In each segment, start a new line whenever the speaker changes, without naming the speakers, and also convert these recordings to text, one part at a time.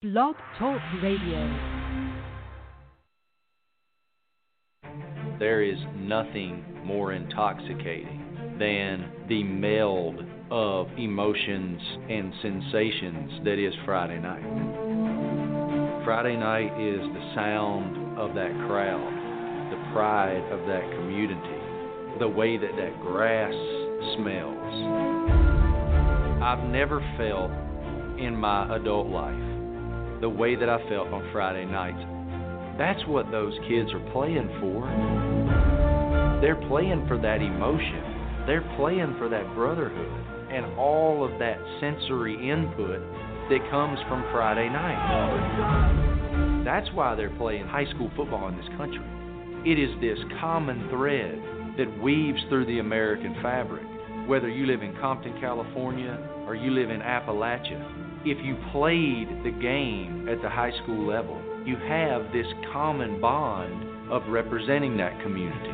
Blog Talk Radio.
There is nothing more intoxicating than the meld of emotions and sensations that is Friday night. Friday night is the sound of that crowd, the pride of that community, the way that that grass smells. I've never felt in my adult life the way that I felt on Friday nights. That's what those kids are playing for. They're playing for that emotion. They're playing for that brotherhood and all of that sensory input that comes from Friday night. That's why they're playing high school football in this country. It is this common thread that weaves through the American fabric. Whether you live in Compton, California, or you live in Appalachia, if you played the game at the high school level, you have this common bond of representing that community.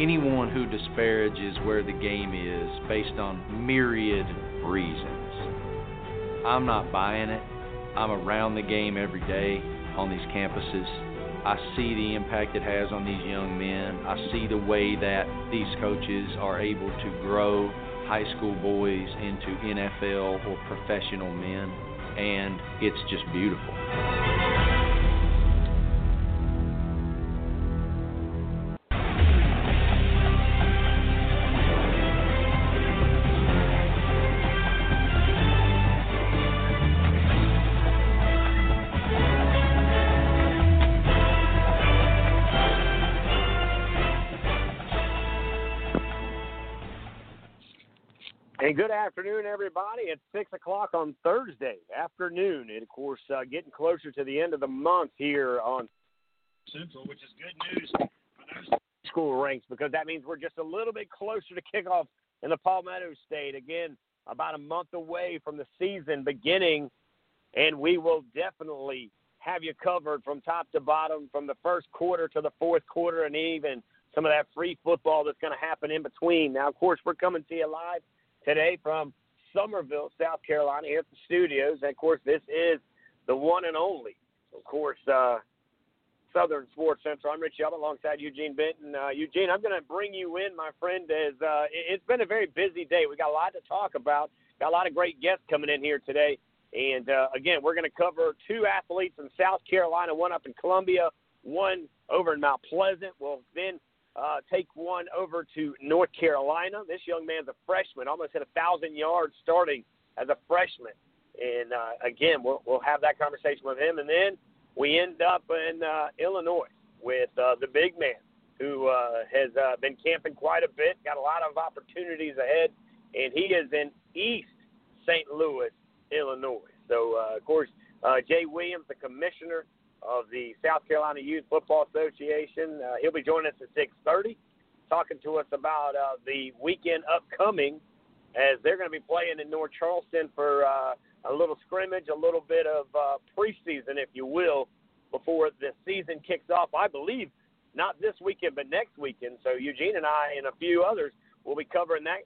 Anyone who disparages where the game is based on myriad reasons, I'm not buying it. I'm around the game every day on these campuses. I see the impact it has on these young men. I see the way that these coaches are able to grow high school boys into NFL or professional men, and it's just beautiful.
Good afternoon, everybody. It's 6 o'clock on Thursday afternoon. And, of course, uh, getting closer to the end of the month here on Central, which is good news for those school ranks because that means we're just a little bit closer to kickoff in the Palmetto State. Again, about a month away from the season beginning, and we will definitely have you covered from top to bottom, from the first quarter to the fourth quarter, and even some of that free football that's going to happen in between. Now, of course, we're coming to you live – today from Summerville, South Carolina, here at the studios. And of course, this is the one and only, of course, uh, Southern Sports Central. I'm Rich Elba alongside Eugene Benton. Uh, Eugene, I'm going to bring you in, my friend. As uh, it's been a very busy day, we got a lot to talk about. Got a lot of great guests coming in here today. And uh, again, we're going to cover two athletes in South Carolina, one up in Columbia, one over in Mount Pleasant. We'll then uh, take one over to North Carolina. This young man's a freshman, almost hit a thousand yards starting as a freshman. And uh, again, we'll we'll have that conversation with him, and then we end up in uh, Illinois with uh, the big man who uh, has uh, been camping quite a bit, got a lot of opportunities ahead, and he is in East St. Louis, Illinois. So, uh, of course, uh, Jay Williams, the commissioner of the South Carolina Youth Football Association. Uh, he'll be joining us at 6:30, talking to us about uh, the weekend upcoming, as they're going to be playing in North Charleston for uh, a little scrimmage, a little bit of uh, preseason, if you will, before the season kicks off. I believe not this weekend, but next weekend. So Eugene and I and a few others will be covering that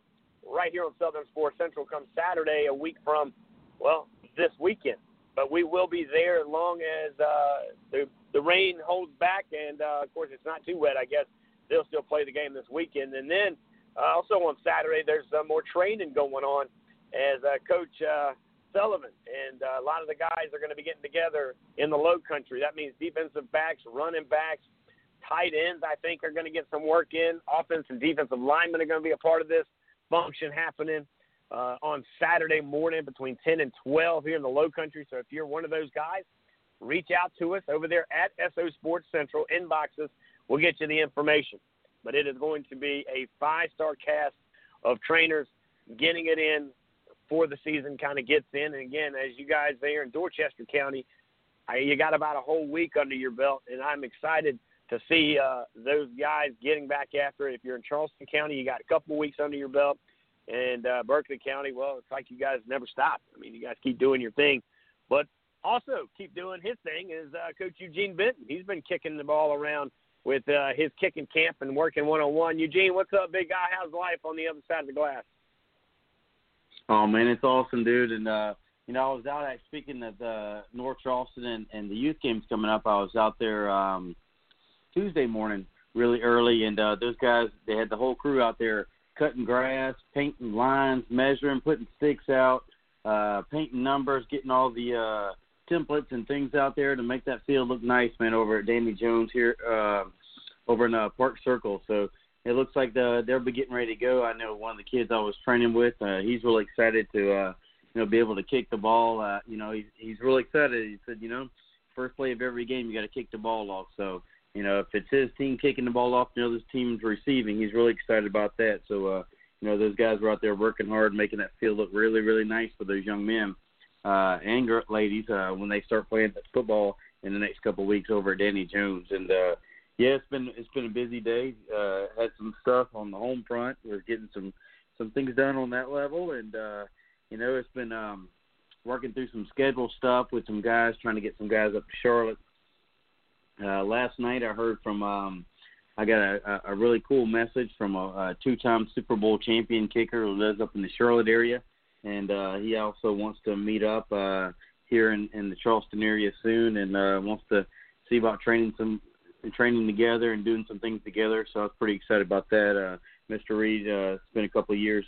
right here on Southern Sports Central come Saturday, a week from, well, this weekend but we will be there as long as uh, the the rain holds back, and uh, of course it's not too wet. I guess they'll still play the game this weekend, and then uh, also on Saturday there's uh, more training going on as uh, Coach uh, Sullivan and uh, a lot of the guys are going to be getting together in the Low Country. That means defensive backs, running backs, tight ends. I think are going to get some work in. Offense and defensive linemen are going to be a part of this function happening uh, on Saturday morning between 10 and 12 here in the Low Country. So if you're one of those guys, reach out to us over there at SO Sports Central inboxes. We'll get you the information. But it is going to be a five-star cast of trainers getting it in before the season kind of gets in. And again, as you guys there in Dorchester County, I, you got about a whole week under your belt, and I'm excited to see uh, those guys getting back after it. If you're in Charleston County, you got a couple of weeks under your belt. And uh, Berkeley County, well, it's like you guys never stop. I mean, you guys keep doing your thing, but also keep doing his thing is uh, Coach Eugene Benton. He's been kicking the ball around with uh, his kicking camp and working one on one. Eugene, what's up, big guy? How's life on the other side of the glass?
Oh man, it's awesome, dude. And uh, you know, I was out at speaking of the North Charleston and, and the youth games coming up. I was out there um, Tuesday morning, really early, and uh, those guys they had the whole crew out there cutting grass, painting lines, measuring, putting sticks out, uh, painting numbers, getting all the uh, templates and things out there to make that field look nice, man. Over at Danny Jones here, uh, over in uh, Park Circle, so it looks like the, they'll be getting ready to go. I know one of the kids I was training with, uh, he's really excited to. Uh, you know, be able to kick the ball. Uh, you know, he's he's really excited. He said, you know, first play of every game, you got to kick the ball off. So, you know, if it's his team kicking the ball off, you know, this team's receiving. He's really excited about that. So, uh, you know, those guys were out there working hard, making that field look really, really nice for those young men uh, and ladies uh, when they start playing football in the next couple of weeks over at Danny Jones. And uh, yeah, it's been it's been a busy day. Uh, had some stuff on the home front. We're getting some some things done on that level, and uh, you know, it's been um, working through some schedule stuff with some guys, trying to get some guys up to Charlotte. Uh, last night, I heard from um, I got a, a really cool message from a, a two-time Super Bowl champion kicker who lives up in the Charlotte area, and uh, he also wants to meet up uh, here in, in the Charleston area soon, and uh, wants to see about training some training together and doing some things together. So I was pretty excited about that. Uh, Mr. Reed, uh, been a couple of years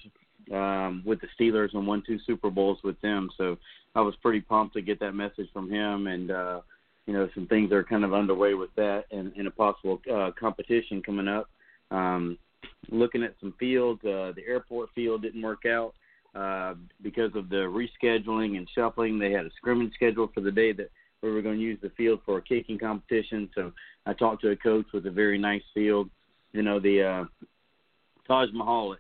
um, with the Steelers and won two Super Bowls with them. So I was pretty pumped to get that message from him, and uh, you know some things are kind of underway with that, and, and a possible uh, competition coming up. Um, looking at some fields, uh, the airport field didn't work out uh, because of the rescheduling and shuffling. They had a scrimmage schedule for the day that we were going to use the field for a kicking competition. So I talked to a coach with a very nice field. You know the uh, Taj Mahal,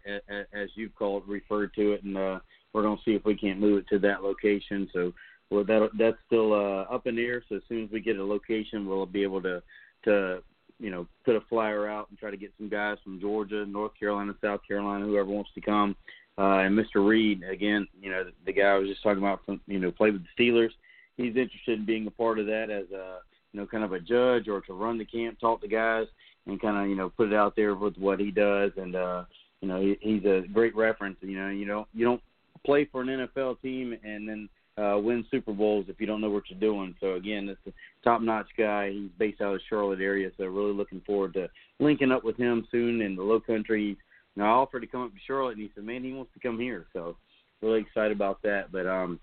as you've called referred to it, and uh, we're going to see if we can't move it to that location. So well, that that's still uh, up in the air. So as soon as we get a location, we'll be able to to you know put a flyer out and try to get some guys from Georgia, North Carolina, South Carolina, whoever wants to come. Uh, and Mr. Reed, again, you know the guy I was just talking about, from you know played with the Steelers. He's interested in being a part of that as a you know kind of a judge or to run the camp, talk to guys and kind of you know put it out there with what he does, and uh, you know he, he's a great reference. You know you don't you don't play for an NFL team and then uh, win Super Bowls if you don't know what you're doing. So again, it's a top-notch guy. He's based out of Charlotte area, so really looking forward to linking up with him soon in the Low Country. Know, I offered to come up to Charlotte, and he said, "Man, he wants to come here." So really excited about that. But um,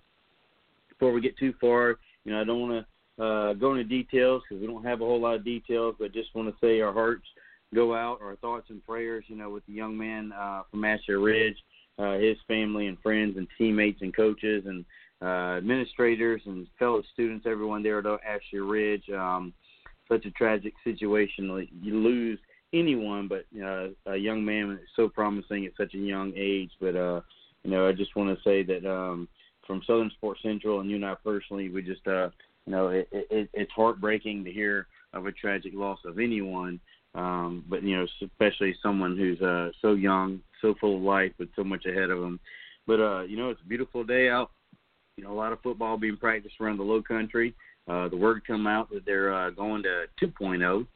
before we get too far, you know, I don't want to uh, go into details because we don't have a whole lot of details, but just want to say our hearts go out, our thoughts and prayers, you know, with the young man uh, from Ashley Ridge, uh, his family and friends and teammates and coaches and uh, administrators and fellow students, everyone there at Ashley Ridge. Um, such a tragic situation. You lose anyone, but a young man so promising at such a young age. But uh, you know, I just want to say that um, from Southern Sports Central and you and I personally, we just uh, you know, it, it, it's heartbreaking to hear of a tragic loss of anyone, um, but you know, especially someone who's uh, so young, so full of life, with so much ahead of them. But uh, you know, it's a beautiful day out. You know, a lot of football being practiced around the Low Country. Uh, the word come out that they're uh, going to 2.0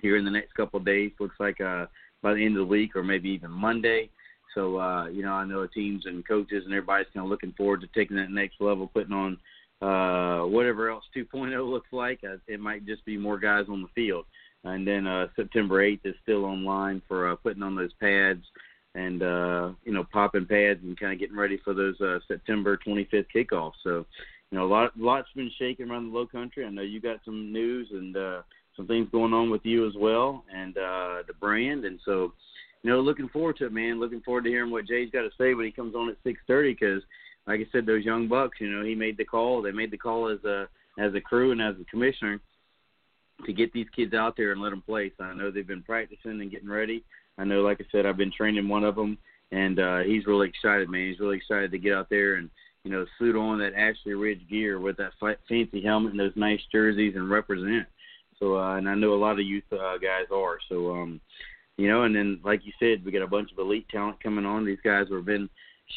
here in the next couple of days. Looks like uh, by the end of the week or maybe even Monday. So uh, you know, I know teams and coaches and everybody's kind of looking forward to taking that next level, putting on uh, whatever else 2.0 looks like. Uh, it might just be more guys on the field. And then uh, September 8th is still online for uh, putting on those pads and uh, you know popping pads and kind of getting ready for those uh, September 25th kickoffs. So you know a lot lots been shaking around the Low Country. I know you got some news and uh, some things going on with you as well and uh, the brand. And so you know looking forward to it, man. Looking forward to hearing what Jay's got to say when he comes on at 6:30 because like I said, those young bucks, you know, he made the call. They made the call as a as a crew and as a commissioner to get these kids out there and let them play. So I know they've been practicing and getting ready. I know, like I said, I've been training one of them, and uh, he's really excited, man. He's really excited to get out there and you know suit on that Ashley Ridge gear with that fancy helmet and those nice jerseys and represent. So, uh, and I know a lot of youth uh, guys are. So, um, you know, and then like you said, we got a bunch of elite talent coming on. These guys have been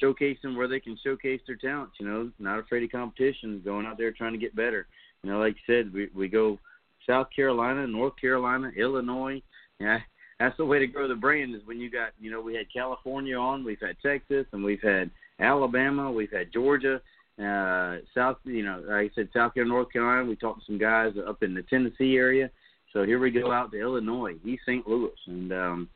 showcasing where they can showcase their talents. You know, not afraid of competition, going out there trying to get better. You know, like you said, we we go South Carolina, North Carolina, Illinois. Yeah, that's the way to grow the brand. Is when you got you know we had California on, we've had Texas, and we've had Alabama, we've had Georgia. uh, South, you know, like I said, South Carolina, North Carolina. We talked to some guys up in the Tennessee area. So here we go out to Illinois, East St. Louis, and um,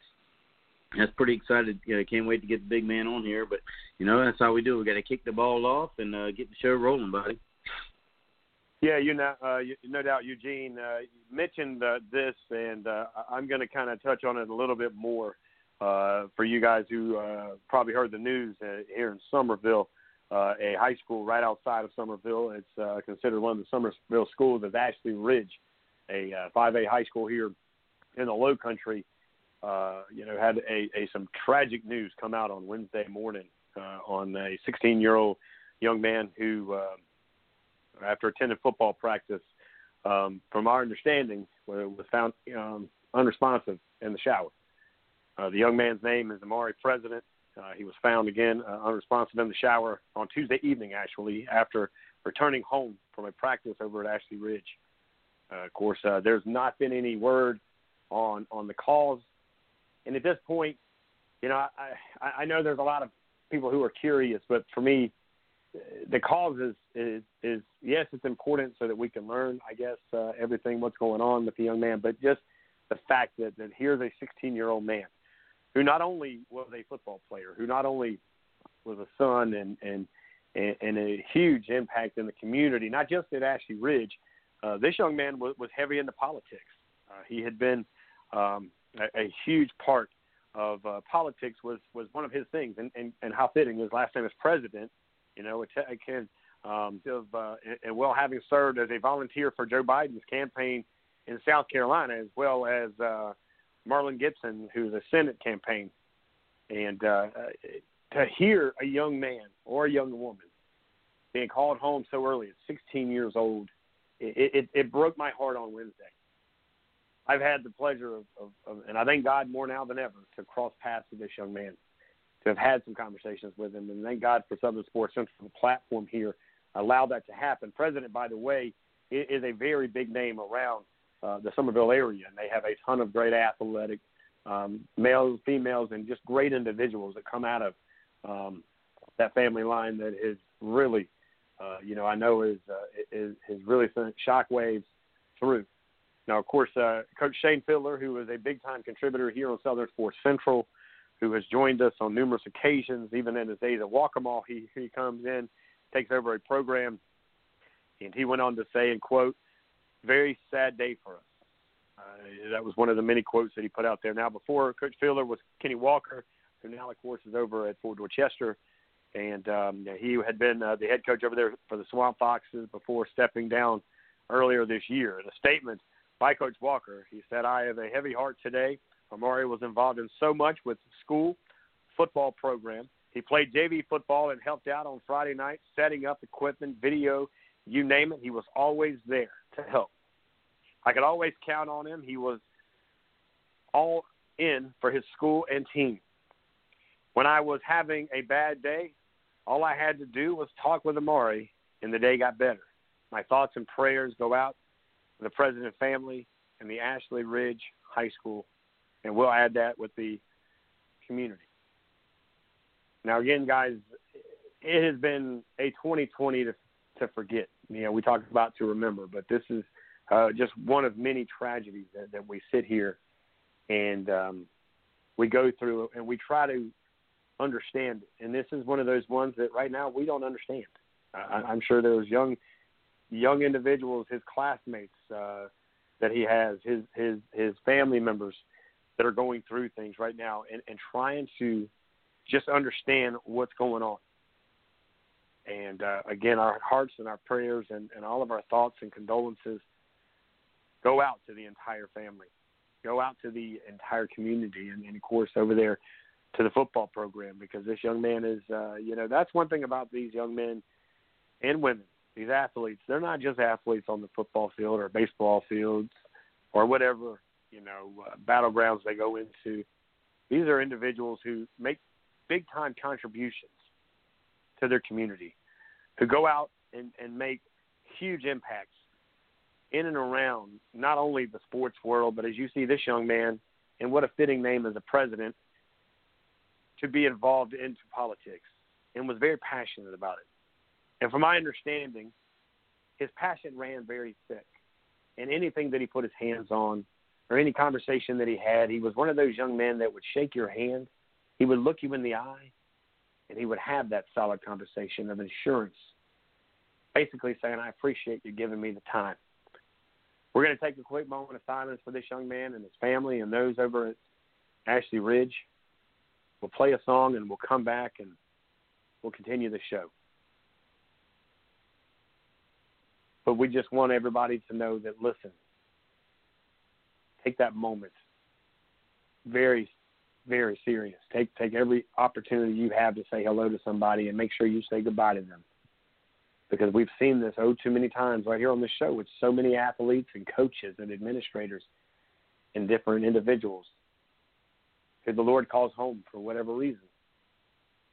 that's pretty excited. You know, can't wait to get the big man on here. But you know, that's how we do. We got to kick the ball off and uh, get the show rolling, buddy.
Yeah, you know, uh, you, no doubt, Eugene uh, mentioned uh, this, and uh, I'm going to kind of touch on it a little bit more uh, for you guys who uh, probably heard the news uh, here in Summerville. Uh, a high school right outside of Summerville. It's uh, considered one of the Summerville schools is Ashley Ridge, a uh, 5A high school here in the Low Country. Uh, you know, had a, a some tragic news come out on Wednesday morning uh, on a 16-year-old young man who, uh, after attending football practice, um, from our understanding, was found um, unresponsive in the shower. Uh, the young man's name is Amari President. Uh, he was found again uh, unresponsive in the shower on Tuesday evening, actually, after returning home from a practice over at Ashley Ridge. Uh, of course, uh, there's not been any word on on the cause, and at this point, you know, I I know there's a lot of people who are curious, but for me, the cause is is is yes, it's important so that we can learn, I guess, uh, everything what's going on with the young man, but just the fact that that here's a 16 year old man who not only was a football player, who not only was a son and and and, a huge impact in the community, not just at Ashley Ridge. Uh, this young man was, was heavy into politics. Uh, he had been um, a, a huge part of uh, politics was was one of his things, and, and and how fitting his last name is president. You know, it, it can um, of uh, and well having served as a volunteer for Joe Biden's campaign in South Carolina, as well as uh, Marlin Gibson, who's a Senate campaign, and uh, to hear a young man or a young woman being called home so early at 16 years old, it, it, it broke my heart on Wednesday. I've had the pleasure of, of, of, and I thank God more now than ever to cross paths with this young man, to have had some conversations with him, and thank God for Southern Sports Central, platform here, allow that to happen. President, by the way, is a very big name around uh, the Summerville area, and they have a ton of great athletic um, males, females, and just great individuals that come out of um, that family line that is really, uh, you know, I know is uh, is, is really sent shockwaves through. Now, of course, uh, Coach Shane Fiddler, who is a big time contributor here on Southern Sports Central, who has joined us on numerous occasions, even in his days at Waccamaw, he he comes in, takes over a program, and he went on to say, and quote, very sad day for us. Uh, that was one of the many quotes that he put out there. Now, before Coach Fielder was Kenny Walker, who now, of course, is over at Fort Dorchester, and um, he had been uh, the head coach over there for the Swamp Foxes before stepping down earlier this year. In a statement by Coach Walker, he said, "I have a heavy heart today. Amari was involved in so much with school football program. He played JV football and helped out on Friday nights, setting up equipment, video, you name it. He was always there to help. I could always count on him. He was all in for his school and team. When I was having a bad day, all I had to do was talk with Amari, and the day got better. My thoughts and prayers go out to the president family and the Ashley Ridge High School, and we'll add that with the community. Now, again, guys, it has been a 2020 to to forget. You know, we talk about to remember, but this is uh, just one of many tragedies that, that we sit here and um, we go through and we try to understand. It. And this is one of those ones that right now we don't understand. I, I'm sure those young young individuals, his classmates uh, that he has, his his his family members that are going through things right now and, and trying to just understand what's going on. And uh, again, our hearts and our prayers and, and all of our thoughts and condolences go out to the entire family, go out to the entire community, and, and of course over there to the football program because this young man is, uh, you know, that's one thing about these young men and women, these athletes. They're not just athletes on the football field or baseball fields or whatever, you know, uh, battlegrounds they go into. These are individuals who make big time contributions to their community, who go out and, and make huge impacts in and around not only the sports world, but as you see this young man, and what a fitting name as a president, to be involved into politics and was very passionate about it.
And from my understanding, his passion ran very thick. And anything that he put his hands on, or any conversation that he had, he was one of those young men that would shake your hand. He would look you in the eye, and he would have that solid conversation of assurance, basically saying, I appreciate you giving me the time. We're going to take a quick moment of silence for this young man and his family and those over at Ashley Ridge. We'll play a song and we'll come back and we'll continue the show. But we just want everybody to know that listen, take that moment very, very serious. Take take every opportunity you have to say hello to somebody and make sure you say goodbye to them. Because we've seen this oh too many times right here on the show with so many athletes and coaches and administrators and different individuals who the Lord calls home for whatever reason.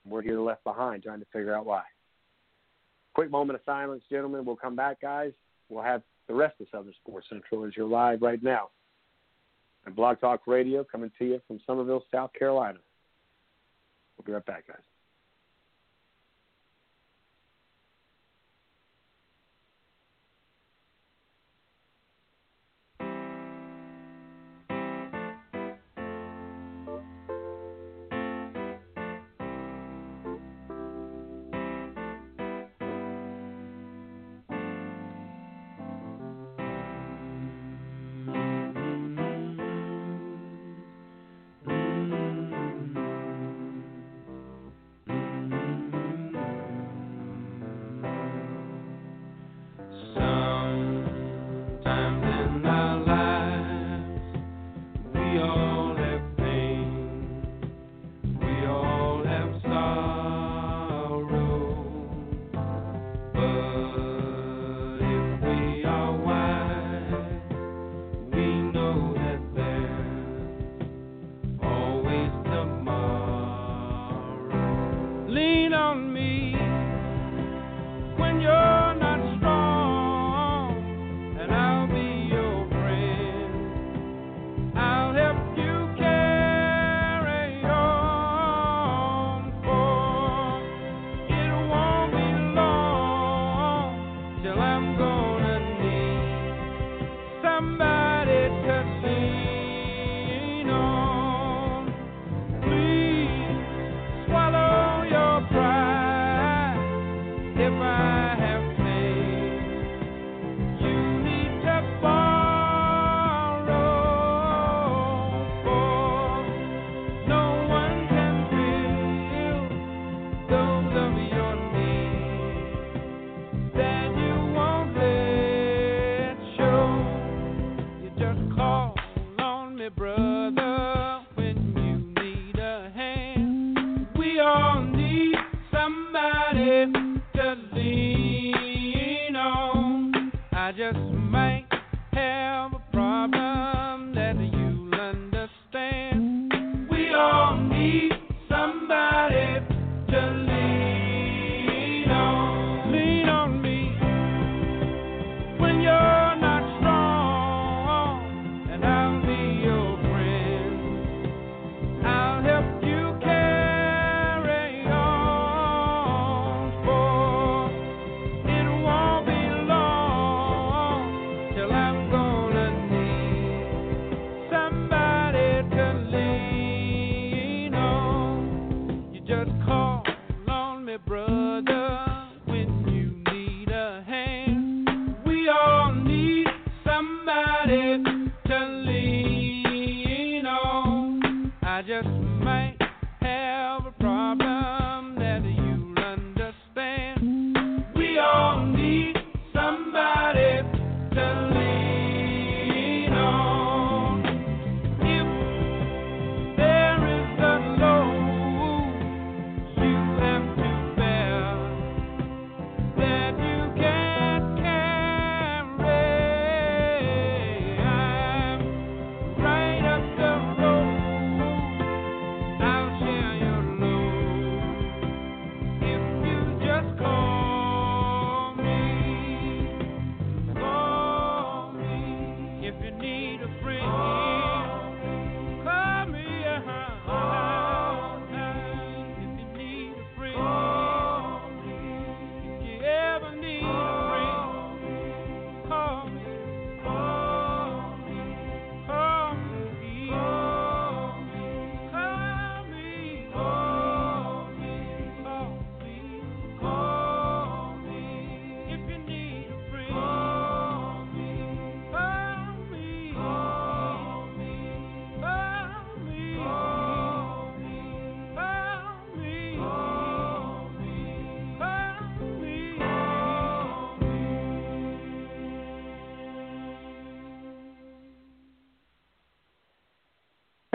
We're here left behind trying to figure out why. Quick moment of silence, gentlemen. We'll come back, guys. We'll have the rest of Southern Sports Central as you're live right now. And Blog Talk Radio coming to you from Summerville, South Carolina. We'll be right back, guys.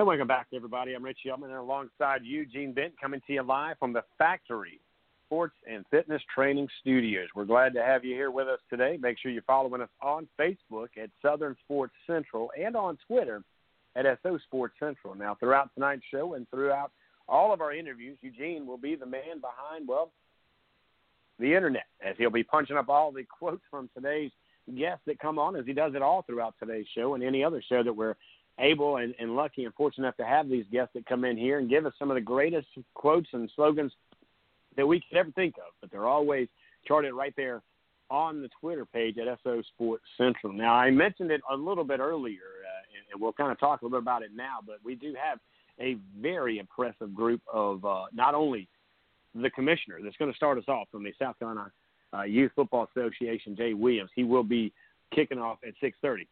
Welcome back, everybody. I'm Rich Yeoman and alongside Eugene Bent coming to you live from the Factory Sports and Fitness Training Studios. We're glad to have you here with us today. Make sure you're following us on Facebook at Southern Sports Central and on Twitter at SO Sports Central. Now, throughout tonight's show and throughout all of our interviews, Eugene will be the man behind, well, the internet, as he'll be punching up all the quotes from today's guests that come on, as he does it all throughout today's show and any other show that we're able and, and lucky and fortunate enough to have these guests that come in here and give us some of the greatest quotes and slogans that we could ever think of. But they're always charted right there on the Twitter page at SO Sports Central. Now, I mentioned it a little bit earlier, uh, and we'll kind of talk a little bit about it now, but we do have a very impressive group of uh, not only the commissioner that's going to start us off from the South Carolina uh, Youth Football Association, Jay Williams. He will be kicking off at 6:30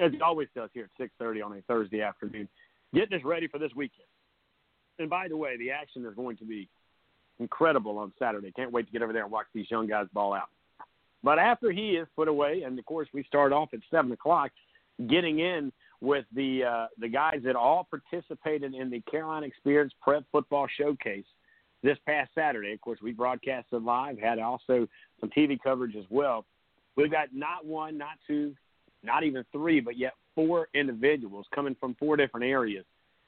as he always does here at 6:30 on a Thursday afternoon, getting us ready for this weekend. And by the way, the action is going to be incredible on Saturday. Can't wait to get over there and watch these young guys ball out. But after he is put away, and of course we start off at seven o'clock, getting in with the uh, the guys that all participated in the Carolina Experience Prep Football Showcase this past Saturday. Of course, we broadcasted live, had also some TV coverage as well. We've got not one, not two, not even three, but yet four individuals coming from four different areas,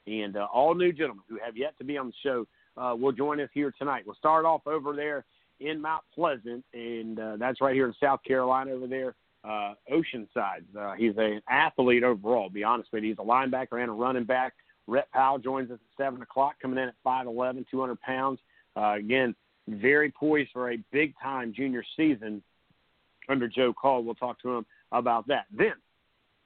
and uh, all new gentlemen who have yet to be on the show uh, will join us here tonight. We'll start off over there in Mount Pleasant, and uh, that's right here in South Carolina over there, uh, Oceanside. Uh, he's an athlete overall, be honest with you. He's a linebacker and a running back. Rhett Powell joins us at 7 o'clock, coming in at 5'11", 200 pounds. Uh, again, very poised for a big-time junior season under Joe Call. We'll talk to him about that. Then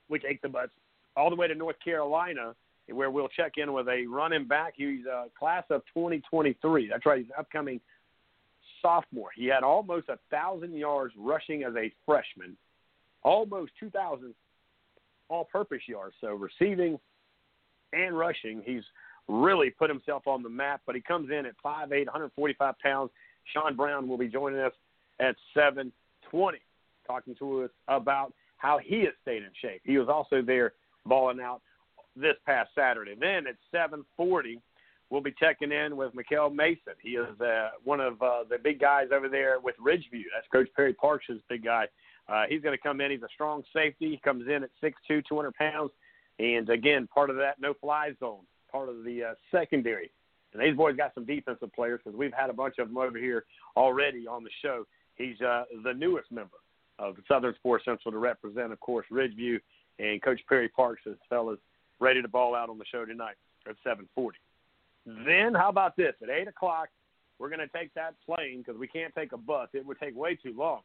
we take the bus all the way to North Carolina, where we'll check in with a running back. He's a class of 2023. That's right, he's an upcoming sophomore. He had almost a thousand yards rushing as a freshman, almost 2,000 all-purpose yards. So receiving and rushing, he's really put himself on the map. But he comes in at 5'8", 145 pounds. Sean Brown will be joining us at 720 talking to us about how he has stayed in shape. He was also there balling out this past Saturday. Then at 7:40, we'll be checking in with Mikael Mason. He is uh, one of uh, the big guys over there with Ridgeview. That's Coach Perry Parks' big guy. Uh, he's going to come in. He's a strong safety. He comes in at 6'2", 200 pounds, and again, part of that no-fly zone, part of the uh, secondary. And these boys got some defensive players because we've had a bunch of them over here already on the show. He's uh, the newest member of the Southern Sports Central to represent, of course, Ridgeview and Coach Perry Parks, as fellas ready to ball out on the show tonight at 7:40. Then, how about this? At eight o'clock, we're going to take that plane because we can't take a bus. It would take way too long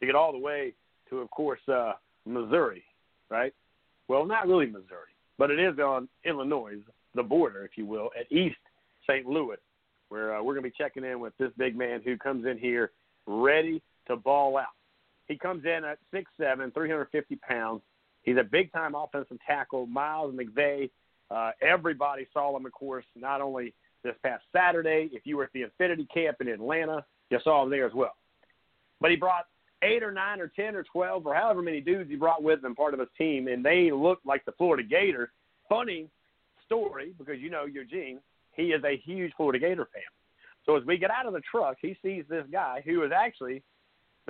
to get all the way to, of course, uh, Missouri, right? Well, not really Missouri, but it is on Illinois, the border, if you will, at East St. Louis, where uh, we're going to be checking in with this big man who comes in here ready to ball out. He comes in at 6'7", 350 pounds. He's a big time offensive tackle. Miles McVay. Uh, everybody saw him, of course, not only this past Saturday. If you were at the Infinity Camp in Atlanta, you saw him there as well. But he brought eight or nine or ten or twelve or however many dudes he brought with him, part of his team, and they looked like the Florida Gators. Funny story because you know Eugene, he is a huge Florida Gator fan. So as we get out of the truck, he sees this guy who is actually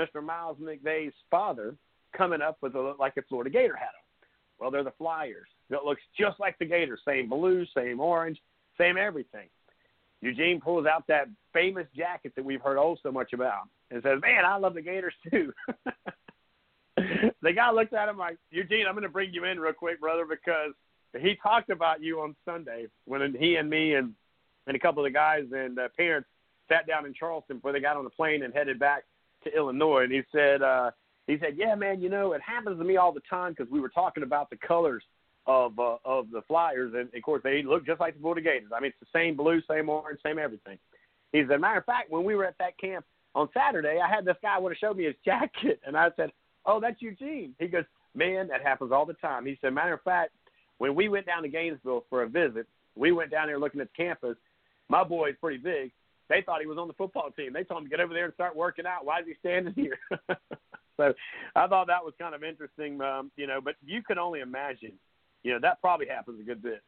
Mr. Miles McVay's father coming up with a like a Florida Gator hat on. Well, they're the Flyers. It looks just like the Gators, same blue, same orange, same everything. Eugene pulls out that famous jacket that we've heard oh so much about and says, "Man, I love the Gators too." the guy looks at him like, "Eugene, I'm going to bring you in real quick, brother, because he talked about you on Sunday when he and me and and a couple of the guys and uh, parents sat down in Charleston before they got on the plane and headed back to Illinois, and he said, uh, he said, yeah, man, you know, it happens to me all the time because we were talking about the colors of uh, of the Flyers, and of course they look just like the Florida Gators. I mean, it's the same blue, same orange, same everything. He said, matter of fact, when we were at that camp on Saturday, I had this guy want to show me his jacket, and I said, oh, that's Eugene. He goes, man, that happens all the time. He said, matter of fact, when we went down to Gainesville for a visit, we went down there looking at the campus. My boy's pretty big, they thought he was on the football team. They told him to get over there and start working out. Why is he standing here? so I thought that was kind of interesting, um, you know. But you can only imagine, you know, that probably happens a good bit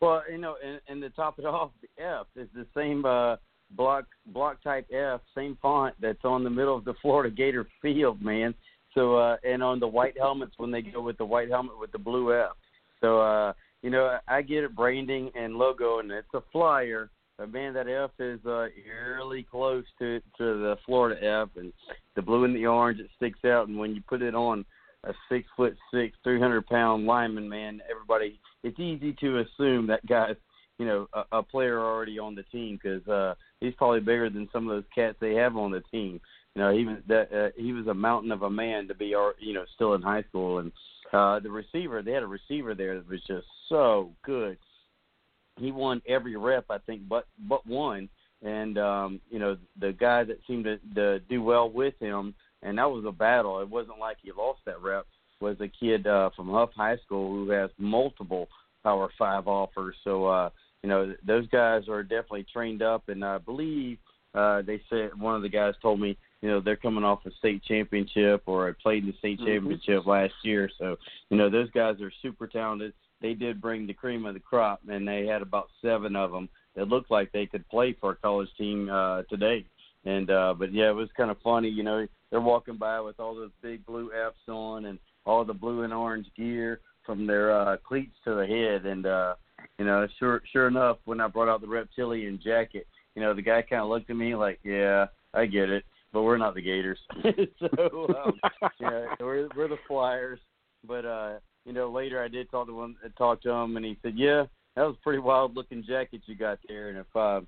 Well, you know, and, and to top it off, the F is the same uh, block block type F, same font that's on the middle of the Florida Gator field, man. So uh, and on the white helmets when they go with the white helmet with the blue F. So uh, you know, I get it branding and logo, and it's a flyer. But man, that F is uh, eerily close to to the Florida F, and the blue and the orange it sticks out. And when you put it on a six foot six, three hundred pound lineman, man, everybody it's easy to assume that guy's you know a, a player already on the team because uh, he's probably bigger than some of those cats they have on the team. You know, he was that uh, he was a mountain of a man to be, you know, still in high school. And uh, the receiver, they had a receiver there that was just so good. He won every rep, I think, but but one. And um, you know, the guy that seemed to, to do well with him, and that was a battle. It wasn't like he lost that rep. Was a kid uh, from Hough High School who has multiple Power Five offers. So uh, you know, those guys are definitely trained up, and I believe uh, they said one of the guys told me, you know, they're coming off a state championship or played in the state mm-hmm. championship last year. So, you know, those guys are super talented. They did bring the cream of the crop, and they had about seven of them that looked like they could play for a college team uh, today. And uh, but yeah, it was kind of funny. You know, they're walking by with all those big blue F's on and all the blue and orange gear from their uh, cleats to the head, and uh, you know, sure sure enough, when I brought out the reptilian jacket, you know, the guy kind of looked at me like, "Yeah, I get it, but we're not the Gators." so um, yeah, we're we're the Flyers. But uh, you know, later I did talk to him, talk to him, and he said, "Yeah, that was a pretty wild looking jacket you got there." And if uh,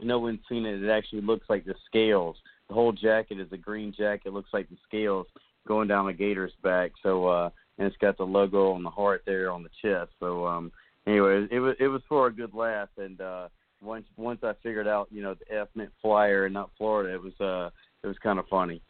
no one's seen it, it actually looks like the scales. The whole jacket is a green jacket. Looks like the scales going down the Gator's back. So uh, and it's got the logo on the heart there on the chest. So um, anyway, it was it was for a good laugh. And uh, once once I figured out, you know, the F meant flyer and not Florida, it was uh it was kind of funny.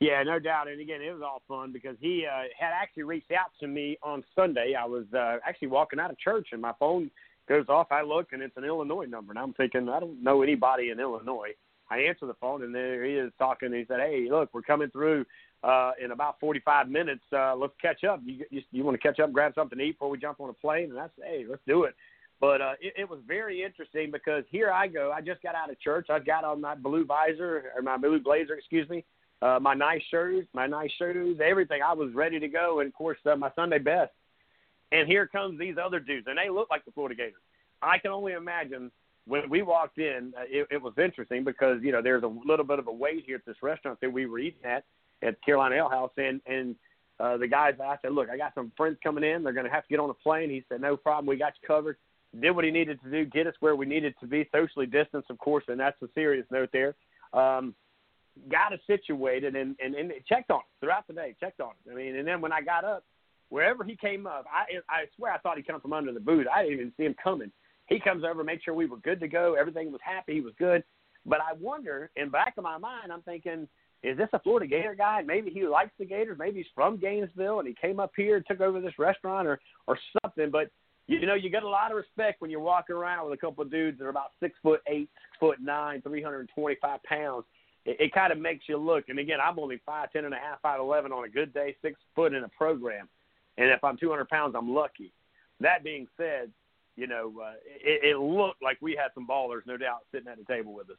Yeah, no doubt. And again, it was all fun because he uh, had actually reached out to me on Sunday. I was uh, actually walking out of church and my phone goes off. I look and it's an Illinois number, and I'm thinking I don't know anybody in Illinois. I answer the phone and there he is talking. And he said, "Hey, look, we're coming through uh, in about 45 minutes. Uh, let's catch up. You, you, you want to catch up, grab something to eat before we jump on a plane? And I said, hey, let's do it. But uh, it, it was very interesting because here I go. I just got out of church. I've got on my blue visor or my blue blazer, excuse me, uh, my nice shoes, my nice shoes, everything. I was ready to go, and of course uh, my Sunday best. And here comes these other dudes, and they look like the Florida Gators. I can only imagine when we walked in, uh, it, it was interesting because you know there's a little bit of a wait here at this restaurant that we were eating at, at Carolina Ale House, and and uh, the guys I said, look, I got some friends coming in. They're going to have to get on a plane. He said, no problem. We got you covered. Did what he needed to do, get us where we needed to be, socially distanced, of course, and that's a serious note there. Um, got us situated and, and and checked on us throughout the day. Checked on us. I mean, and then when I got up, wherever he came up, I I swear I thought he come from under the booth. I didn't even see him coming. He comes over, made sure we were good to go. Everything was happy. He was good. But I wonder, in back of my mind, I'm thinking, is this a Florida Gator guy? Maybe he likes the Gators. Maybe he's from Gainesville and he came up here and took over this restaurant or or something. But you know, you get a lot of respect when you're walking around with a couple of dudes that are about six foot eight, six foot nine, three hundred and twenty five pounds. It, it kind of makes you look. And again, I'm only five ten and a half, five eleven on a good day, six foot in a program. And if I'm two hundred pounds, I'm lucky. That being said, you know, uh, it, it looked like we had some ballers, no doubt, sitting at the table with us.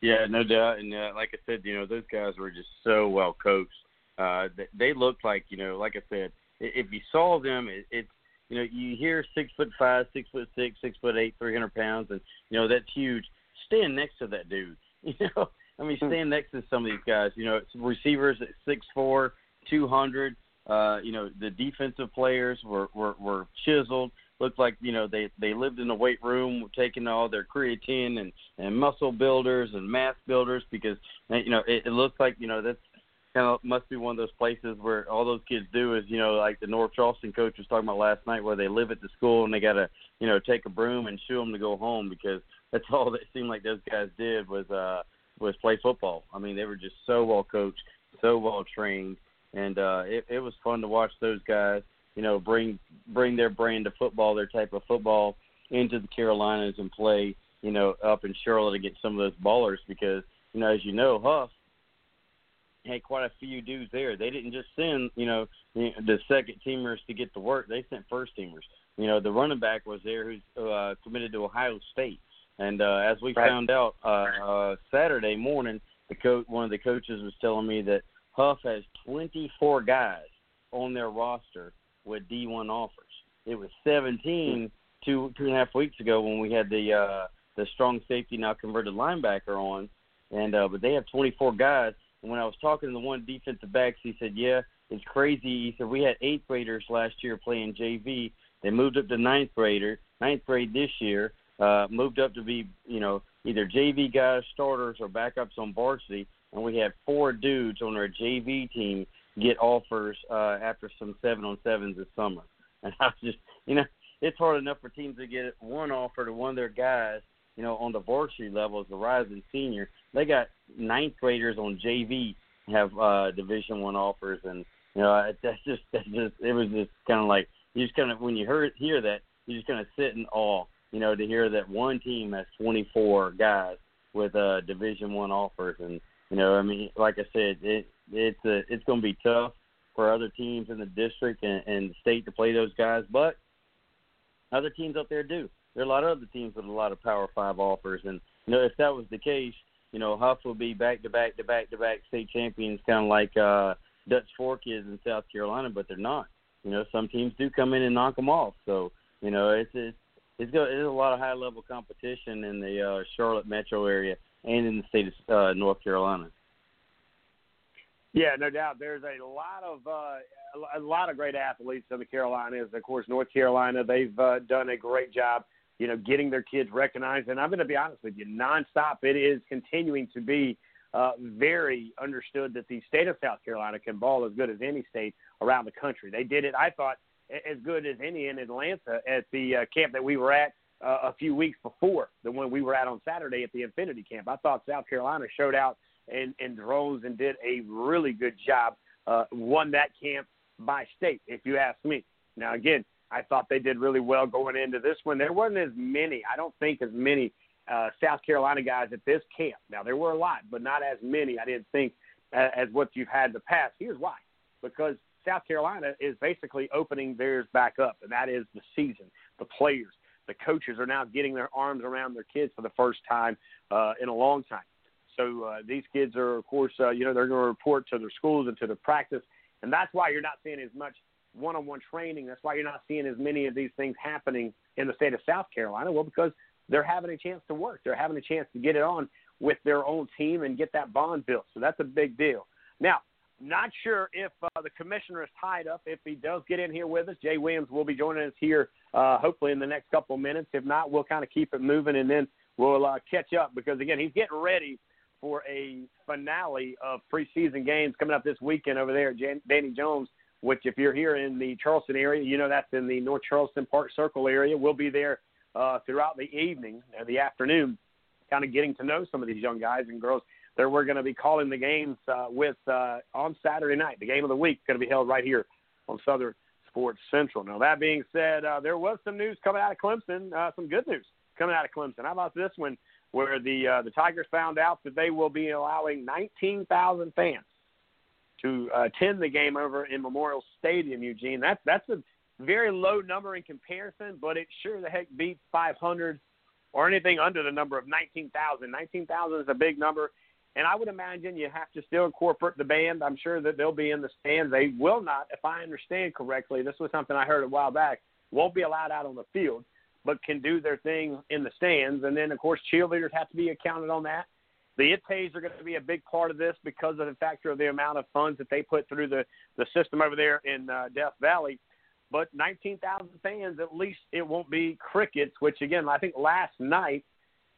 Yeah, no doubt. And uh, like I said, you know, those guys were just so well coached. Uh, they, they looked like, you know, like I said, if you saw them, it, it's, you know, you hear six foot five, six foot six, six foot eight, three hundred pounds, and you know that's huge. Stand next to that dude. You know, I mean, stand next to some of these guys. You know, it's receivers at six four, two hundred. Uh, you know, the defensive players were were, were chiseled looked like you know they they lived in a weight room taking all their creatine and and muscle builders and mass builders because you know it, it looks like you know that's kind of must be one of those places where all those kids do is you know like the North Charleston coach was talking about last night where they live at the school and they got to you know take a broom and shoo them to go home because that's all that seemed like those guys did was uh was play football. I mean they were just so well coached, so well trained, and uh it, it was fun to watch those guys you know, bring bring their brand of football, their type of football into the Carolinas and play, you know, up in Charlotte against some of those ballers because, you know, as you know, Hough, had quite a few dudes there. They didn't just send, you know, the second teamers to get to work. They sent first teamers. You know, the running back was there who's uh, committed to Ohio State. And uh, as we
right.
found out uh, uh, Saturday morning, the coach, one of the coaches was telling me that Hough has 24 guys on their roster with D1 offers. It was 17 two two and a half weeks ago when we had the uh, the strong safety now converted linebacker on, and uh, but they have 24 guys. When I was talking to the one defensive backs, he said, "Yeah, it's crazy." He said we had eighth graders last year playing JV. They moved up to ninth grader, ninth grade this year. Uh, moved up to be, you know, either JV guys, starters, or backups on varsity. And we had four dudes on our JV team get offers uh, after some seven on sevens this summer. And I was just, you know, it's hard enough for teams to get one offer to one of their guys, you know, on the varsity level as a rising senior. They got ninth graders on JV have uh, Division One offers, and you know, that's just that's just it was just kind of like you just kind of when you heard hear that you just kind of sit in awe, you know, to hear that one team has 24 guys with uh, Division One offers, and you know, I mean, like I said, it it's a, it's going to be tough for other teams in the district and, and the state to play those guys, but other teams up there do. There are a lot of other teams with a lot of Power Five offers, and you know if that was the case, you know Hough will be back to back to back to back state champions, kind of like uh, Dutch Fork is in South Carolina, but they're not. You know some teams do come in and knock them off, so you know it's it's it's, it's a lot of high level competition in the uh, Charlotte metro area and in the state of uh, North Carolina.
Yeah, no doubt. There's a lot of uh, a lot of great athletes in the Carolinas. Of course, North Carolina they've uh, done a great job, you know, getting their kids recognized. And I'm going to be honest with you, nonstop, it is continuing to be uh, very understood that the state of South Carolina can ball as good as any state around the country. They did it, I thought, as good as any in Atlanta at the uh, camp that we were at uh, a few weeks before the one we were at on Saturday at the Infinity Camp. I thought South Carolina showed out and, and drones and did a really good job. Uh, won that camp by state, if you ask me. Now, again, I thought they did really well going into this one. There wasn't as many, I don't think, as many uh, South Carolina guys at this camp. Now, there were a lot, but not as many, I didn't think, uh, as what you've had in the past. Here's why because South Carolina is basically opening theirs back up, and that is the season, the players. The coaches are now getting their arms around their kids for the first time uh, in a long time. So uh, these kids are, of course, uh, you know, they're going to report to their schools and to their practice, and that's why you're not seeing as much one-on-one training. That's why you're not seeing as many of these things happening in the state of South Carolina. Well, because they're having a chance to work. They're having a chance to get it on with their own team and get that bond built. So that's a big deal. Now, not sure if uh, the commissioner is tied up. If he does get in here with us, Jay Williams will be joining us here uh, hopefully in the next couple of minutes. If not, we'll kind of keep it moving and then we'll uh, catch up because again, he's getting ready for a finale of preseason games coming up this weekend over there at Jan- Danny Jones. Which, if you're here in the Charleston area, you know that's in the North Charleston Park Circle area. We'll be there uh, throughout the evening or the afternoon, kind of getting to know some of these young guys and girls that we're going to be calling the games uh, with uh, on Saturday night. The game of the week going to be held right here on Southern Sports Central. Now, that being said, uh, there was some news coming out of Clemson, uh, some good news coming out of Clemson. How about this one? where the uh, the Tigers found out that they will be allowing 19,000 fans to uh, attend the game over in Memorial Stadium, Eugene. That's that's a very low number in comparison, but it sure the heck beats 500 or anything under the number of 19,000. 19,000 is a big number, and I would imagine you have to still incorporate the band. I'm sure that they'll be in the stands. They will not, if I understand correctly. This was something I heard a while back. Won't be allowed out on the field but can do their thing in the stands. And then, of course, cheerleaders have to be accounted on that. The IPTAYs are going to be a big part of this because of the factor of the amount of funds that they put through the, the system over there in uh, Death Valley. But 19,000 fans, at least it won't be crickets, which, again, I think last night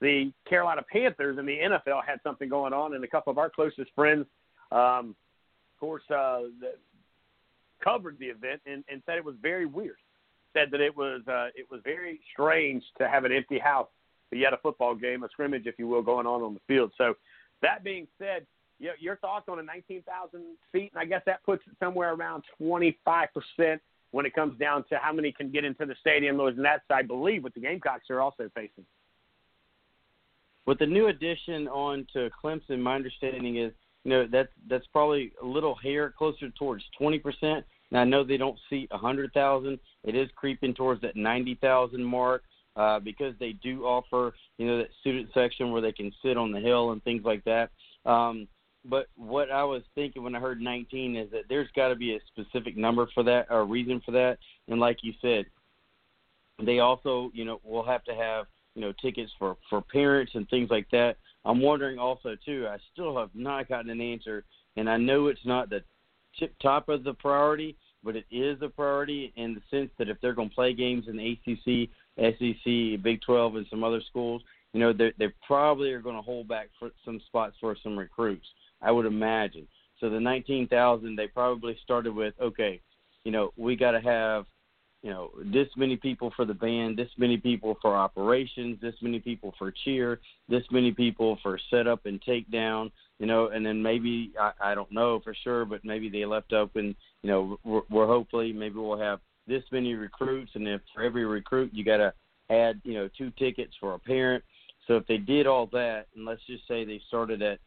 the Carolina Panthers and the NFL had something going on, and a couple of our closest friends, um, of course, uh, the, covered the event and, and said it was very weird said that it was uh, it was very strange to have an empty house, but yet a football game, a scrimmage, if you will, going on on the field. So, that being said, you know, your thoughts on a 19,000 feet, and I guess that puts it somewhere around 25 percent when it comes down to how many can get into the stadium. And that's, I believe, what the Gamecocks are also facing.
With the new addition on to Clemson, my understanding is you know that's that's probably a little hair closer towards 20%. Now I know they don't seat 100,000. It is creeping towards that 90,000 mark uh, because they do offer you know that student section where they can sit on the hill and things like that. Um, but what I was thinking when I heard 19 is that there's got to be a specific number for that or reason for that. And like you said, they also you know will have to have you know tickets for for parents and things like that. I'm wondering also too. I still have not gotten an answer, and I know it's not the tip top of the priority, but it is a priority in the sense that if they're going to play games in the ACC, SEC, Big 12, and some other schools, you know they probably are going to hold back for some spots for some recruits. I would imagine. So the 19,000 they probably started with okay, you know we got to have you know, this many people for the band, this many people for operations, this many people for cheer, this many people for setup and takedown, you know, and then maybe I, I don't know for sure, but maybe they left open, you know, we're, we're hopefully maybe we'll have this many recruits, and if for every recruit you got to add, you know, two tickets for a parent. So if they did all that, and let's just say they started at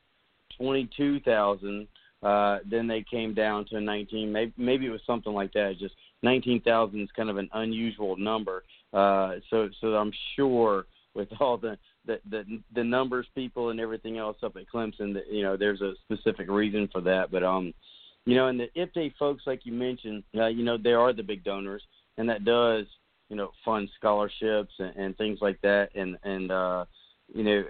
twenty-two thousand, uh, then they came down to 19. Maybe maybe it was something like that. Just 19,000 is kind of an unusual number. Uh, so so I'm sure with all the the, the the numbers, people, and everything else up at Clemson, that you know there's a specific reason for that. But um, you know, and the IPTAY folks, like you mentioned, uh, you know, they are the big donors, and that does you know fund scholarships and, and things like that. And and uh, you know,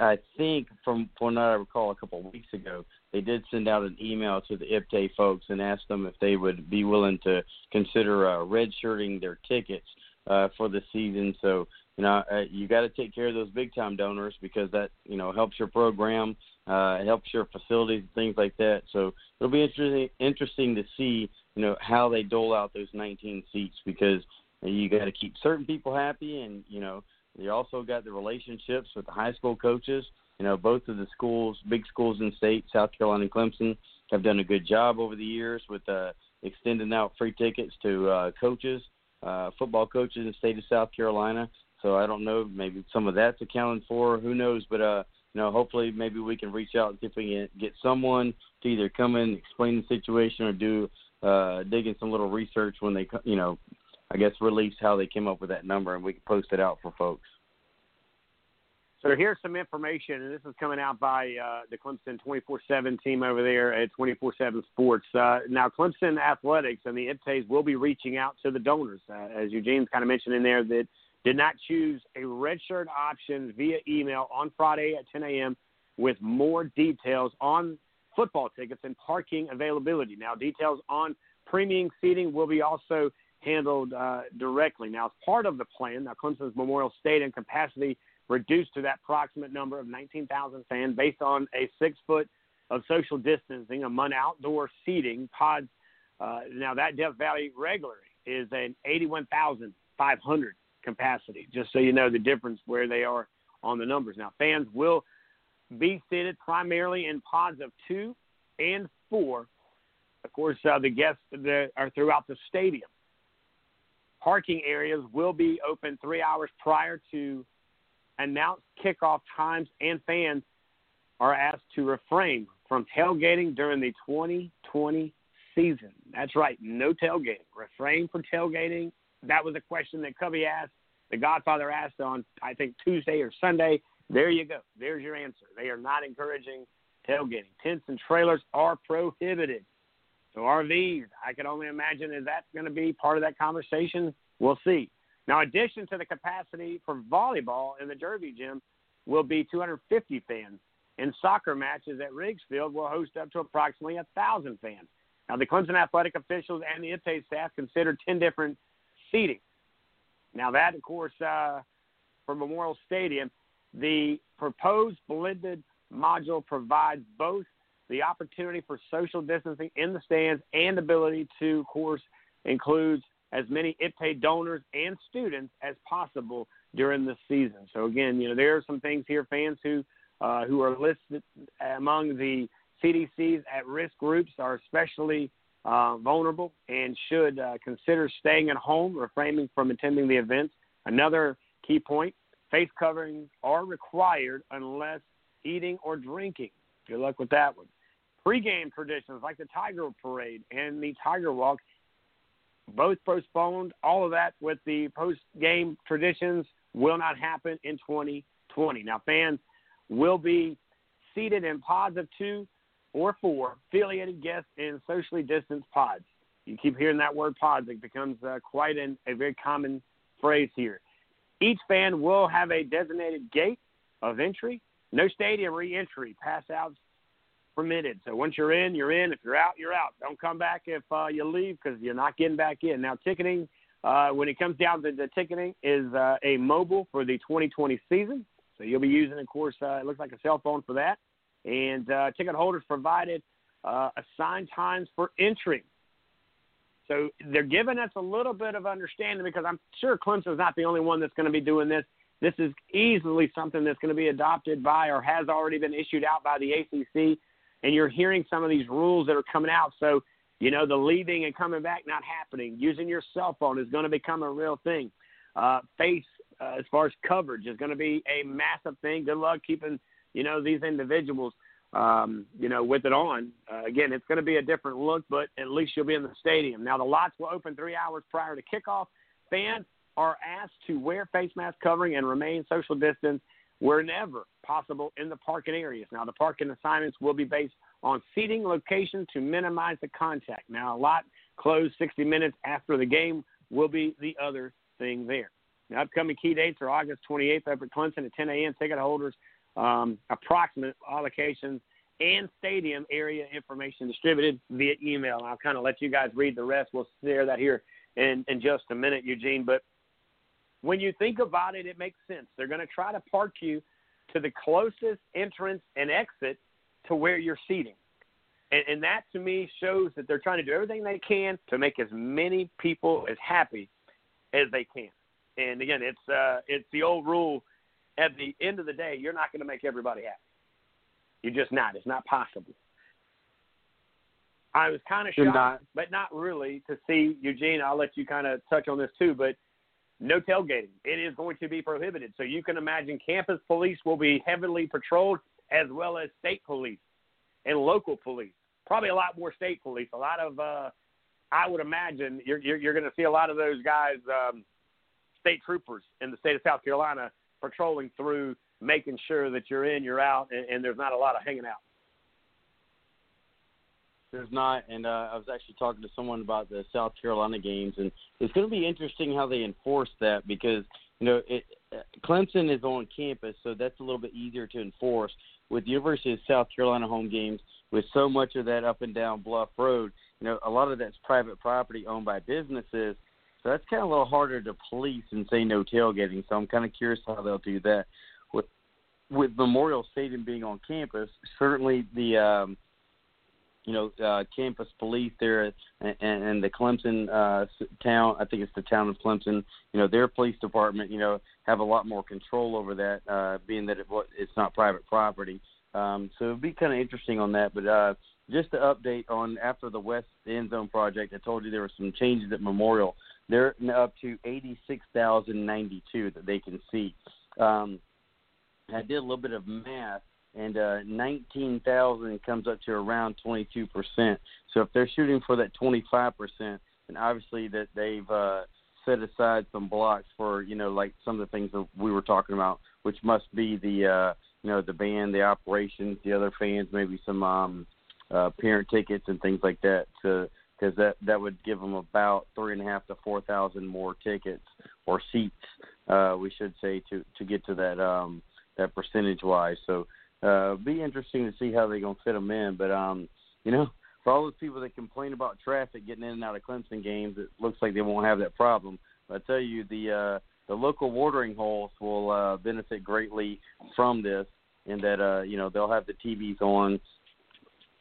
I think from from what I recall a couple of weeks ago, they did send out an email to the IPTAY folks and asked them if they would be willing to consider uh, redshirting their tickets uh, for the season. So you know, uh, you got to take care of those big time donors because that you know helps your program, uh, it helps your facilities, and things like that. So it'll be interesting interesting to see you know how they dole out those 19 seats because you got to keep certain people happy and you know you also got the relationships with the high school coaches. You know, both of the schools, big schools in state, South Carolina and Clemson, have done a good job over the years with uh, extending out free tickets to uh, coaches, uh, football coaches in the state of South Carolina. So I don't know, maybe some of that's accounted for. Who knows? But uh, you know, hopefully, maybe we can reach out and see if we can get someone to either come in, explain the situation, or do uh, dig in some little research when they, you know, I guess release how they came up with that number, and we can post it out for folks.
So here's some information, and this is coming out by uh, the Clemson 24/7 team over there at 24/7 Sports. Uh, now, Clemson Athletics and the IPTAYs will be reaching out to the donors, uh, as Eugene's kind of mentioned in there, that did not choose a redshirt option via email on Friday at 10 a.m. with more details on football tickets and parking availability. Now, details on premium seating will be also handled uh, directly. Now, as part of the plan, now Clemson's Memorial Stadium capacity reduced to that approximate number of 19,000 fans based on a six foot of social distancing among outdoor seating pods. Uh, now, that Death Valley regularly is an 81,500 capacity, just so you know the difference where they are on the numbers. Now, fans will be seated primarily in pods of two and four. Of course, uh, the guests that are throughout the stadium. Parking areas will be open three hours prior to announced kickoff times, and fans are asked to refrain from tailgating during the 2020 season. That's right, no tailgating. Refrain from tailgating. That was a question that Cubby asked, the Godfather asked on, I think, Tuesday or Sunday. There you go. There's your answer. They are not encouraging tailgating. Tents and trailers are prohibited. So RVs, I can only imagine is that going to be part of that conversation. We'll see. Now, addition to the capacity for volleyball in the Jervey Gym will be 250 fans. And soccer matches at Riggs Field will host up to approximately 1,000 fans. Now, the Clemson athletic officials and the IPTAY staff considered 10 different seating. Now, that, of course, uh, for Memorial Stadium, the proposed blended module provides both the opportunity for social distancing in the stands and ability to, of course, includes as many IPTAY donors and students as possible during the season. So again, you know there are some things here, fans who uh, who are listed among the CDC's at-risk groups are especially uh, vulnerable and should uh, consider staying at home, refraining from attending the events. Another key point: face coverings are required unless eating or drinking. Good luck with that one. Pre-game traditions like the Tiger Parade and the Tiger Walk, both postponed. All of that with the post-game traditions will not happen in 2020. Now, fans will be seated in pods of two or four affiliated guests in socially distanced pods. You keep hearing that word pods; it becomes uh, quite an, a very common phrase here. Each fan will have a designated gate of entry. No stadium re-entry. Pass outs permitted. So once you're in, you're in. If you're out, you're out. Don't come back if uh, you leave because you're not getting back in. Now, ticketing, uh, when it comes down to the ticketing, is uh, a mobile for the 2020 season. So you'll be using, of course, uh, it looks like a cell phone for that. And uh, ticket holders provided uh, assigned times for entry. So they're giving us a little bit of understanding because I'm sure Clemson's not the only one that's going to be doing this. This is easily something that's going to be adopted by or has already been issued out by the ACC. And you're hearing some of these rules that are coming out. So, you know, the leaving and coming back not happening. Using your cell phone is going to become a real thing. Uh, face, uh, as far as coverage, is going to be a massive thing. Good luck keeping, you know, these individuals um, you know, with it on. Uh, again, it's going to be a different look, but at least you'll be in the stadium. Now, the lots will open three hours prior to kickoff. Fans are asked to wear face mask covering and remain social distance wherever possible in the parking areas. Now, the parking assignments will be based on seating location to minimize the contact. Now, a lot closed 60 minutes after the game will be the other thing there. Now, upcoming key dates are August 28th up at Clemson at 10 a.m. Ticket holders um, approximate allocations, and stadium area information distributed via email. I'll kind of let you guys read the rest. We'll share that here in, in just a minute, Eugene. But when you think about it, it makes sense. They're going to try to park you to the closest entrance and exit to where you're seating. And, and that to me shows that they're trying to do everything they can to make as many people as happy as they can. And again, it's uh, it's the old rule at the end of the day, you're not going to make everybody happy. You're just not. It's not possible. I was kind of shocked, not. but not really, to see Eugene. I'll let you kind of touch on this too, but no tailgating. It is going to be prohibited. So you can imagine campus police will be heavily patrolled, as well as state police and local police. Probably a lot more state police. A lot of, uh, I would imagine, you're you're, you're going to see a lot of those guys, um, state troopers in the state of South Carolina patrolling through, making sure that you're in, you're out, and, and there's not a lot of hanging out.
There's not, and uh, I was actually talking to someone about the South Carolina games, and it's going to be interesting how they enforce that because you know it, Clemson is on campus, so that's a little bit easier to enforce. With the University of South Carolina home games, with so much of that up and down Bluff Road, you know a lot of that's private property owned by businesses, so that's kind of a little harder to police and say no tailgating. So I'm kind of curious how they'll do that. With with Memorial Stadium being on campus, certainly the um, you know uh, campus police there and, and the Clemson uh, town. I think it's the town of Clemson. You know their police department. You know have a lot more control over that, uh, being that it, it's not private property. Um, so it'd be kind of interesting on that. But uh, just to update on after the West End Zone project, I told you there were some changes at Memorial. They're up to 86,092 that they can see. Um, I did a little bit of math, and uh, 19,000 comes up to around 22%. So if they're shooting for that 25%, then obviously that they've uh, set aside some blocks for, you know, like some of the things that we were talking about, which must be the, uh, you know, the band, the operations, the other fans, maybe some um, uh, parent tickets and things like that to – because that that would give them about three and a half to four thousand more tickets or seats, uh, we should say, to to get to that um, that percentage wise. So uh, be interesting to see how they're gonna fit them in. But um, you know, for all those people that complain about traffic getting in and out of Clemson games, it looks like they won't have that problem. But I tell you, the uh, the local watering holes will uh, benefit greatly from this, in that uh, you know they'll have the TVs on.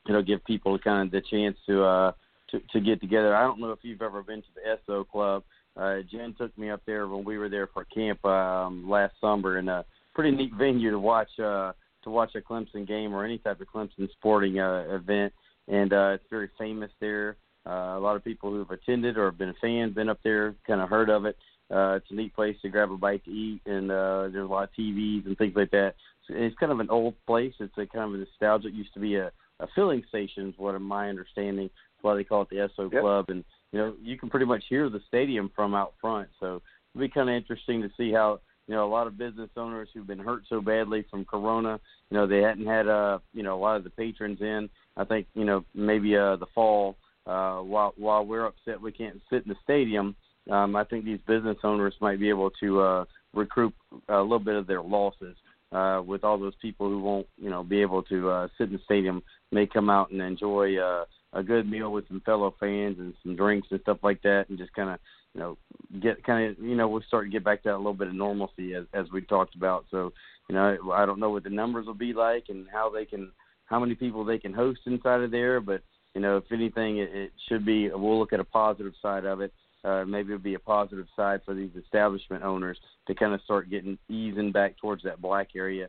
It'll give people kind of the chance to uh, to, get together. I don't know if you've ever been to the Esso Club. Uh, Jen took me up there when we were there for camp um, last summer, and a pretty neat venue to watch uh, to watch a Clemson game or any type of Clemson sporting uh, event. And uh, it's very famous there. Uh, a lot of people who've attended or have been fans been up there, kind of heard of it. Uh, it's a neat place to grab a bite to eat, and uh, there's a lot of TVs and things like that. So it's kind of an old place. It's a kind of a nostalgic. It used to be a a filling station, is what my understanding. Why they call it the Esso
yep.
Club, and you know you can pretty much hear the stadium from out front. So it'll be kind of interesting to see how you know a lot of business owners who've been hurt so badly from Corona. You know they hadn't had uh you know a lot of the patrons in. I think you know maybe uh the fall uh while while we're upset we can't sit in the stadium. Um, I think these business owners might be able to uh, recoup a little bit of their losses uh, with all those people who won't, you know, be able to uh, sit in the stadium may come out and enjoy uh, a good meal with some fellow fans and some drinks and stuff like that, and just kind of, you know, get kind of, you know, we'll start to get back to a little bit of normalcy as as we talked about. So, you know, I don't know what the numbers will be like and how they can, how many people they can host inside of there, but you know, if anything, it, it should be. We'll look at a positive side of it uh, maybe it'll be a positive side for these establishment owners to kind of start getting easing back towards that black area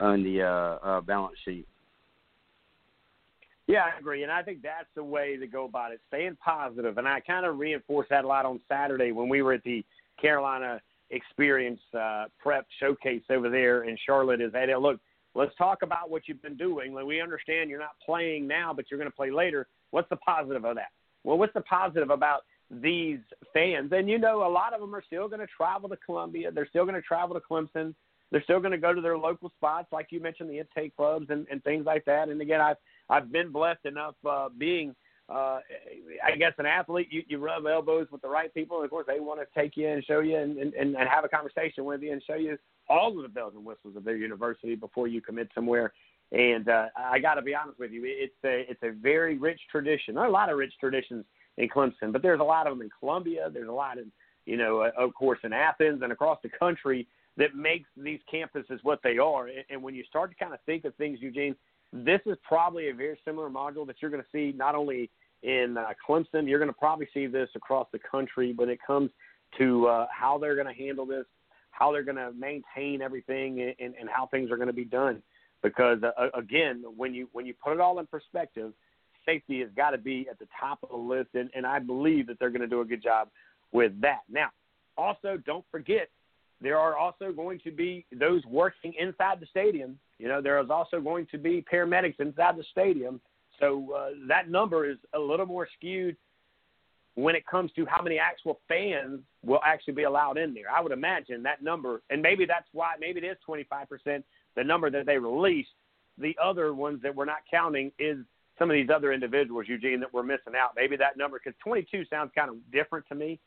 on the uh, uh, balance sheet.
Yeah, I agree, and I think that's the way to go about it. Staying positive, and I kind of reinforced that a lot on Saturday when we were at the Carolina Experience uh, Prep Showcase over there in Charlotte. Is that look? Let's talk about what you've been doing. Like we understand you're not playing now, but you're going to play later. What's the positive of that? Well, what's the positive about these fans. And you know, a lot of them are still going to travel to Columbia. They're still going to travel to Clemson. They're still going to go to their local spots, like you mentioned, the intake clubs and, and things like that. And again, I've I've been blessed enough uh, being, uh, I guess, an athlete. You, you rub elbows with the right people, and of course, they want to take you and show you and, and, and have a conversation with you and show you all of the bells and whistles of their university before you commit somewhere. And uh, I got to be honest with you, it's a it's a very rich tradition. There are a lot of rich traditions in Clemson, but there's a lot of them in Columbia. There's a lot in, you know, uh, of course, in Athens and across the country that makes these campuses what they are. And, and when you start to kind of think of things, Eugene, this is probably a very similar module that you're going to see not only in uh, Clemson, you're going to probably see this across the country when it comes to uh, how they're going to handle this, how they're going to maintain everything, and, and how things are going to be done. Because uh, again, when you when you put it all in perspective, safety has got to be at the top of the list, and, and I believe that they're going to do a good job with that. Now, also, don't forget, there are also going to be those working inside the stadium. You know, there is also going to be paramedics inside the stadium. So uh, that number is a little more skewed when it comes to how many actual fans will actually be allowed in there. I would imagine that number, and maybe that's why, maybe it is 25%, the number that they released. The other ones that we're not counting is some of these other individuals, Eugene, that we're missing out. Maybe that number, because 22 sounds kind of different to me.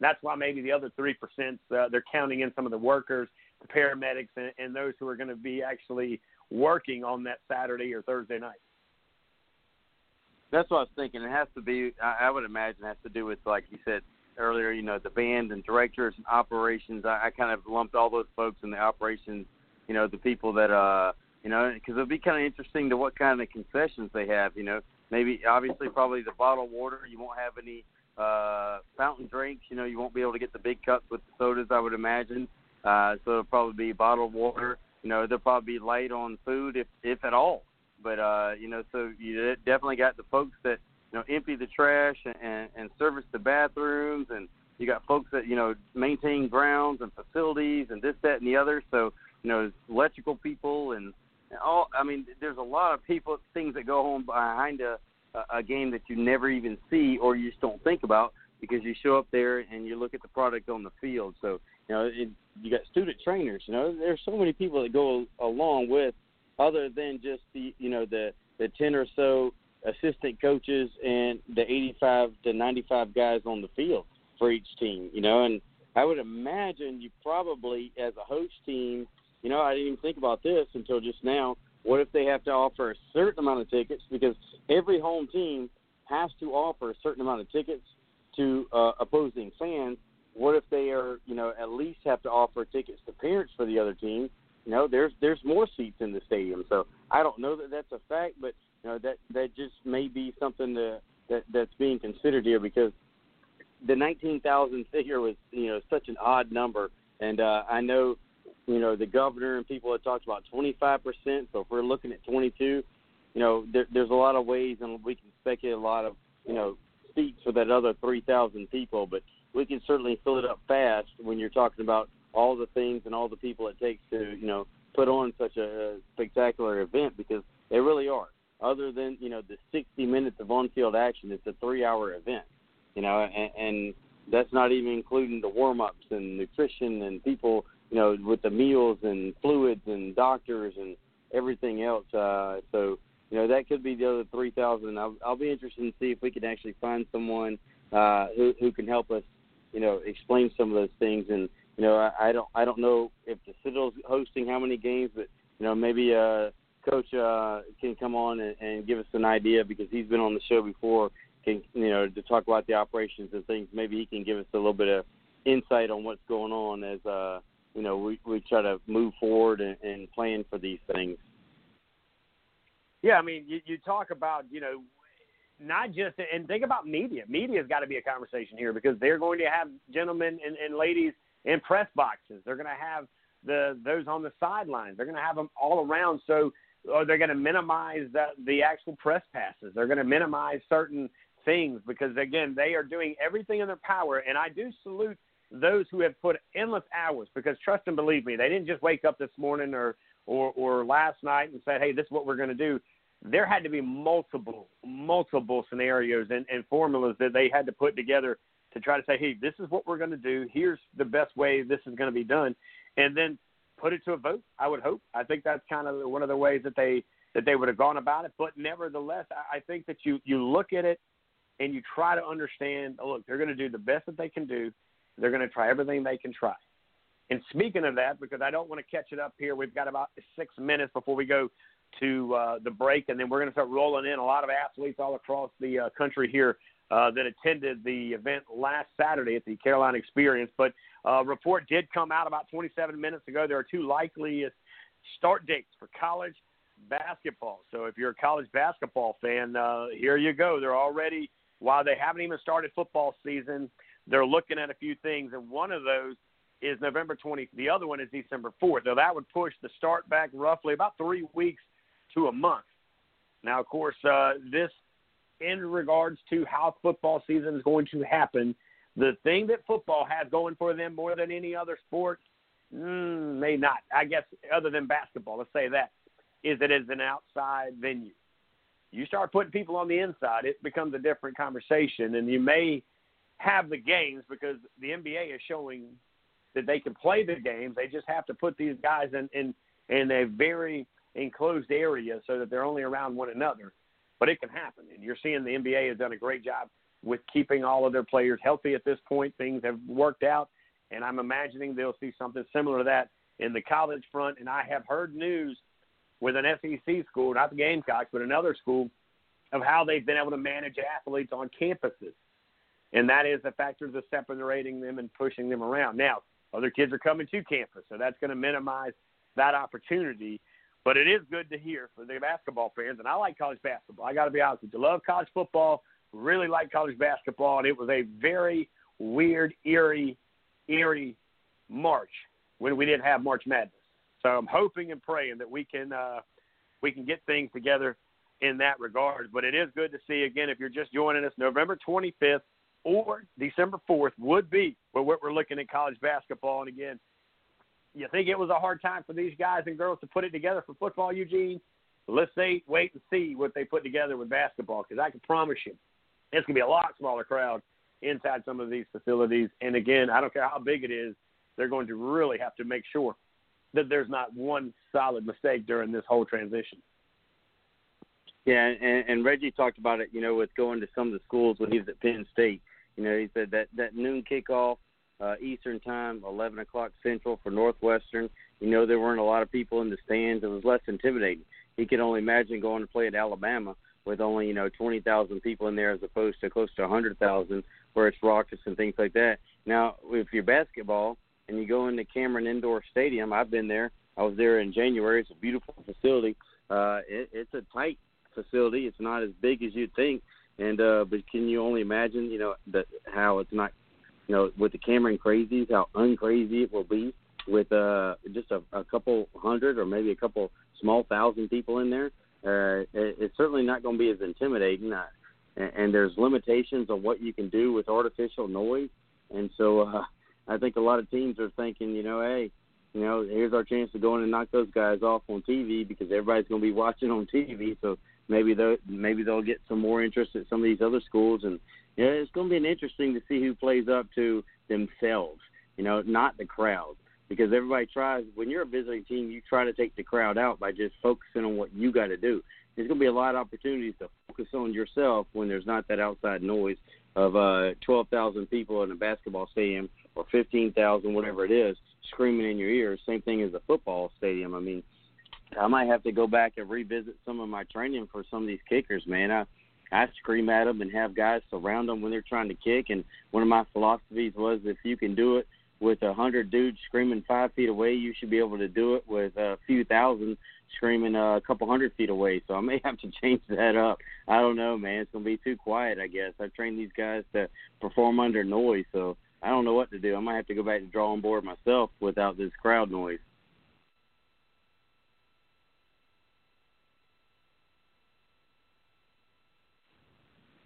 That's why maybe the other 3%, uh, they're counting in some of the workers, the paramedics, and, and those who are going to be actually working on that Saturday or Thursday night.
That's what I was thinking. It has to be, I, I would imagine, it has to do with, like you said earlier, you know, the band and directors and operations. I, I kind of lumped all those folks in the operations, you know, the people that, uh, you know, because it'll be kind of interesting to what kind of concessions they have. You know, maybe obviously probably the bottled water. You won't have any uh, fountain drinks. You know, you won't be able to get the big cups with the sodas. I would imagine. Uh, so it'll probably be bottled water. You know, they'll probably be light on food if if at all. But uh, you know, so you definitely got the folks that you know empty the trash and, and, service the bathrooms, and you got folks that you know maintain grounds and facilities and this, that, and the other. So you know, electrical people and all I mean, there's a lot of people things that go on behind a a game that you never even see or you just don't think about because you show up there and you look at the product on the field. So you know, it, you got student trainers. You know, there's so many people that go along with other than just the you know the the ten or so assistant coaches and the 85 to 95 guys on the field for each team. You know, and I would imagine you probably as a host team you know, I didn't even think about this until just now. What if they have to offer a certain amount of tickets because every home team has to offer a certain amount of tickets to uh, opposing fans? What if they are, you know, at least have to offer tickets to parents for the other team? You know, there's there's more seats in the stadium, so I don't know that that's a fact, but you know that that just may be something that that that's being considered here because the 19,000 figure was you know such an odd number, and uh, I know you know, the governor and people have talked about 25%. So if we're looking at 22, you know, there, there's a lot of ways, and we can speculate a lot of, you know, seats for that other 3,000 people. But we can certainly fill it up fast when you're talking about all the things and all the people it takes to, you know, put on such a spectacular event because they really are. other than you know the 60 minutes of on-field action, it's a three-hour event. You know, and, and that's not even including the warm-ups and nutrition and people, you know, with the meals and fluids and doctors and everything else. Uh, so you know that could be the other 3,000. I'll, I'll be interested to see if we can actually find someone uh, who who can help us, you know, explain some of those things. And you know, I, I don't I don't know if the Citadel's hosting how many games, but you know maybe uh, Coach uh, can come on and, and give us an idea because he's been on the show before. Can you know to talk about the operations and things? Maybe he can give us a little bit of insight on what's going on as uh, you know we we try to move forward and, and plan for these things.
Yeah, I mean, you, you talk about you know not just and think about media. Media's got to be a conversation here because they're going to have gentlemen and, and ladies in press boxes. They're going to have the those on the sidelines. They're going to have them all around. So or they're going to minimize the, the actual press passes. They're going to minimize certain things because again they are doing everything in their power. And I do salute those who have put endless hours because trust and believe me, they didn't just wake up this morning or or, or last night and said, hey, this is what we're going to do there had to be multiple, multiple scenarios and, and formulas that they had to put together to try to say, hey, this is what we're going to do. Here's the best way this is going to be done, and then put it to a vote. I would hope. I think that's kind of one of the ways that they that they would have gone about it. But nevertheless, I, think that you you look at it and you try to understand. Oh, look, they're going to do the best that they can do. They're going to try everything they can try. And speaking of that, because I don't want to catch it up here, we've got about six minutes before we go to uh, the break, and then we're going to start rolling in a lot of athletes all across the uh, country here uh, that attended the event last Saturday at the Carolina Experience. But uh, report did come out about 27 minutes ago. There are two likely start dates for college basketball. So if you're a college basketball fan, uh, here you go. They're already while they haven't even started football season, they're looking at a few things, and one of those is November 20th. The other one is December 4th. Now, that would push the start back roughly about three weeks to a month. Now, of course, uh, this in regards to how football season is going to happen, the thing that football has going for them more than any other sport, mm, may not. I guess other than basketball, let's say that, is it is an outside venue. You start putting people on the inside, it becomes a different conversation, and you may have the games because the NBA is showing that they can play the games. They just have to put these guys in in, in a very enclosed area so that they're only around one another. But it can happen, and you're seeing the NBA has done a great job with keeping all of their players healthy at this point. Things have worked out, and I'm imagining they'll see something similar to that in the college front. And I have heard news with an SEC school, not the Gamecocks, but another school, of how they've been able to manage athletes on campuses. And that is a factor of separating them and pushing them around. Now, other kids are coming to campus, so that's going to minimize that opportunity. But it is good to hear for the basketball fans, and I like college basketball. I got to be honest with you. Love college football, really like college basketball, and it was a very weird, eerie, eerie March when we didn't have March Madness. So I'm hoping and praying that we can uh, we can get things together in that regard. But it is good to see again if you're just joining us, November 25th or December 4th would be but what we're looking at college basketball. And again, you think it was a hard time for these guys and girls to put it together for football, Eugene? Let's see, wait and see what they put together with basketball because I can promise you it's going to be a lot smaller crowd inside some of these facilities. And again, I don't care how big it is, they're going to really have to make sure that there's not one solid mistake during this whole transition.
Yeah, and, and Reggie talked about it, you know, with going to some of the schools when he was at Penn State. You know, he said that that noon kickoff uh, Eastern time, 11 o'clock Central for Northwestern. You know, there weren't a lot of people in the stands. It was less intimidating. He could only imagine going to play at Alabama with only, you know, 20,000 people in there as opposed to close to 100,000 where it's raucous and things like that. Now, if you're basketball and you go into Cameron Indoor Stadium, I've been there. I was there in January. It's a beautiful facility. Uh, it, it's a tight facility. It's not as big as you'd think. And uh, but can you only imagine, you know, that how it's not you know, with the Cameron crazies, how uncrazy it will be with uh, just a, a couple hundred or maybe a couple small thousand people in there. Uh, it, it's certainly not going to be as intimidating. Uh, and, and there's limitations on what you can do with artificial noise. And so uh, I think a lot of teams are thinking, you know, hey, you know, here's our chance to go in and knock those guys off on TV because everybody's going to be watching on TV. So maybe they maybe they'll get some more interest at some of these other schools, and yeah, it's going to be interesting to see who plays up to themselves. You know, not the crowd, because everybody tries. When you're a visiting team, you try to take the crowd out by just focusing on what you got to do. There's going to be a lot of opportunities to focus on yourself when there's not that outside noise of uh, 12,000 people in a basketball stadium or 15,000, whatever it is, screaming in your ears. Same thing as a football stadium. I mean, I might have to go back and revisit some of my training for some of these kickers, man. I I scream at them and have guys surround them when they're trying to kick. And one of my philosophies was if you can do it with a hundred dudes screaming five feet away, you should be able to do it with a few thousand screaming a couple hundred feet away. So I may have to change that up. I don't know, man. It's gonna be too quiet, I guess. I've trained these guys to perform under noise, so I don't know what to do. I might have to go back to drawing board myself without this crowd noise.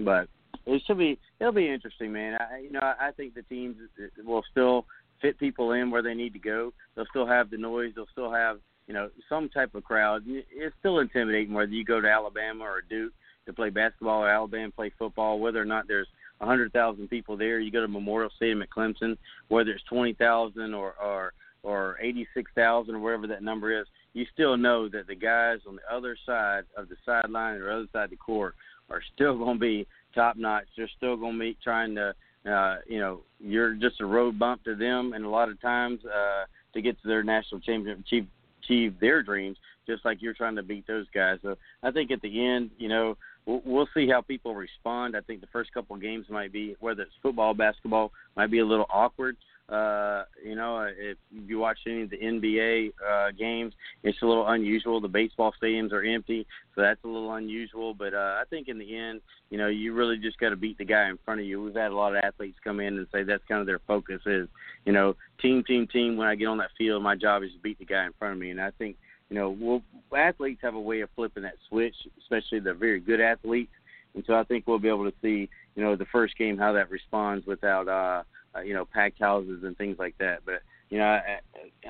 But it should be it'll be interesting, man. I you know I think the teams will still fit people in where they need to go. They'll still have the noise. They'll still have you know some type of crowd. It's still intimidating whether you go to Alabama or Duke to play basketball or Alabama play football. Whether or not there's a hundred thousand people there, you go to Memorial Stadium at Clemson, whether it's twenty thousand or or or eighty six thousand or whatever that number is. You still know that the guys on the other side of the sideline or other side of the court are still going to be top notch. They're still going to be trying to, uh, you know, you're just a road bump to them, and a lot of times uh, to get to their national championship, achieve, achieve their dreams, just like you're trying to beat those guys. So I think at the end, you know, we'll, we'll see how people respond. I think the first couple of games might be, whether it's football, basketball, might be a little awkward. Uh, you know, if you watch any of the NBA uh, games, it's a little unusual. The baseball stadiums are empty, so that's a little unusual. But uh, I think in the end, you know, you really just got to beat the guy in front of you. We've had a lot of athletes come in and say that's kind of their focus is, you know, team, team, team. When I get on that field, my job is to beat the guy in front of me. And I think, you know, we'll, athletes have a way of flipping that switch, especially the very good athletes. And so I think we'll be able to see, you know, the first game how that responds without. uh uh, you know, packed houses and things like that. But you know,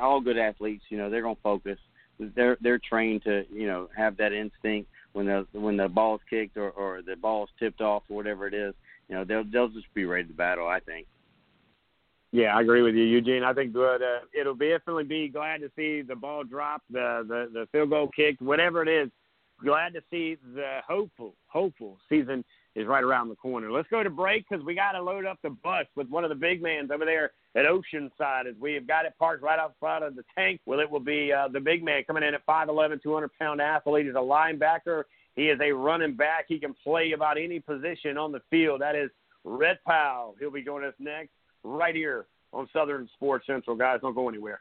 all good athletes, you know, they're gonna focus. They're they're trained to you know have that instinct when the when the ball's kicked or or the ball's tipped off or whatever it is. You know, they'll they'll just be ready to battle. I think.
Yeah, I agree with you, Eugene. I think uh, it'll definitely be glad to see the ball drop, the, the the field goal kicked, whatever it is. Glad to see the hopeful, hopeful season is right around the corner. Let's go to break because we got to load up the bus with one of the big mans over there at Oceanside as we have got it parked right outside of the tank. Well, it will be uh, the big man coming in at 5'11", 200-pound athlete. He's a linebacker. He is a running back. He can play about any position on the field. That is Red Powell. He'll be joining us next right here on Southern Sports Central. Guys, don't go anywhere.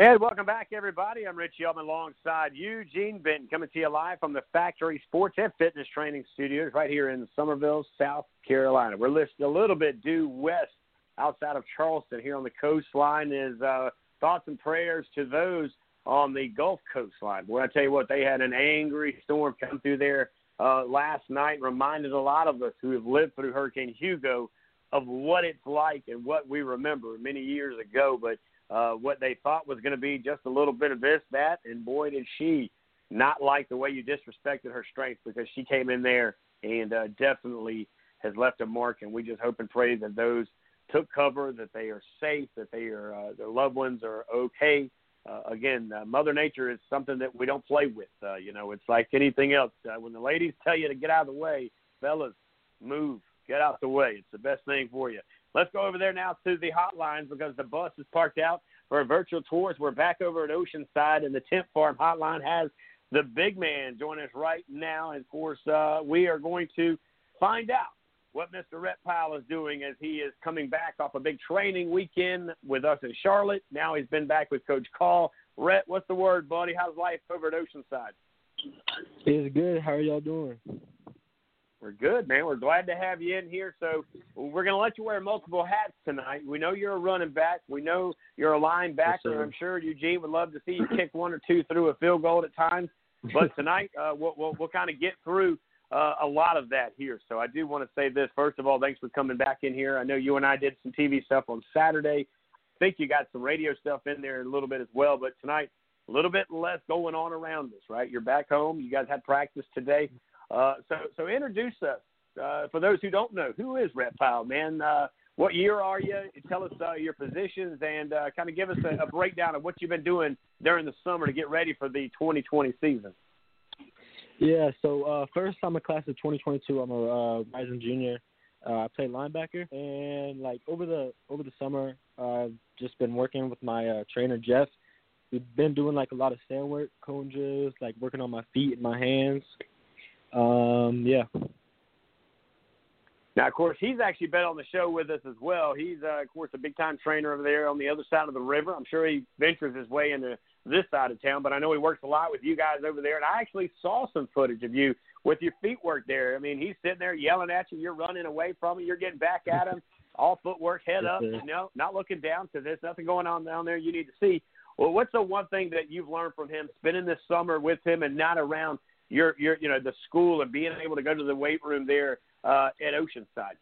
And welcome back, everybody. I'm Rich Yelman alongside Eugene Benton coming to you live from the Factory Sports and Fitness Training Studios right here in Summerville, South Carolina. We're listed a little bit due west outside of Charleston here on the coastline. Is uh, thoughts and prayers to those on the Gulf coastline. Well, I tell you what, they had an angry storm come through there uh, last night reminded a lot of us who have lived through Hurricane Hugo of what it's like and what we remember many years ago. But uh, what they thought was going to be just a little bit of this, that, and boy, did she not like the way you disrespected her strength because she came in there and uh, definitely has left a mark. And we just hope and pray that those took cover, that they are safe, that they are uh, their loved ones are okay. Uh, again, uh, Mother Nature is something that we don't play with. Uh, you know, it's like anything else. Uh, when the ladies tell you to get out of the way, fellas, move, get out the way. It's the best thing for you. Let's go over there now to the hotlines because the bus is parked out for a virtual tours. We're back over at Oceanside, and the Tent Farm hotline has the big man joining us right now. And of course, uh, we are going to find out what Mr. Rhett Powell is doing as he is coming back off a big training weekend with us in Charlotte. Now he's been back with Coach Call. Rhett, what's the word, buddy? How's life over at Oceanside?
It's good. How are y'all doing?
We're good, man. We're glad to have you in here. So we're going to let you wear multiple hats tonight. We know you're a running back. We know you're a linebacker.
Yes,
I'm sure Eugene would love to see you kick one or two through a field goal at times. But tonight, uh, we'll, we'll, we'll kind of get through uh, a lot of that here. So I do want to say this. First of all, thanks for coming back in here. I know you and I did some TV stuff on Saturday. I think you got some radio stuff in there a little bit as well. But tonight, a little bit less going on around us, right? You're back home. You guys had practice today. Uh, so, so introduce us uh, for those who don't know. Who is Powell, man? Uh, what year are you? Tell us uh, your positions and uh, kind of give us a, a breakdown of what you've been doing during the summer to get ready for the 2020 season.
Yeah, so uh, first I'm a class of 2022. I'm a uh, rising junior. Uh, I play linebacker, and like over the over the summer, I've just been working with my uh, trainer Jeff. We've been doing like a lot of stand work, cone drills, like working on my feet and my hands. Um, yeah.
Now, of course, he's actually been on the show with us as well. He's, uh, of course, a big time trainer over there on the other side of the river. I'm sure he ventures his way into this side of town, but I know he works a lot with you guys over there. And I actually saw some footage of you with your feet work there. I mean, he's sitting there yelling at you. You're running away from him. You're getting back at him. All footwork, head up, you know, not looking down because there's nothing going on down there you need to see. Well, what's the one thing that you've learned from him, spending this summer with him and not around your your you know the school and being able to go to the weight room there uh, at Oceanside?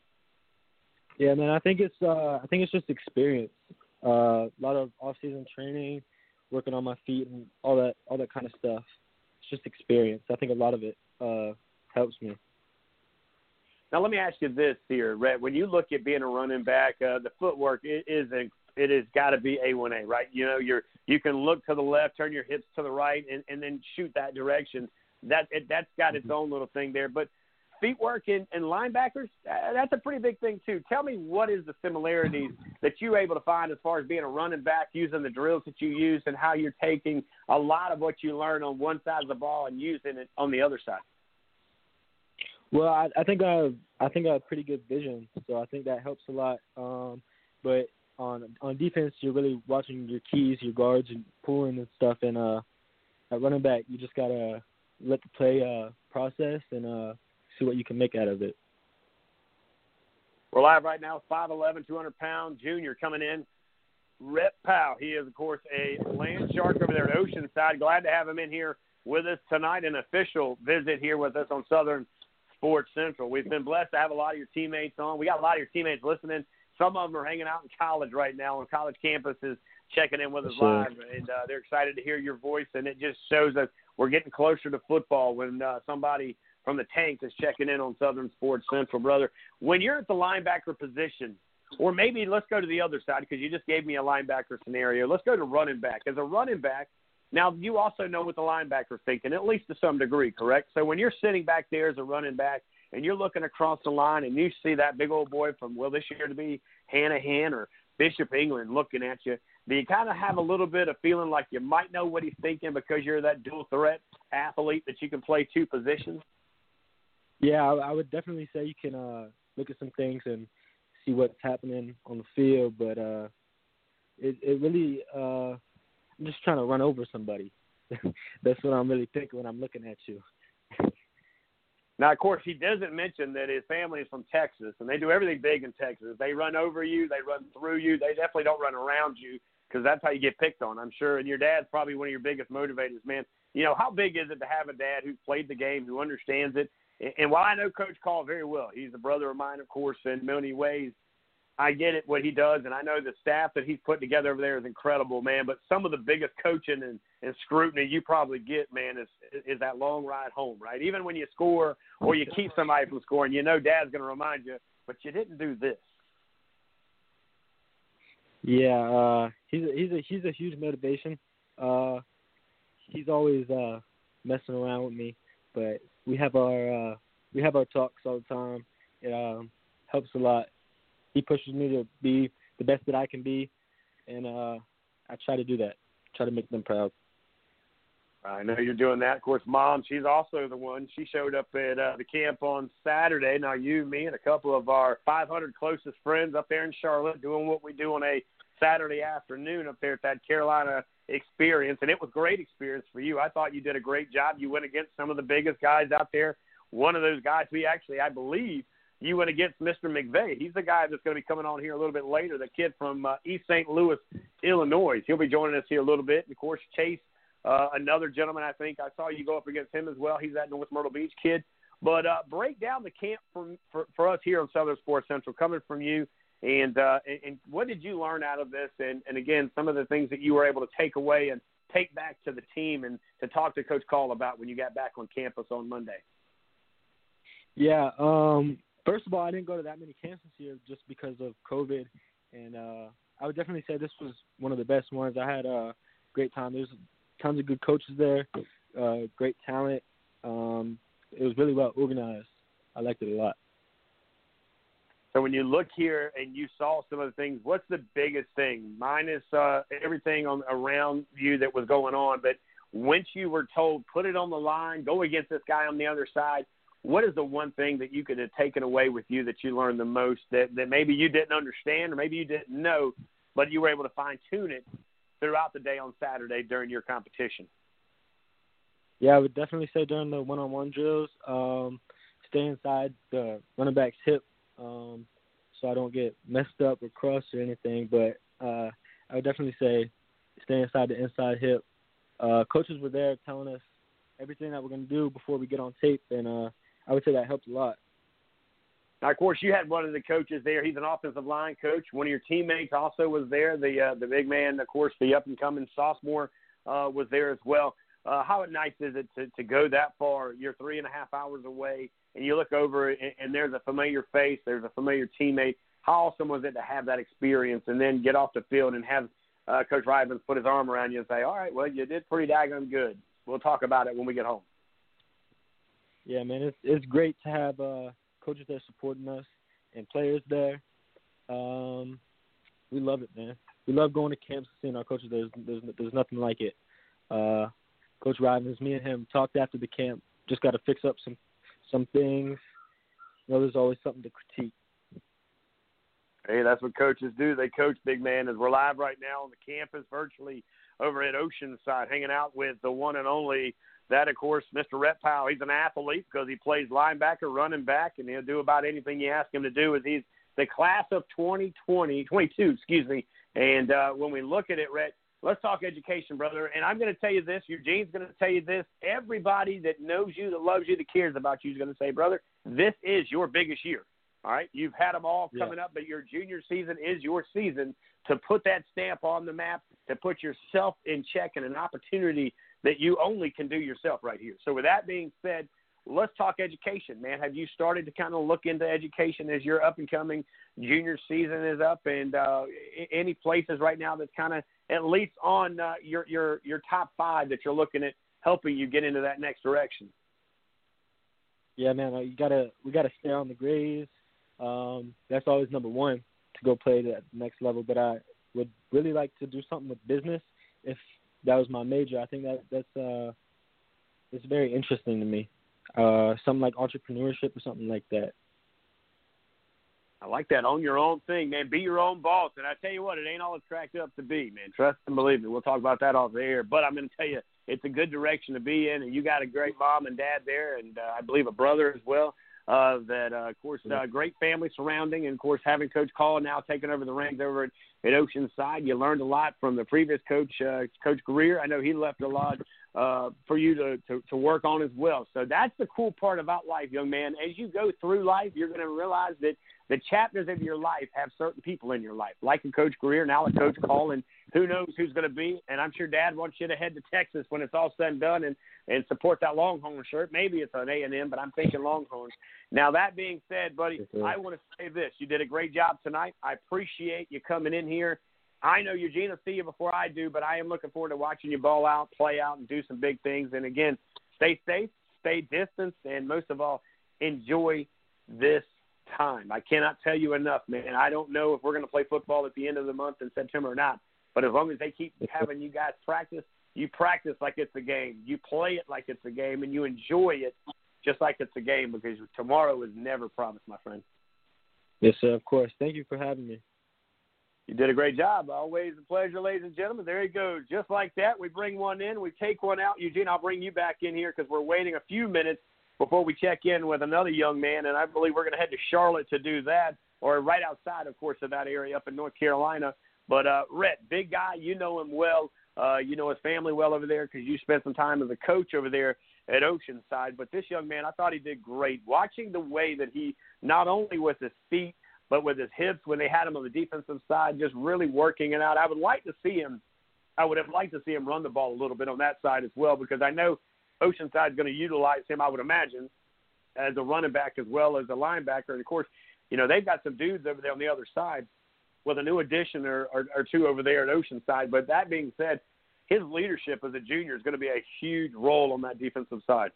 Yeah, man. I think it's uh, I think it's just experience. Uh, a lot of off season training, working on my feet and all that all that kind of stuff. It's just experience. I think a lot of it uh, helps me.
Now let me ask you this here, Rhett. When you look at being a running back, uh, the footwork it is it has got to be a one A, right? You know, you're you can look to the left, turn your hips to the right, and, and then shoot that direction. That it, that's got its own little thing there. But feet work and, in linebackers, uh, that's a pretty big thing too. Tell me what is the similarities that you're able to find as far as being a running back, using the drills that you use, and how you're taking a lot of what you learn on one side of the ball and using it on the other side.
Well, I, I think I have, I think I have pretty good vision, so I think that helps a lot. Um, but on on defense, you're really watching your keys, your guards, and pulling and stuff. And uh, at running back, you just gotta let the play uh, process and uh, see what you can make out of it.
We're live right now, 5'11", 200 pound junior coming in. Rhett Powell. He is, of course, a land shark over there at Oceanside. Glad to have him in here with us tonight. An official visit here with us on Southern Sports Central. We've been blessed to have a lot of your teammates on. We got a lot of your teammates listening. Some of them are hanging out in college right now on college campuses, checking in with us
sure.
live, and uh, they're excited to hear your voice. And it just shows that we're getting closer to football when uh, somebody from the tank is checking in on Southern Sports Central, brother. When you're at the linebacker position, or maybe let's go to the other side because you just gave me a linebacker scenario. Let's go to running back. As a running back, now you also know what the linebacker's thinking, at least to some degree, correct? So when you're sitting back there as a running back and you're looking across the line and you see that big old boy from well this year to be Hannah Hanahan or Bishop England looking at you, do you kind of have a little bit of feeling like you might know what he's thinking because you're that dual threat athlete that you can play two positions?
Yeah, I, I would definitely say you can uh, look at some things and see what's happening on the field, but uh, it it really uh, I'm just trying to run over somebody. That's what I'm really thinking when I'm looking at you.
Now, of course, he doesn't mention that his family is from Texas, and they do everything big in Texas. They run over you, they run through you. They definitely don't run around you because that's how you get picked on, I'm sure. And your dad's probably one of your biggest motivators, man. You know, how big is it to have a dad who played the game, who understands it, And while I know Coach Call very well, he's a brother of mine, of course, in many ways. I get it what he does, and I know the staff that he's put together over there is incredible, man. But some of the biggest coaching and, and scrutiny you probably get, man, is is that long ride home, right? Even when you score or you keep somebody from scoring, you know Dad's going to remind you, but you didn't do this.
Yeah, uh, he's a, he's a he's a huge motivation. Uh, he's always uh, messing around with me, but we have our uh, we have our talks all the time. It um, helps a lot. He pushes me to be the best that I can be, and uh, I try to do that. Try to make them proud.
I know you're doing that. Of course, mom, she's also the one. She showed up at uh, the camp on Saturday. Now, you, me, and a couple of our 500 closest friends up there in Charlotte doing what we do on a Saturday afternoon up there at that Carolina experience. And it was great experience for you. I thought you did a great job. You went against some of the biggest guys out there. One of those guys, we actually, I believe, you went against Mr. McVeigh. He's the guy that's going to be coming on here a little bit later, the kid from uh, East St. Louis, Illinois. He'll be joining us here a little bit. And of course, Chase uh, another gentleman, I think I saw you go up against him as well. He's that North Myrtle Beach kid. But uh, break down the camp for, for for us here on Southern Sports Central, coming from you, and uh, and, what did you learn out of this? And, and again, some of the things that you were able to take away and take back to the team, and to talk to Coach Call about when you got back on campus on Monday.
Yeah. Um, first of all, I didn't go to that many camps this year just because of COVID, and uh, I would definitely say this was one of the best ones. I had a great time. There's tons of good coaches there, uh, great talent. Um, it was really well organized. I liked it a lot.
So when you look here and you saw some of the things, what's the biggest thing, minus uh, everything on around you that was going on? But once you were told, put it on the line, go against this guy on the other side, what is the one thing that you could have taken away with you that you learned the most that, that maybe you didn't understand or maybe you didn't know, but you were able to fine tune it throughout the day on Saturday during your competition?
Yeah, I would definitely say during the one-on-one drills, um, stay inside the running back's hip, um, so I don't get messed up or crushed or anything. But uh, I would definitely say stay inside the inside hip. Uh, coaches were there telling us everything that we're going to do before we get on tape, and uh, I would say that helped a lot.
Now, of course, you had one of the coaches there. He's an offensive line coach. One of your teammates also was there. The uh, the big man, of course, the up and coming sophomore uh, was there as well. Uh, how nice is it to, to go that far? You're three and a half hours away, and you look over, and, and there's a familiar face, there's a familiar teammate. How awesome was it to have that experience and then get off the field and have uh, Coach Rivens put his arm around you and say, "All right, well, you did pretty daggone good. We'll talk about it when we get home."
Yeah, man, it's it's great to have. Uh coaches that are supporting us, and players there. Um, we love it, man. We love going to camps and seeing our coaches. There's there's there's nothing like it. Uh, Coach Rivens, me and him talked after the camp. Just got to fix up some some things. You know, there's always something to critique.
Hey, that's what coaches do. They coach big man. As we're live right now on the campus, virtually over at Oceanside, hanging out with the one and only that, of course, Mr. Powell, he's an athlete because he plays linebacker, running back, and he'll do about anything you ask him to do. As he's the class of 2020, 22, excuse me. And uh, when we look at it, Rhett, let's talk education, brother. And I'm going to tell you this. Eugene's going to tell you this. Everybody that knows you, that loves you, that cares about you is going to say, brother, this is your biggest year. All right, you've had them all coming yeah. up, but your junior season is your season to put that stamp on the map, to put yourself in check, and an opportunity that you only can do yourself right here. So, with that being said, let's talk education, man. Have you started to kind of look into education as your up and coming junior season is up, and uh, any places right now that's kind of at least on uh, your your your top five that you're looking at helping you get into that next direction?
Yeah, man, you gotta we gotta stay on the grades. Um, that's always number one to go play at the next level. But I would really like to do something with business if that was my major. I think that that's uh it's very interesting to me. Uh something like entrepreneurship or something like that.
I like that. Own your own thing, man. Be your own boss. And I tell you what, it ain't all it's cracked up to be, man. Trust and believe me. We'll talk about that off the air. But I'm going to tell you, it's a good direction to be in, and you got a great mom and dad there, and uh, I believe a brother as well. Uh, that, uh, of course, uh, great family surrounding, and of course, having Coach Call now taking over the reins over at, at Oceanside. You learned a lot from the previous coach, uh, Coach Greer. I know he left a lot uh, for you to, to to work on as well. So that's the cool part about life, young man. As you go through life, you're going to realize that the chapters of your life have certain people in your life, like a Coach Greer, now a Coach Call, and who knows who's going to be. And I'm sure Dad wants you to head to Texas when it's all said and done and and support that Longhorn shirt. Maybe it's an A and M, but I'm thinking Longhorns. Now that being said, buddy, I want to say this: you did a great job tonight. I appreciate you coming in here. I know Eugene will see you before I do, but I am looking forward to watching you ball out, play out, and do some big things. And again, stay safe, stay distanced, and most of all, enjoy this time. I cannot tell you enough, man. I don't know if we're going to play football at the end of the month in September or not, but as long as they keep having you guys practice, you practice like it's a game. You play it like it's a game, and you enjoy it just like it's a game because tomorrow is never promised, my friend.
Yes, sir. Of course. Thank you for having me.
You did a great job. Always a pleasure, ladies and gentlemen. There you go. Just like that, we bring one in, we take one out. Eugene, I'll bring you back in here because we're waiting a few minutes before we check in with another young man, and I believe we're going to head to Charlotte to do that, or right outside, of course, of that area up in North Carolina. But uh, Rhett, big guy, you know him well. Uh, you know his family well over there because you spent some time as a coach over there at Oceanside. But this young man, I thought he did great. Watching the way that he not only with his feet but with his hips when they had him on the defensive side, just really working it out. I would like to see him. I would have liked to see him run the ball a little bit on that side as well because I know Oceanside is going to utilize him. I would imagine as a running back as well as a linebacker. And of course, you know they've got some dudes over there on the other side with a new addition or, or, or two over there at Oceanside. But that being said, his leadership as a junior is going to be a huge role on that defensive side.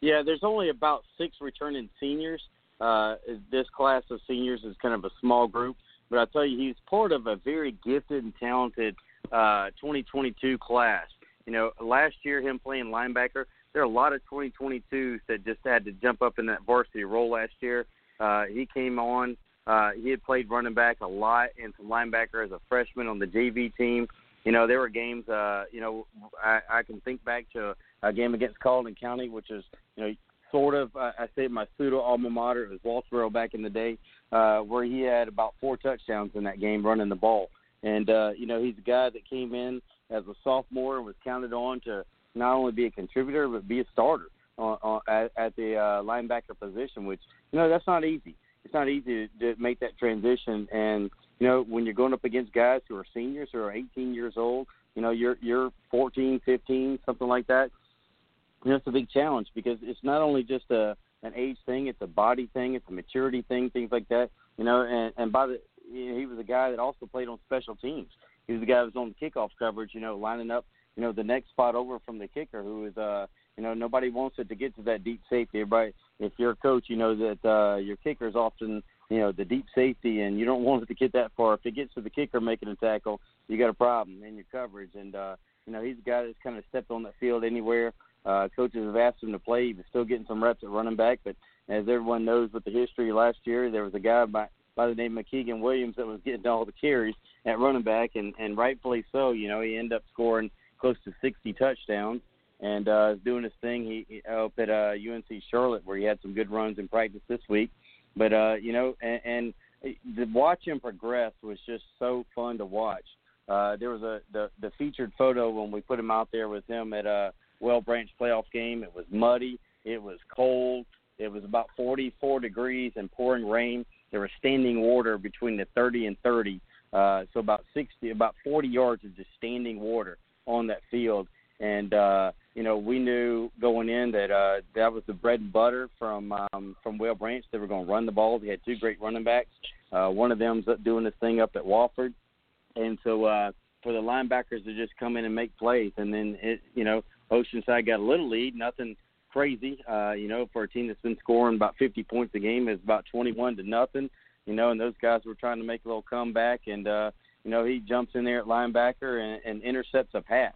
Yeah, there's only about six returning seniors. Uh, this class of seniors is kind of a small group, but I tell you, he's part of a very gifted and talented uh, 2022 class. You know, last year him playing linebacker, there are a lot of 2022s that just had to jump up in that varsity role last year. Uh, he came on. Uh, he had played running back a lot and some linebacker as a freshman on the JV team. You know, there were games. Uh, you know, I, I can think back to a game against Colleton County, which is you know sort of I, I say my pseudo alma mater. It was Walterboro back in the day, uh, where he had about four touchdowns in that game running the ball. And uh, you know, he's a guy that came in as a sophomore and was counted on to not only be a contributor but be a starter on, on, at, at the uh, linebacker position, which you know that's not easy. It's not easy to, to make that transition, and you know when you're going up against guys who are seniors who are 18 years old, you know you're you're 14, 15, something like that. You know, it's a big challenge because it's not only just a an age thing, it's a body thing, it's a maturity thing, things like that. You know, and and by the he was a guy that also played on special teams. He was the guy that was on the kickoff coverage, you know, lining up you know, the next spot over from the kicker, who is, uh, you know, nobody wants it to get to that deep safety. Everybody, if you're a coach, you know that uh, your kicker is often, you know, the deep safety, and you don't want it to get that far. If it gets to the kicker making a tackle, you got a problem in your coverage. And uh, you know, he's a guy that's kind of stepped on that field anywhere. Uh, coaches have asked him to play. He was still getting some reps at running back, but as everyone knows, with the history last year, there was a guy by by the name of Keegan Williams that was getting all the carries at running back, and and rightfully so. You know, he ended up scoring close to 60 touchdowns and uh, doing his thing. He, he up at uh, UNC Charlotte where he had some good runs in practice this week. But uh, you know, and, and to watch him progress was just so fun to watch. Uh, there was a the the featured photo when we put him out there with him at a Whale Branch playoff game. It was muddy. It was cold. It was about 44 degrees and pouring rain. There was standing water between the 30 and 30, uh, so about 60, about 40 yards of just standing water on that field. And uh, you know, we knew going in that uh, that was the bread and butter from um, from Whale Branch. They were going to run the ball. They had two great running backs. Uh, one of them's doing this thing up at Wofford, and so uh, for the linebackers to just come in and make plays, and then it, you know, Oceanside got a little lead, nothing crazy. Uh, you know, for a team that's been scoring about 50 points a game, is about 21 to nothing. You know, and those guys were trying to make a little comeback, and uh, you know, he jumps in there at linebacker and, and intercepts a pass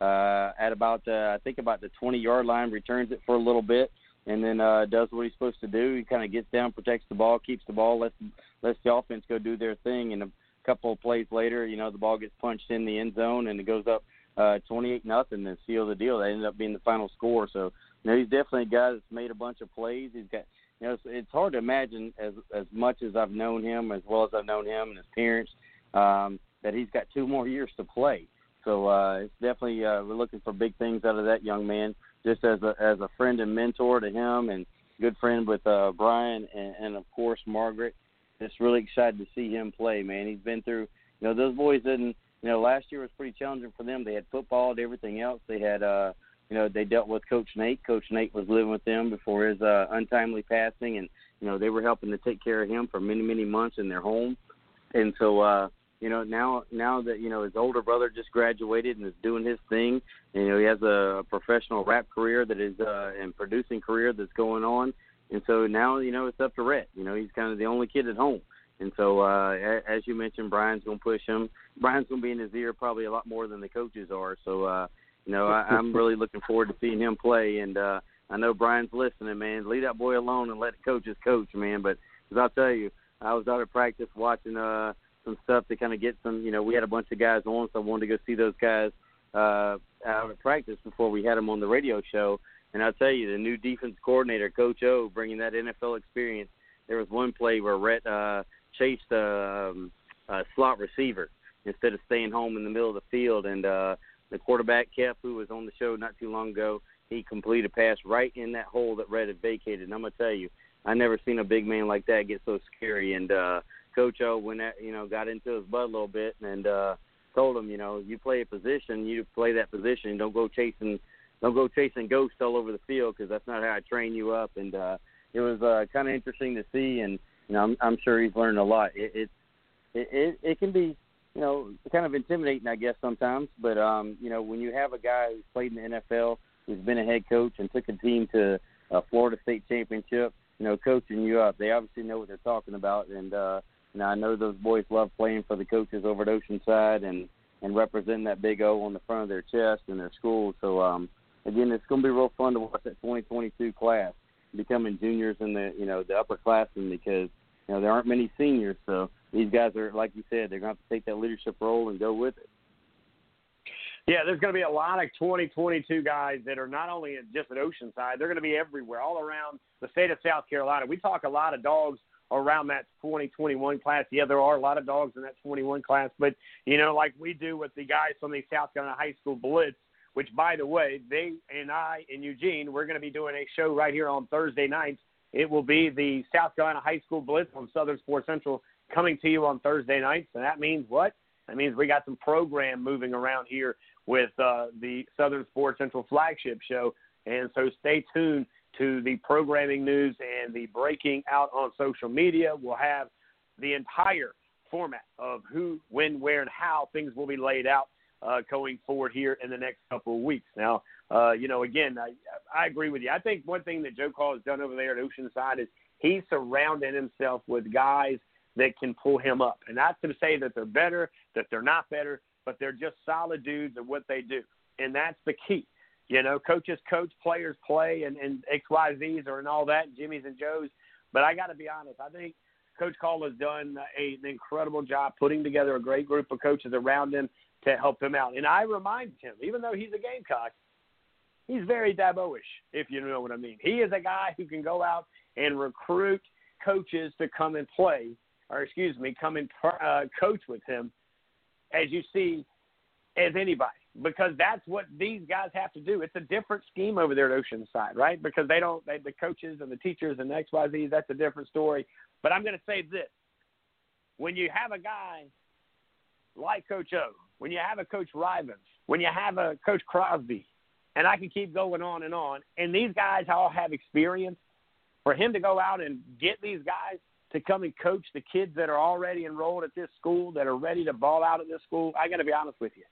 uh, at about uh, I think about the 20 yard line, returns it for a little bit, and then uh, does what he's supposed to do. He kind of gets down, protects the ball, keeps the ball, lets lets the offense go do their thing, and a couple of plays later, you know, the ball gets punched in the end zone and it goes up uh, 28 nothing and seal the deal. That ended up being the final score. So you know, he's definitely a guy that's made a bunch of plays. He's got you know, it's, it's hard to imagine as as much as I've known him, as well as I've known him and his parents um, that he's got two more years to play. So uh, it's definitely uh, we're looking for big things out of that young man. Just as a as a friend and mentor to him, and good friend with uh, Brian, and, and of course Margaret. Just really excited to see him play, man. He's been through, you know, those boys didn't. You know, last year was pretty challenging for them. They had football and everything else. They had, uh, you know, they dealt with Coach Nate. Coach Nate was living with them before his uh, untimely passing, and you know they were helping to take care of him for many many months in their home. And so, uh, you know, now now that you know his older brother just graduated and is doing his thing, and, you know, he has a professional rap career that is uh, and producing career that's going on. And so now, you know, it's up to Rhett. You know, he's kind of the only kid at home. And so, uh, as you mentioned, Brian's going to push him. Brian's going to be in his ear probably a lot more than the coaches are. So, uh, you know, I, I'm really looking forward to seeing him play. And uh, I know Brian's listening, man. Leave that boy alone and let the coaches coach, man. But as I'll tell you, I was out at practice watching uh, some stuff to kind of get some. You know, we had a bunch of guys on, so I wanted to go see those guys uh, out at practice before we had them on the radio show. And I'll tell you, the new defense coordinator, Coach O, bringing that NFL experience. There was one play where Rhett uh, chased a, um, a slot receiver instead of staying home in the middle of the field, and uh, the quarterback Kef, who was on the show not too long ago, he completed a pass right in that hole that Rhett had vacated. And I'm gonna tell you, I never seen a big man like that get so scary. And uh, Coach O, when that you know got into his butt a little bit, and uh, told him, you know, you play a position, you play that position. Don't go chasing, don't go chasing ghosts all over the field because that's not how I train you up. And uh, it was uh, kind of interesting to see, and you know, I'm, I'm sure he's learned a lot. It it it it can be you know kind of intimidating, I guess sometimes. But um, you know, when you have a guy who's played in the NFL, who's been a head coach and took a team to a Florida State championship, you know, coaching you up, they obviously know what they're talking about. And uh, you know, I know those boys love playing for the coaches over at Oceanside and and representing that big O on the front of their chest and their school. So um, again, it's going to be real fun to watch that 2022 class becoming juniors in the you know the upperclassmen because you know there aren't many seniors. So these guys are like you said, they're going to have to take that leadership role and go with it.
Yeah, there's going to be a lot of 2022 guys that are not only just at Oceanside, they're going to be everywhere, all around the state of South Carolina. We talk a lot of dogs around that 2021 class. Yeah, there are a lot of dogs in that 21 class, but you know, like we do with the guys from the South Carolina High School Blitz, which by the way, they and I and Eugene, we're going to be doing a show right here on Thursday nights. It will be the South Carolina High School Blitz on Southern Sports Central coming to you on Thursday nights, and that means what? That means we got some program moving around here with uh, the Southern Sports Central flagship show, and so stay tuned to the programming news and the breaking out on social media. We'll have the entire format of who, when, where, and how things will be laid out uh, going forward here in the next couple of weeks. Now, uh, you know, again, I, I agree with you. I think one thing that Joe Call has done over there at Oceanside is he's surrounded himself with guys that can pull him up. And not to say that they're better, that they're not better, but they're just solid dudes at what they do. And that's the key. You know, coaches coach, players play, and, and XYZs are and all that, Jimmy's and Joe's. But I got to be honest, I think Coach Call has done a, an incredible job putting together a great group of coaches around him to help him out. And I remind him, even though he's a Gamecock, he's very Dabo-ish, if you know what I mean. He is a guy who can go out and recruit coaches to come and play, or excuse me, come and uh, coach with him, as you see, as anybody because that's what these guys have to do. It's a different scheme over there at Oceanside, right? Because they don't, they, the coaches and the teachers and the XYZ, that's a different story. But I'm going to say this. When you have a guy like Coach O, when you have a Coach Rivens, when you have a Coach Crosby, and I can keep going on and on, and these guys all have experience, for him to go out and get these guys to come and coach the kids that are already enrolled at this school, that are ready to ball out at this school, I got to be honest with you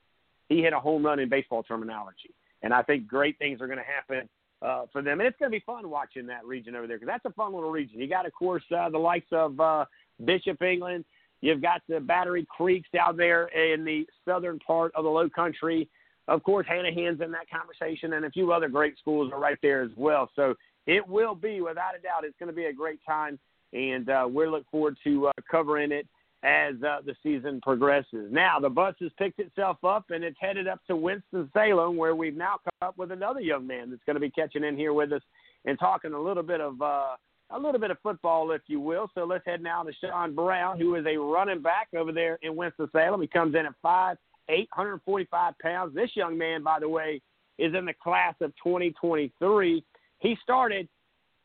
he hit a home run in baseball terminology. And I think great things are going to happen uh, for them. And it's going to be fun watching that region over there because that's a fun little region. You got, of course, uh, the likes of uh, Bishop England. You've got the Battery Creeks down there in the southern part of the low country. Of course, Hanahan's in that conversation, and a few other great schools are right there as well. So it will be, without a doubt, it's going to be a great time, and uh, we look forward to uh, covering it as uh, the season progresses. Now, the bus has picked itself up and it's headed up to Winston-Salem, where we've now come up with another young man that's going to be catching in here with us and talking a little bit of uh, a little bit of football, if you will. So let's head now to Sean Brown, who is a running back over there in Winston-Salem. He comes in at five 845 pounds. This young man, by the way, is in the class of 2023. He started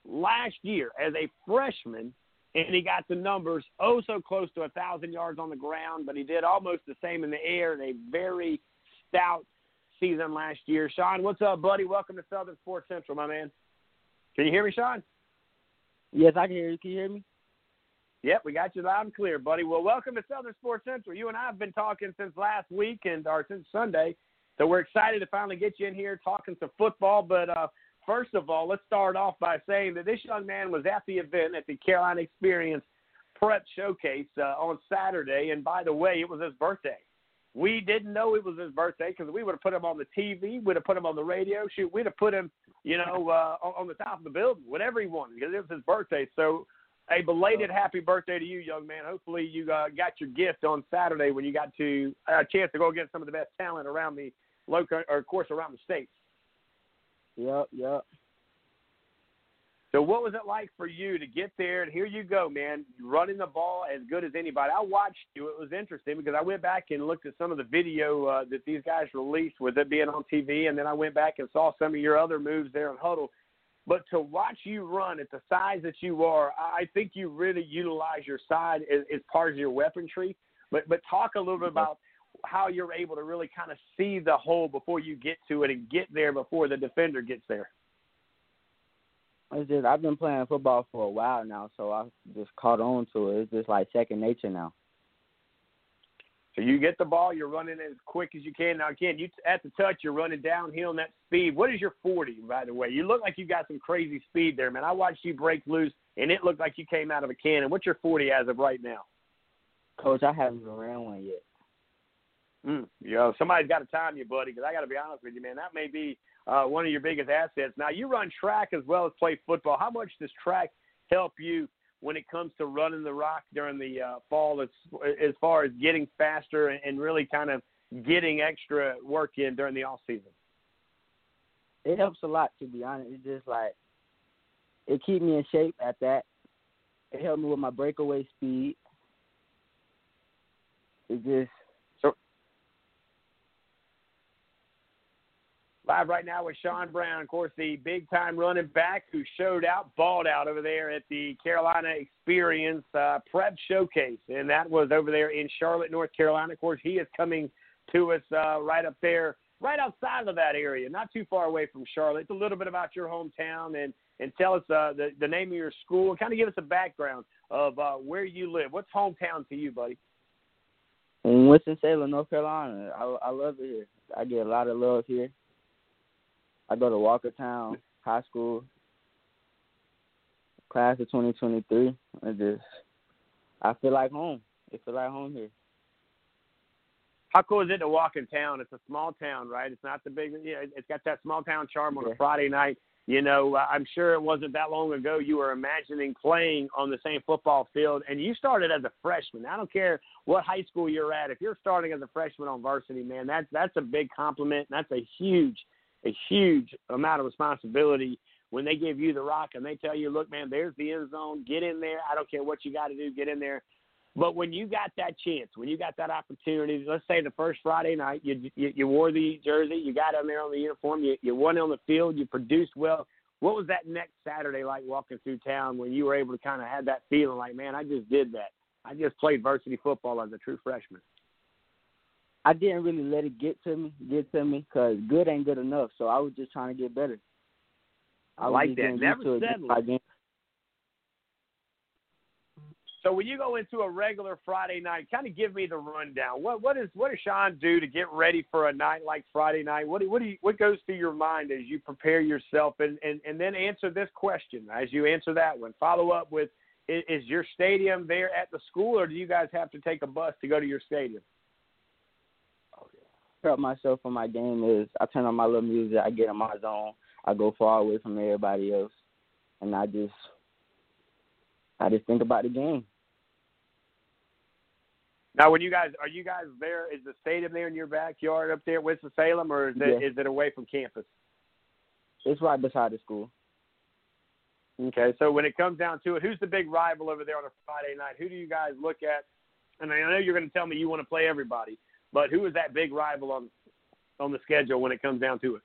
last year as a freshman, and he got the numbers oh so close to a thousand yards on the ground, but he did almost the same in the air in a very stout season last year. Sean, what's up, buddy? Welcome to Southern Sports Central, my man. Can you hear me, Sean?
Yes, I can hear you. Can you hear me?
Yep, we got you loud and clear, buddy. Well, welcome to Southern Sports Central. You and I have been talking since last week and or since Sunday, so we're excited to finally get you in here talking some football. But uh, first of all, let's start off by saying that this young man was at the event at the Carolina Experience Prep Showcase uh, on Saturday, and by the way, it was his birthday. We didn't know it was his birthday because we would have put him on the TV, we'd have put him on the radio. Shoot, we'd have put him, you know, uh, on, on the top of the building, whatever he wanted, because it was his birthday. So a belated happy birthday to you, young man. Hopefully, you uh, got your gift on Saturday when you got to uh, a chance to go against some of the best talent around the local, or of course, around the states.
Yep, yep.
So, what was it like for you to get there and here you go, man, running the ball as good as anybody? I watched you. It was interesting because I went back and looked at some of the video uh, that these guys released with it being on TV, and then I went back and saw some of your other moves there in huddle but to watch you run at the size that you are, I think you really utilize your side as, as part of your weaponry. But but talk a little bit mm-hmm. about how you're able to really kind of see the hole before you get to it and get there before the defender gets there.
It's just I've been playing football for a while now, so I just caught on to it. It's just like second nature now.
So you get the ball, you're running as quick as you can. Now again, you at the touch, you're running downhill in that speed. What is your 40, by the way? You look like you got some crazy speed there, man. I watched you break loose, and it looked like you came out of a cannon. What's your 40 as of right now?
Coach, I haven't even ran one yet.
Mm, you know, somebody's got to time you, buddy. Because I got to be honest with you, man. That may be uh, one of your biggest assets. Now you run track as well as play football. How much does track help you when it comes to running the rock during the uh, fall as, as far as getting faster and, and really kind of getting extra work in during the off season?
It helps a lot to be honest. It's just like it keep me in shape at that. It helped me with my breakaway speed. It just
Live right now with Sean Brown, of course, the big time running back who showed out, balled out over there at the Carolina Experience uh, Prep Showcase. And that was over there in Charlotte, North Carolina. Of course, he is coming to us uh, right up there, right outside of that area, not too far away from Charlotte. It's a little bit about your hometown and, and tell us uh, the, the name of your school and kind of give us a background of uh, where you live. What's hometown to you, buddy?
In Winston-Salem, North Carolina. I, I love it here. I get a lot of love here. I go to Walkertown High School, class of 2023. I just, I feel like home. It feel like home here.
How cool is it to walk in town? It's a small town, right? It's not the big, yeah. It's got that small town charm on
yeah.
a Friday night. You know, uh, I'm sure it wasn't that long ago you were imagining playing on the same football field, and you started as a freshman. I don't care what high school you're at. If you're starting as a freshman on varsity, man, that's that's a big compliment. That's a huge a huge amount of responsibility when they give you the rock and they tell you, look, man, there's the end zone. Get in there. I don't care what you got to do. Get in there. But when you got that chance, when you got that opportunity, let's say the first Friday night, you you, you wore the jersey, you got in there on the uniform, you, you won on the field, you produced well. What was that next Saturday like walking through town when you were able to kind of have that feeling like, man, I just did that. I just played varsity football as a true freshman.
I didn't really let it get to me, get to me, cause good ain't good enough. So I was just trying to get better.
I, like that. Never settle. So when you go into a regular Friday night, kind of give me the rundown. What what is what does Sean do to get ready for a night like Friday night? What do, what do you, what goes through your mind as you prepare yourself, and and and then answer this question as you answer that one. Follow up with is, is your stadium there at the school, or do you guys have to take a bus to go to your stadium?
Prep myself for my game is I turn on my little music, I get in my zone, I go far away from everybody else, and I just I just think about the game.
Now, when you guys are you guys there? Is the stadium there in your backyard up there, Winston Salem, or is it
yeah.
is it away from campus?
It's right beside the school.
Okay, so when it comes down to it, who's the big rival over there on a Friday night? Who do you guys look at? And I know you're going to tell me you want to play everybody, But who is that big rival on on the schedule when it comes down to it?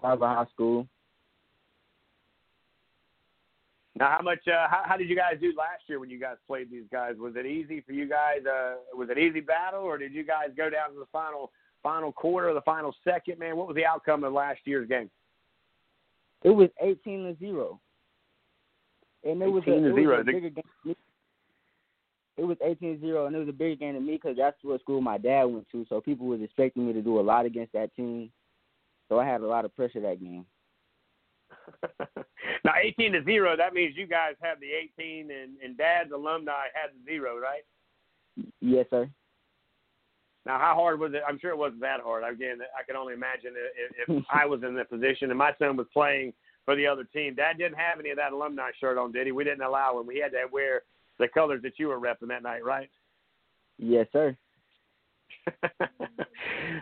Carver High School.
Now, how much? Uh, how, how did you guys do last year when you guys played these guys? Was it easy for you guys? Uh, was it easy battle, or did you guys go down to the final final quarter, or the final second? Man, what was the outcome of last year's game?
It was eighteen to zero, and it was a,
18 to
it
zero.
was a bigger game. It was 18-0, and it was a big game to me because that's what school my dad went to. So people was expecting me to do a lot against that team. So I had a lot of pressure that game.
now, 18 to zero. That means you guys have the 18, and and Dad's alumni had the zero, right?
Yes, sir.
Now, how hard was it? I'm sure it wasn't that hard. Again, I can only imagine if, if I was in that position and my son was playing for the other team. Dad didn't have any of that alumni shirt on, did he? We didn't allow him. We had to wear the colors that you were repping that night, right?
Yes, sir.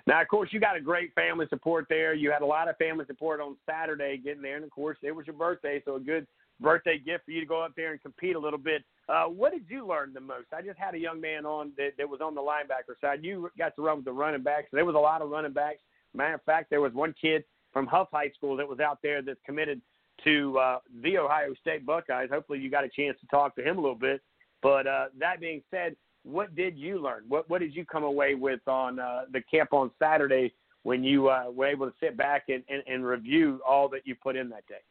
now, of course, you got a great family support there. You had a lot of family support on Saturday getting there, and of course, it was your birthday, so a good birthday gift for you to go up there and compete a little bit. Uh, what did you learn the most? I just had a young man on that, that was on the linebacker side. You got to run with the running backs. There was a lot of running backs. Matter of fact, there was one kid from Hough High School that was out there that's committed to uh, the Ohio State Buckeyes. Hopefully, you got a chance to talk to him a little bit. But uh, that being said, what did you learn? What what did you come away with on uh, the camp on Saturday when you uh, were able to sit back and, and, and review all that you put in that day?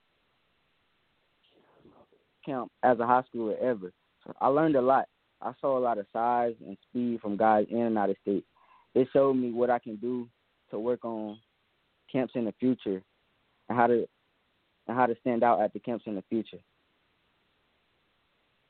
Camp as a high schooler ever. So I learned a lot. I saw a lot of size and speed from guys in and out of state. It showed me what I can do to work on camps in the future and how to and how to stand out at the camps in the future.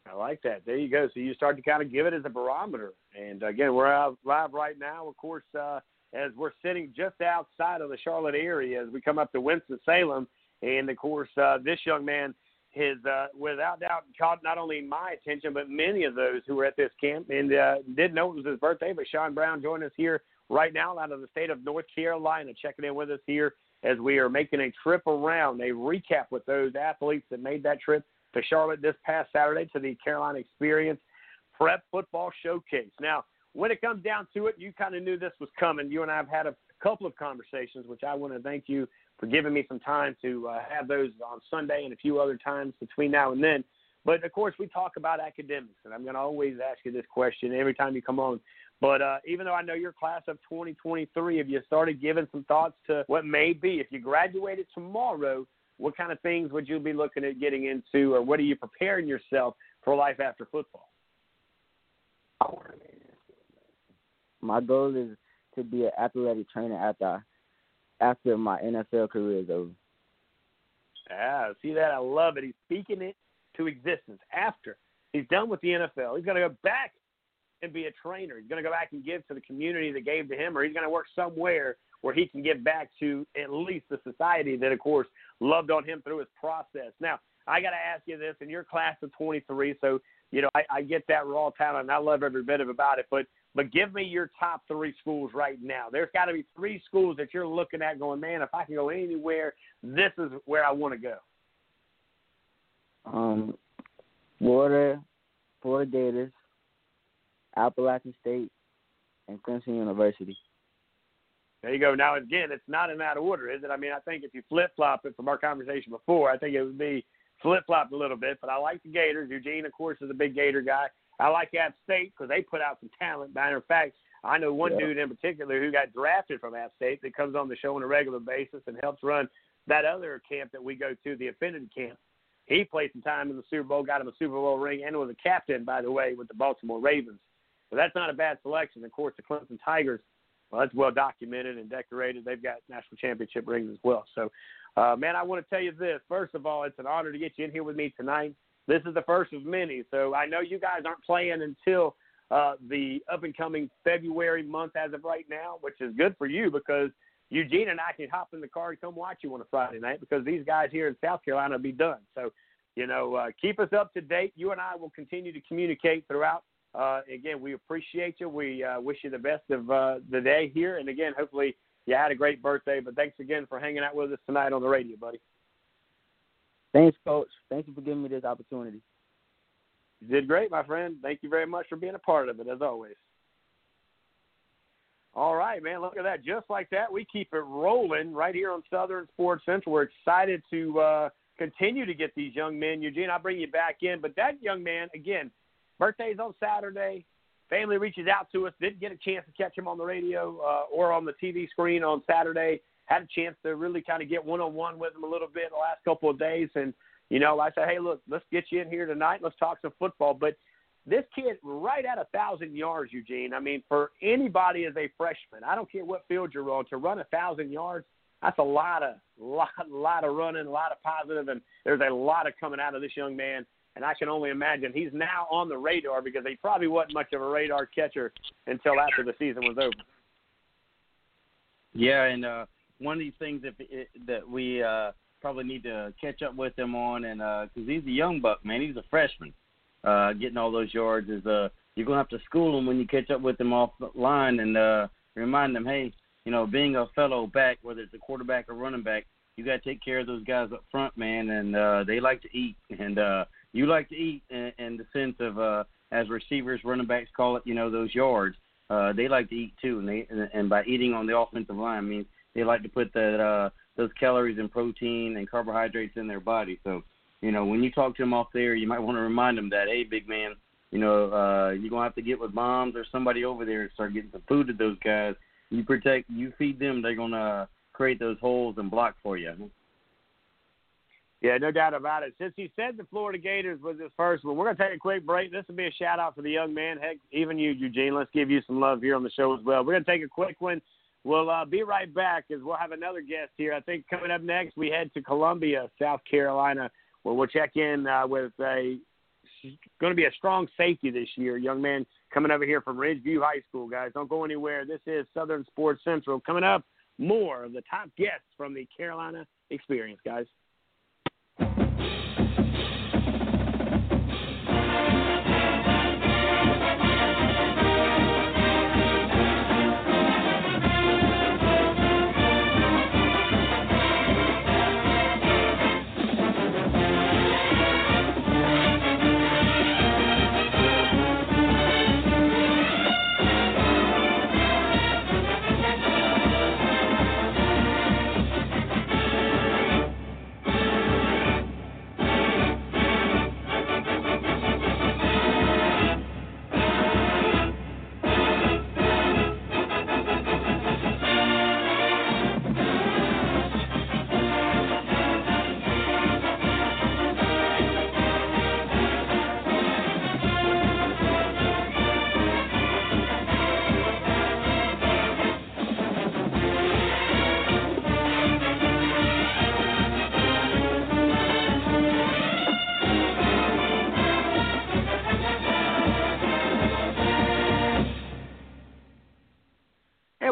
I like that. There you go. So you start to kind of give it as a barometer. And again, we're out live right now, of course, uh, as we're sitting just outside of the Charlotte area as we come up to Winston Salem. And of course, uh, this young man has, uh, without doubt, caught not only my attention, but many of those who were at this camp and uh, didn't know it was his birthday. But Sean Brown joined us here right now out of the state of North Carolina, checking in with us here as we are making a trip around, a recap with those athletes that made that trip to Charlotte this past Saturday to the Carolina Experience Prep Football Showcase. Now, when it comes down to it, you kind of knew this was coming. You and I have had a couple of conversations, which I want to thank you for giving me some time to uh, have those on Sunday and a few other times between now and then. But of course, we talk about academics, and I'm going to always ask you this question every time you come on. But uh, even though I know your class of 2023, have you started giving some thoughts to what may be if you graduated tomorrow? what kind of things would you be looking at getting into, or what are you preparing yourself for life after football?
My goal is to be an athletic trainer after after my NFL career is over.
Ah, see that? I love it. He's speaking it to existence. After he's done with the NFL, he's going to go back and be a trainer. He's going to go back and give to the community that gave to him, or he's going to work somewhere where he can give back to at least the society that, of course, loved on him through his process. Now, I got to ask you this: in your class of 23, so you know I, I get that raw talent, and I love every bit of about it. But but give me your top three schools right now. There's got to be three schools that you're looking at, going, man, if I can go anywhere, this is where I want to go.
Um, Florida, Florida Gators, Appalachian State, and Clemson University.
There you go. Now, again, it's not in that order, is it? I mean, I think if you flip flop it from our conversation before, I think it would be flip flopped a little bit. But I like the Gators. Eugene, of course, is a big Gator guy. I like App State because they put out some talent. Matter of fact, I know one yeah. dude in particular who got drafted from App State that comes on the show on a regular basis and helps run that other camp that we go to, the Affinity Camp. He played some time in the Super Bowl, got him a Super Bowl ring, and was a captain, by the way, with the Baltimore Ravens. So that's not a bad selection. Of course, the Clemson Tigers well, that's well documented and decorated. They've got national championship rings as well. So, uh, man, I want to tell you this. First of all, it's an honor to get you in here with me tonight. This is the first of many. So I know you guys aren't playing until uh, the up and coming February month as of right now, which is good for you because Eugene and I can hop in the car and come watch you on a Friday night because these guys here in South Carolina will be done. So, you know, uh, keep us up to date. You and I will continue to communicate throughout uh, again, we appreciate you. We uh, wish you the best of uh, the day here. And again, hopefully you had a great birthday. But thanks again for hanging out with us tonight on the radio, buddy.
Thanks, Coach. Thank you for giving me this opportunity.
You did great, my friend. Thank you very much for being a part of it, as always. All right, man. Look at that. Just like that, we keep it rolling right here on Southern Sports Central. We're excited to uh, continue to get these young men. Eugene, I'll bring you back in. But that young man, again, birthday's on Saturday. Family reaches out to us. Didn't get a chance to catch him on the radio uh, or on the TV screen on Saturday. Had a chance to really kind of get one on one with him a little bit the last couple of days. And, you know, I said, hey, look, let's get you in here tonight. Let's talk some football. But this kid, right at a thousand yards, Eugene. I mean, for anybody as a freshman, I don't care what field you're on, to run a thousand yards, that's a lot of lot a lot of running, a lot of positive, and there's a lot of coming out of this young man. And I can only imagine he's now on the radar because he probably wasn't much of a radar catcher until after the season was over.
Yeah, and uh, one of these things that that we uh, probably need to catch up with him on, and because uh, he's a young buck, man, he's a freshman uh, getting all those yards is uh, you're gonna have to school them when you catch up with them off the line and uh, remind them, hey, you know, being a fellow back, whether it's a quarterback or running back, you got to take care of those guys up front, man, and uh, they like to eat, and uh, you like to eat in, in the sense of uh, as receivers, running backs call it, you know, those yards. Uh, they like to eat too, and they and, by eating on the offensive line, I mean they like to put that uh, those calories and protein and carbohydrates in their body. So you know, when you talk to him off there, you might want to remind him that, hey, big man, you know, uh, you're gonna have to get with moms or somebody over there and start getting some food to those guys. You protect, you feed them, they're gonna create those holes and block for you.
Yeah, no doubt about it. Since he said the Florida Gators was his first one, we're going to take a quick break. This will be a shout out for the young man. Heck, even you, Eugene. Let's give you some love here on the show as well. We're going to take a quick one. We'll uh, be right back as we'll have another guest here. I think coming up next, we head to Columbia, South Carolina where we'll check in uh, with a going to be a strong safety this year, young man coming over here from Ridgeview High School. Guys, don't go anywhere. This is Southern Sports Central. Coming up, more of the top guests from the Carolina Experience, guys.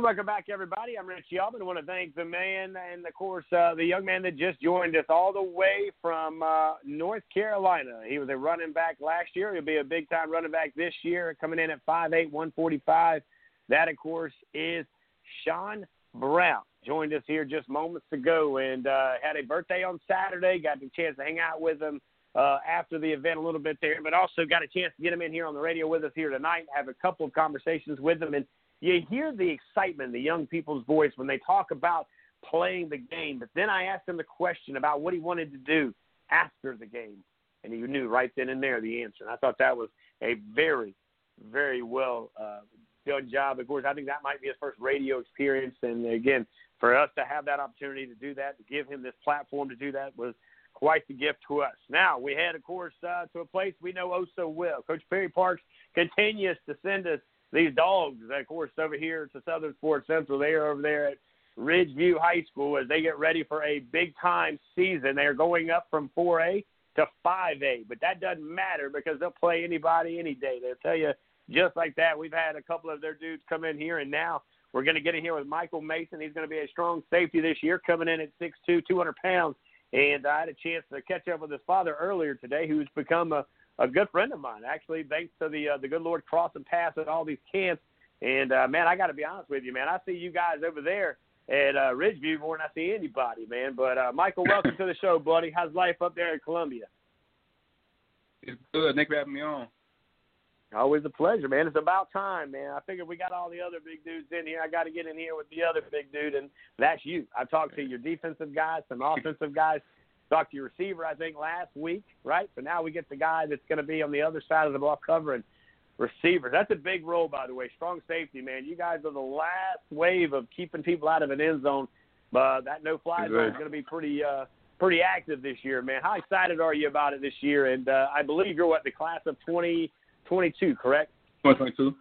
Welcome back, everybody. I'm Rich Yelvin. I want to thank the man and, of course, uh, the young man that just joined us all the way from uh, North Carolina. He was a running back last year. He'll be a big time running back this year, coming in at 5'8, 145. That, of course, is Sean Brown. Joined us here just moments ago and uh, had a birthday on Saturday. Got the chance to hang out with him uh, after the event a little bit there, but also got a chance to get him in here on the radio with us here tonight. Have a couple of conversations with him, and you hear the excitement in the young people's voice when they talk about playing the game. But then I asked him the question about what he wanted to do after the game, and he knew right then and there the answer. And I thought that was a very, very well uh, done job. Of course, I think that might be his first radio experience, and again, for us to have that opportunity to do that, to give him this platform to do that was quite the gift to us. Now we head, of course, uh, to a place we know oh so well. Coach Perry Parks continues to send us these dogs, of course, over here to Southern Sports Central, they are over there at Ridgeview High School as they get ready for a big time season. They're going up from 4A to 5A, but that doesn't matter because they'll play anybody any day. They'll tell you just like that. We've had a couple of their dudes come in here, and now we're going to get in here with Michael Mason. He's going to be a strong safety this year, coming in at 6'2", 200 pounds. And I had a chance to catch up with his father earlier today, who's become a a good friend of mine, actually, thanks to the uh, the good Lord crossing paths at all these camps. And uh, man, I got to be honest with you, man. I see you guys over there at uh, Ridgeview more than I see anybody, man. But uh, Michael, welcome to the show, buddy. How's life up there in Columbia?
It's good. Thanks for having me on.
Always a pleasure, man. It's about time, man. I figured we got all the other big dudes in here. I got to get in here with the other big dude, and that's you. I talked to your defensive guys, some offensive guys. Talked to your receiver, I think, last week, right? So now we get the guy that's going to be on the other side of the ball covering receivers. That's a big role, by the way. Strong safety, man. You guys are the last wave of keeping people out of an end zone. But that no fly zone is going to be pretty uh, pretty active this year, man. How excited are you about it this year? And uh, I believe you're what the class of 2022, correct?
2022.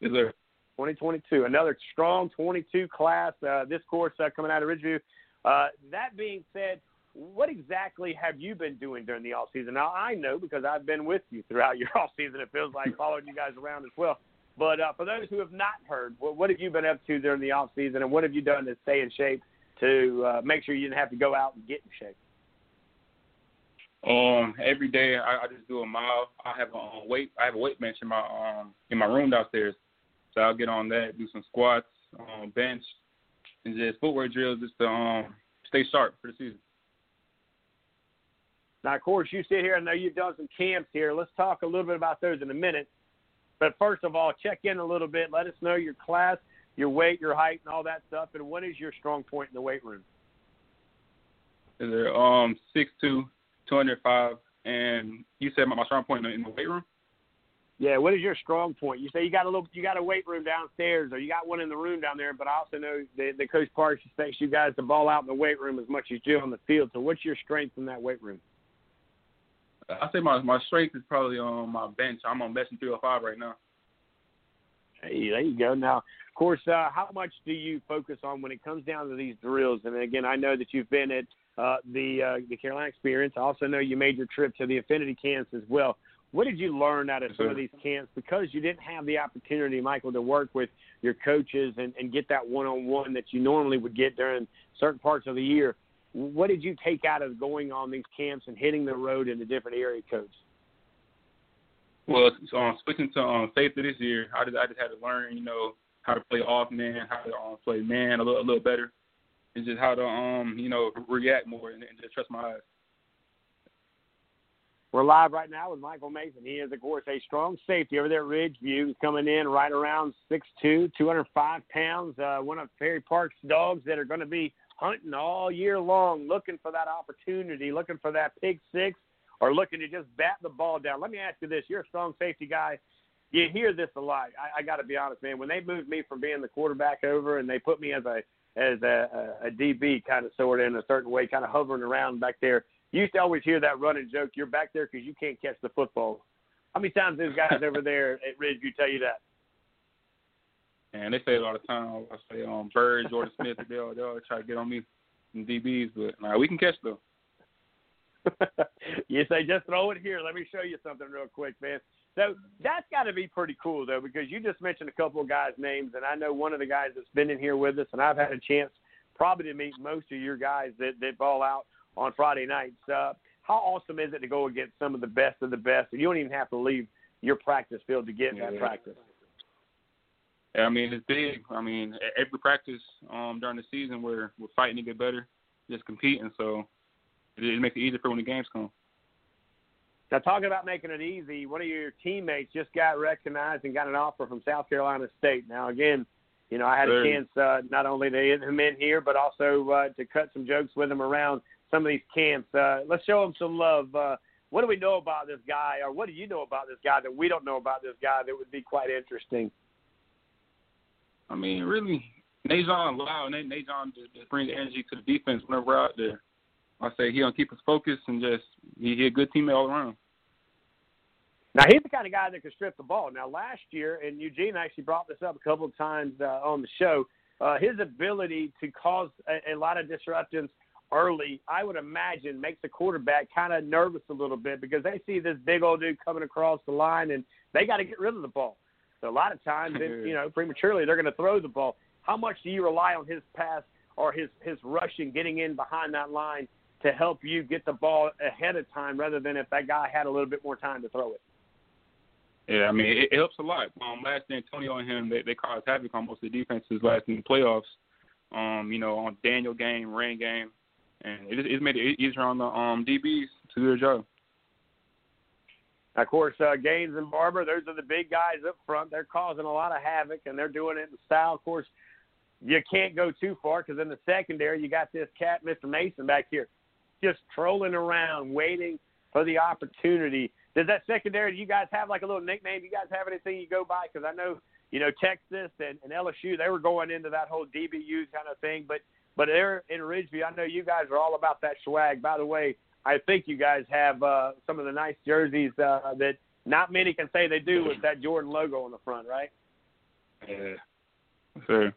Yes, sir.
2022. Another strong 22 class. Uh, this course uh, coming out of Ridgeview. Uh, that being said, what exactly have you been doing during the off season? Now I know because I've been with you throughout your off season. It feels like following you guys around as well. But uh, for those who have not heard, what, what have you been up to during the off season, and what have you done to stay in shape to uh, make sure you didn't have to go out and get in shape?
Um, every day I, I just do a mile. I have a um, weight. I have a weight bench in my um in my room downstairs, so I'll get on that, do some squats, um, bench, and just footwork drills just to um stay sharp for the season.
Now, of course, you sit here. I know you've done some camps here. Let's talk a little bit about those in a minute. But first of all, check in a little bit. Let us know your class, your weight, your height, and all that stuff. And what is your strong point in the weight room?
Is there um six two, two hundred five, and you said my, my strong point in the, in the weight room.
Yeah, what is your strong point? You say you got a little, you got a weight room downstairs, or you got one in the room down there. But I also know that, that Coach Parks expects you guys to ball out in the weight room as much as you do on the field. So, what's your strength in that weight room?
I say my my strength is probably on my bench. I'm on bench in 305 right now.
Hey, there you go. Now, of course, uh, how much do you focus on when it comes down to these drills? And again, I know that you've been at uh, the uh, the Carolina experience. I also know you made your trip to the Affinity camps as well. What did you learn out of some of these camps because you didn't have the opportunity, Michael, to work with your coaches and, and get that one on one that you normally would get during certain parts of the year? What did you take out of going on these camps and hitting the road in the different area codes?
Well, um, switching to um, safety this year, I just I just had to learn, you know, how to play off man, how to um, play man a little a little better, and just how to um you know react more and, and just trust my eyes.
We're live right now with Michael Mason. He is, of course, a strong safety over there at Ridgeview. He's coming in right around 6'2", 205 pounds. Uh, one of Perry Park's dogs that are going to be hunting all year long, looking for that opportunity, looking for that pick six, or looking to just bat the ball down. Let me ask you this: You're a strong safety guy. You hear this a lot. I, I got to be honest, man. When they moved me from being the quarterback over and they put me as a as a, a, a DB, kind of sort of in a certain way, kind of hovering around back there. You used to always hear that running joke. You're back there because you can't catch the football. How many times those guys over there at Ridgeview tell you that?
And they say it all the time. I say um Bird, Jordan Smith, they all they all try to get on me in DBs, but nah, we can catch though.
you say just throw it here. Let me show you something real quick, man. So that's got to be pretty cool though, because you just mentioned a couple of guys' names, and I know one of the guys that's been in here with us, and I've had a chance probably to meet most of your guys that that ball out on Friday nights. Uh, how awesome is it to go against some of the best of the best, and you don't even have to leave your practice field to get
yeah.
that practice?
I mean, it's big. I mean, every practice um, during the season, we're we're fighting to get better, just competing. So it, it makes it easier for when the games come.
Now, talking about making it easy, one of your teammates just got recognized and got an offer from South Carolina State. Now, again, you know, I had a chance uh, not only to get him in here, but also uh, to cut some jokes with him around some of these camps. Uh, let's show him some love. Uh, what do we know about this guy, or what do you know about this guy that we don't know about this guy that would be quite interesting?
I mean, really, Najon loud. Najon just, just brings energy to the defense whenever we're out there. I say he gonna keep us focused and just he, he a good teammate all around.
Now he's the kind of guy that can strip the ball. Now last year, and Eugene actually brought this up a couple of times uh, on the show, uh, his ability to cause a, a lot of disruptions early, I would imagine, makes the quarterback kind of nervous a little bit because they see this big old dude coming across the line and they got to get rid of the ball. So a lot of times, it, you know, prematurely they're going to throw the ball. How much do you rely on his pass or his his rushing, getting in behind that line to help you get the ball ahead of time, rather than if that guy had a little bit more time to throw it?
Yeah, I mean it, it helps a lot. Um, last year Antonio and him they they caused havoc on most of the defenses last in the playoffs. Um, you know, on Daniel game, rain game, and it it made it easier on the um DBs to do their job.
Of course, uh, Gaines and Barber, those are the big guys up front. They're causing a lot of havoc, and they're doing it in style. Of course, you can't go too far because in the secondary, you got this cat, Mr. Mason, back here, just trolling around, waiting for the opportunity. Does that secondary, do you guys have like a little nickname? Do you guys have anything you go by? Because I know, you know, Texas and, and LSU, they were going into that whole DBU kind of thing. But but there in Ridgeview, I know you guys are all about that swag. By the way, I think you guys have uh, some of the nice jerseys uh, that not many can say they do with that Jordan logo on the front, right?
Yeah, sure.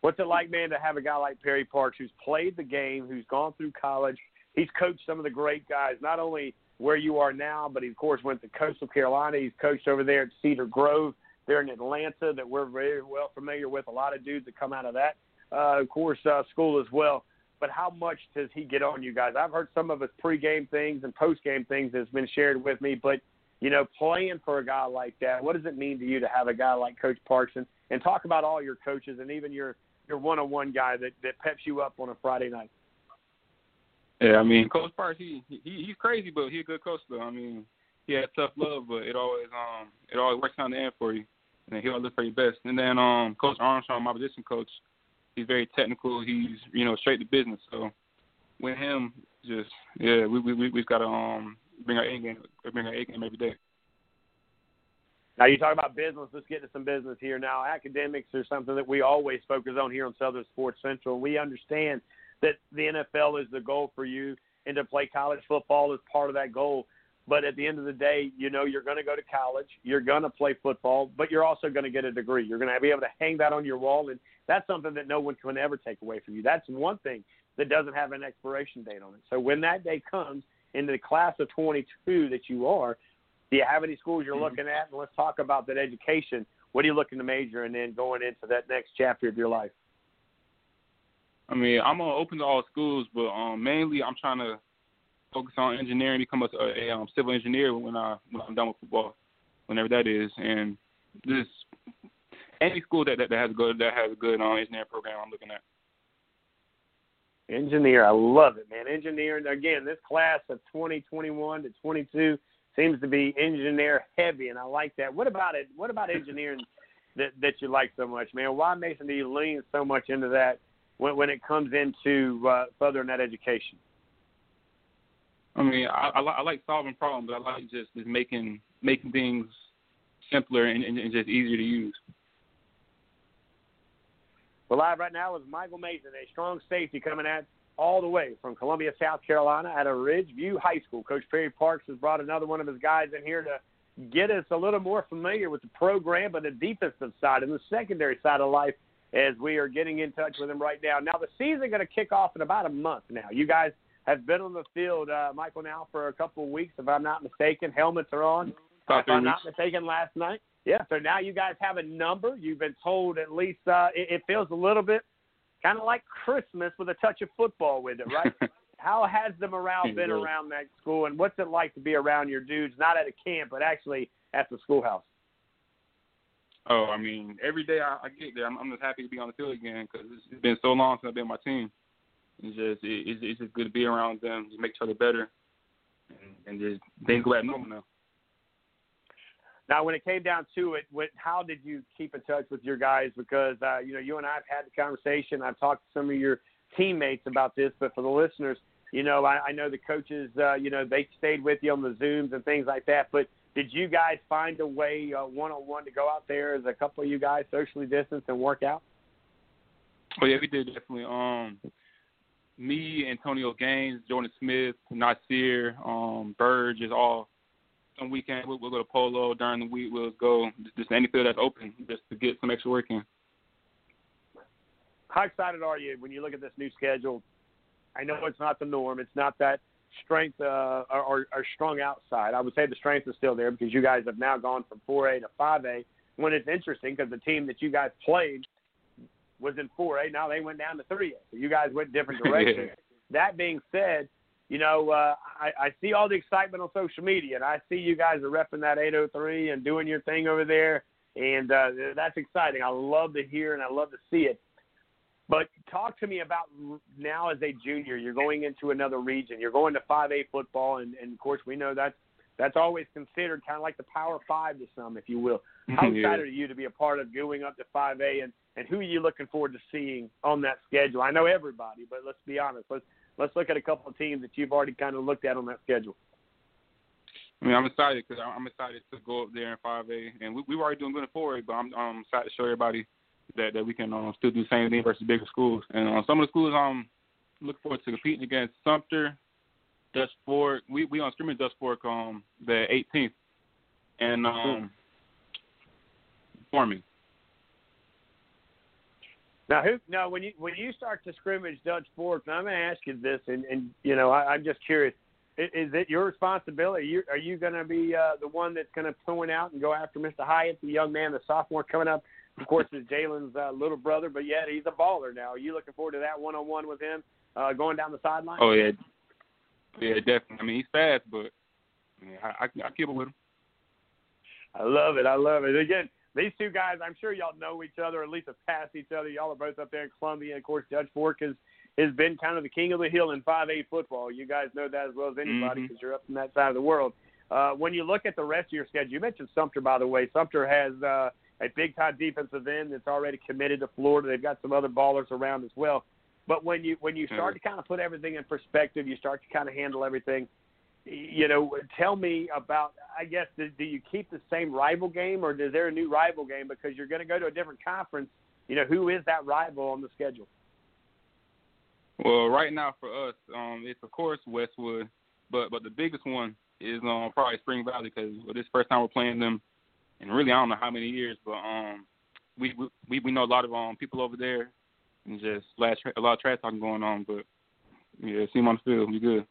What's it like, man, to have a guy like Perry Parks who's played the game, who's gone through college? He's coached some of the great guys, not only where you are now, but he, of course, went to Coastal Carolina. He's coached over there at Cedar Grove there in Atlanta that we're very well familiar with. A lot of dudes that come out of that, uh, of course, uh, school as well. But how much does he get on you guys? I've heard some of his pregame things and postgame things that's been shared with me, but you know, playing for a guy like that, what does it mean to you to have a guy like Coach Parkson? And talk about all your coaches and even your your one-on-one guy that that peps you up on a Friday night.
Yeah, I mean, Coach Parks, he, he he's crazy, but he's a good coach though. I mean, he has tough love, but it always um it always works out in the end for you, and he always look for your best. And then um Coach Armstrong, my position coach, he's very technical. He's you know straight to business. So with him, just yeah, we we we've got to um bring our A game, bring our A game every day.
Now you talk about business. Let's get to some business here. Now academics are something that we always focus on here on Southern Sports Central. We understand that the NFL is the goal for you, and to play college football is part of that goal. But at the end of the day, you know you're going to go to college, you're going to play football, but you're also going to get a degree. You're going to be able to hang that on your wall, and that's something that no one can ever take away from you. That's one thing that doesn't have an expiration date on it. So when that day comes in the class of 22 that you are, do you have any schools you're mm-hmm. looking at? And let's talk about that education. What are you looking to major in then going into that next chapter of your life?
I mean, I'm open to all schools, but um, mainly I'm trying to focus on engineering, become a, a, um, civil engineer when I when I'm done with football, whenever that is, and just any school that that, that has good that has a good um, engineering program, I'm looking at.
Engineer, I love it, man. Engineering again. This class of 2021 to 22 seems to be engineer heavy, and I like that. What about it? What about engineering that that you like so much, man? Why Mason do you lean so much into that when when it comes into uh, furthering that education?
I mean, I, I, I like solving problems. But I like just, just making making things simpler and, and, and just easier to use.
We're live right now with Michael Mason, a strong safety coming at all the way from Columbia, South Carolina, at a Ridgeview High School. Coach Perry Parks has brought another one of his guys in here to get us a little more familiar with the program, but the defensive side and the secondary side of life as we are getting in touch with him right now. Now, the season going to kick off in about a month now. You guys have been on the field, uh, Michael, now for a couple of weeks, if I'm not mistaken. Helmets are on,
About
if I'm not mistaken, last night. Yeah, so now you guys have a number. You've been told at least uh, it, it feels a little bit kind of like Christmas with a touch of football with it, right? How has the morale been around that school, and what's it like to be around your dudes, not at a camp, but actually at the schoolhouse?
Oh, I mean, every day I, I get there, I'm, I'm just happy to be on the field again because it's, it's been so long since I've been on my team. It's just it, it's, it's just good to be around them, to make each other better, and, and just things go back normal now.
Now, when it came down to it, what, how did you keep in touch with your guys? Because uh, you know, you and I have had the conversation. I've talked to some of your teammates about this, but for the listeners, you know, I, I know the coaches, uh, you know, they stayed with you on the zooms and things like that. But did you guys find a way one on one to go out there as a couple of you guys socially distanced and work out?
Oh yeah, we did definitely. Um, me, Antonio Gaines, Jordan Smith, Nasir, um, Burge is all some weekend we'll, we'll go to polo during the week. We'll go just any field that's open just to get some extra work in.
How excited are you when you look at this new schedule? I know it's not the norm. It's not that strength uh, or, or strong outside. I would say the strength is still there because you guys have now gone from 4A to 5A. When it's interesting because the team that you guys played was in 4A. Now they went down to 3A. So you guys went different directions. that being said, you know, uh, I, I see all the excitement on social media, and I see you guys are repping that 803 and doing your thing over there, and uh, that's exciting. I love to hear and I love to see it. But talk to me about now as a junior, you're going into another region. You're going to 5A football, and, and of course we know that's that's always considered kind of like the Power Five to some, if you will. How
Yeah.
excited are you to be a part of going up to 5A, and and who are you looking forward to seeing on that schedule? I know everybody, but let's be honest. Let's let's look at a couple of teams that you've already kind of looked at on that schedule.
I mean, I'm excited because I'm excited to go up there in 5A, and we we were already doing good in 4A, but I'm um excited to show everybody that that we can um, still do the same thing versus bigger schools. And uh, some of the schools I'm looking forward to competing against Sumter, Dutch Fork. We we on scrimmage Dutch Fork um the 18th, and um Foreman.
Now, who? Now, when you when you start to scrimmage Dutch Fork, now I'm going to ask you this, and and you know, I, I'm just curious. Is, is it your responsibility? Are you, are you going to be uh, the one that's going to point out and go after Mr. Hyatt, the young man, the sophomore coming up? Of course, is Jalen's uh, little brother, but yet he's a baller now. Are you looking forward to that one-on-one with him uh, going down the sideline?
Oh yeah, yeah, definitely. I mean, he's fast, but yeah, I I, I keep up with him.
I love it. I love it. Again, these two guys, I'm sure y'all know each other, at least have passed each other. Y'all are both up there in Columbia. And of course, Dutch Fork has, has been kind of the king of the hill in 5A football. You guys know that as well as anybody
Mhm.
because you're up in that side of the world. Uh, when you look at the rest of your schedule, you mentioned Sumter, by the way. Sumter has uh, a big time defensive end that's already committed to Florida. They've got some other ballers around as well. But when you when you start to kind of put everything in perspective, you start to kind of handle everything you know, tell me about. I guess do, do you keep the same rival game, or is there a new rival game because you're going to go to a different conference? You know, who is that rival on the schedule?
Well, right now for us, um, it's of course Westwood, but but the biggest one is um probably Spring Valley because well, this first time we're playing them, and really I don't know how many years, but um we we we know a lot of um people over there, and just last a lot of trash talking going on, but yeah, see them on the field, we good.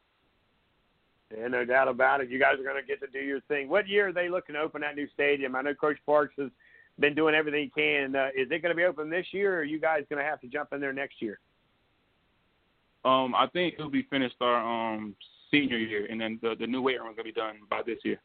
Yeah, no doubt about it. You guys are going to get to do your thing. What year are they looking to open that new stadium? I know Coach Parks has been doing everything he can. Uh, is it going to be open this year, or are you guys going to have to jump in there next year?
Um, I think it'll be finished our um senior year, and then the the new weight room is gonna be done by this year.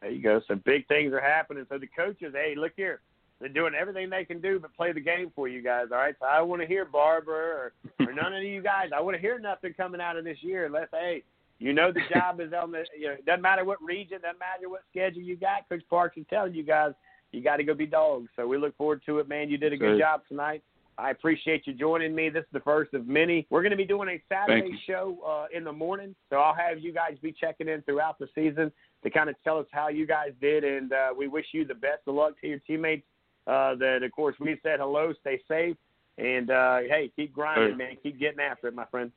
There you go. So big things are happening. So the coaches, hey, look here, they're doing everything they can do but play the game for you guys. All right. So I don't want to hear Barber or, or none of you guys. I want to hear nothing coming out of this year unless hey, you know the job is on the. You know, it doesn't matter what region, doesn't matter what schedule you got. Coach Parks is telling you guys you got to go be dogs. So we look forward to it, man. You did a good job tonight. I appreciate you joining me. This is the first of many. We're going to be doing a Saturday show uh, in the morning, so I'll have you guys be checking in throughout the season to kind of tell us how you guys did, and uh, we wish you the best of luck to your teammates. Uh, that of course we said hello, stay safe, and uh, hey, keep grinding,
Sure.
man. Keep getting after it, my friend.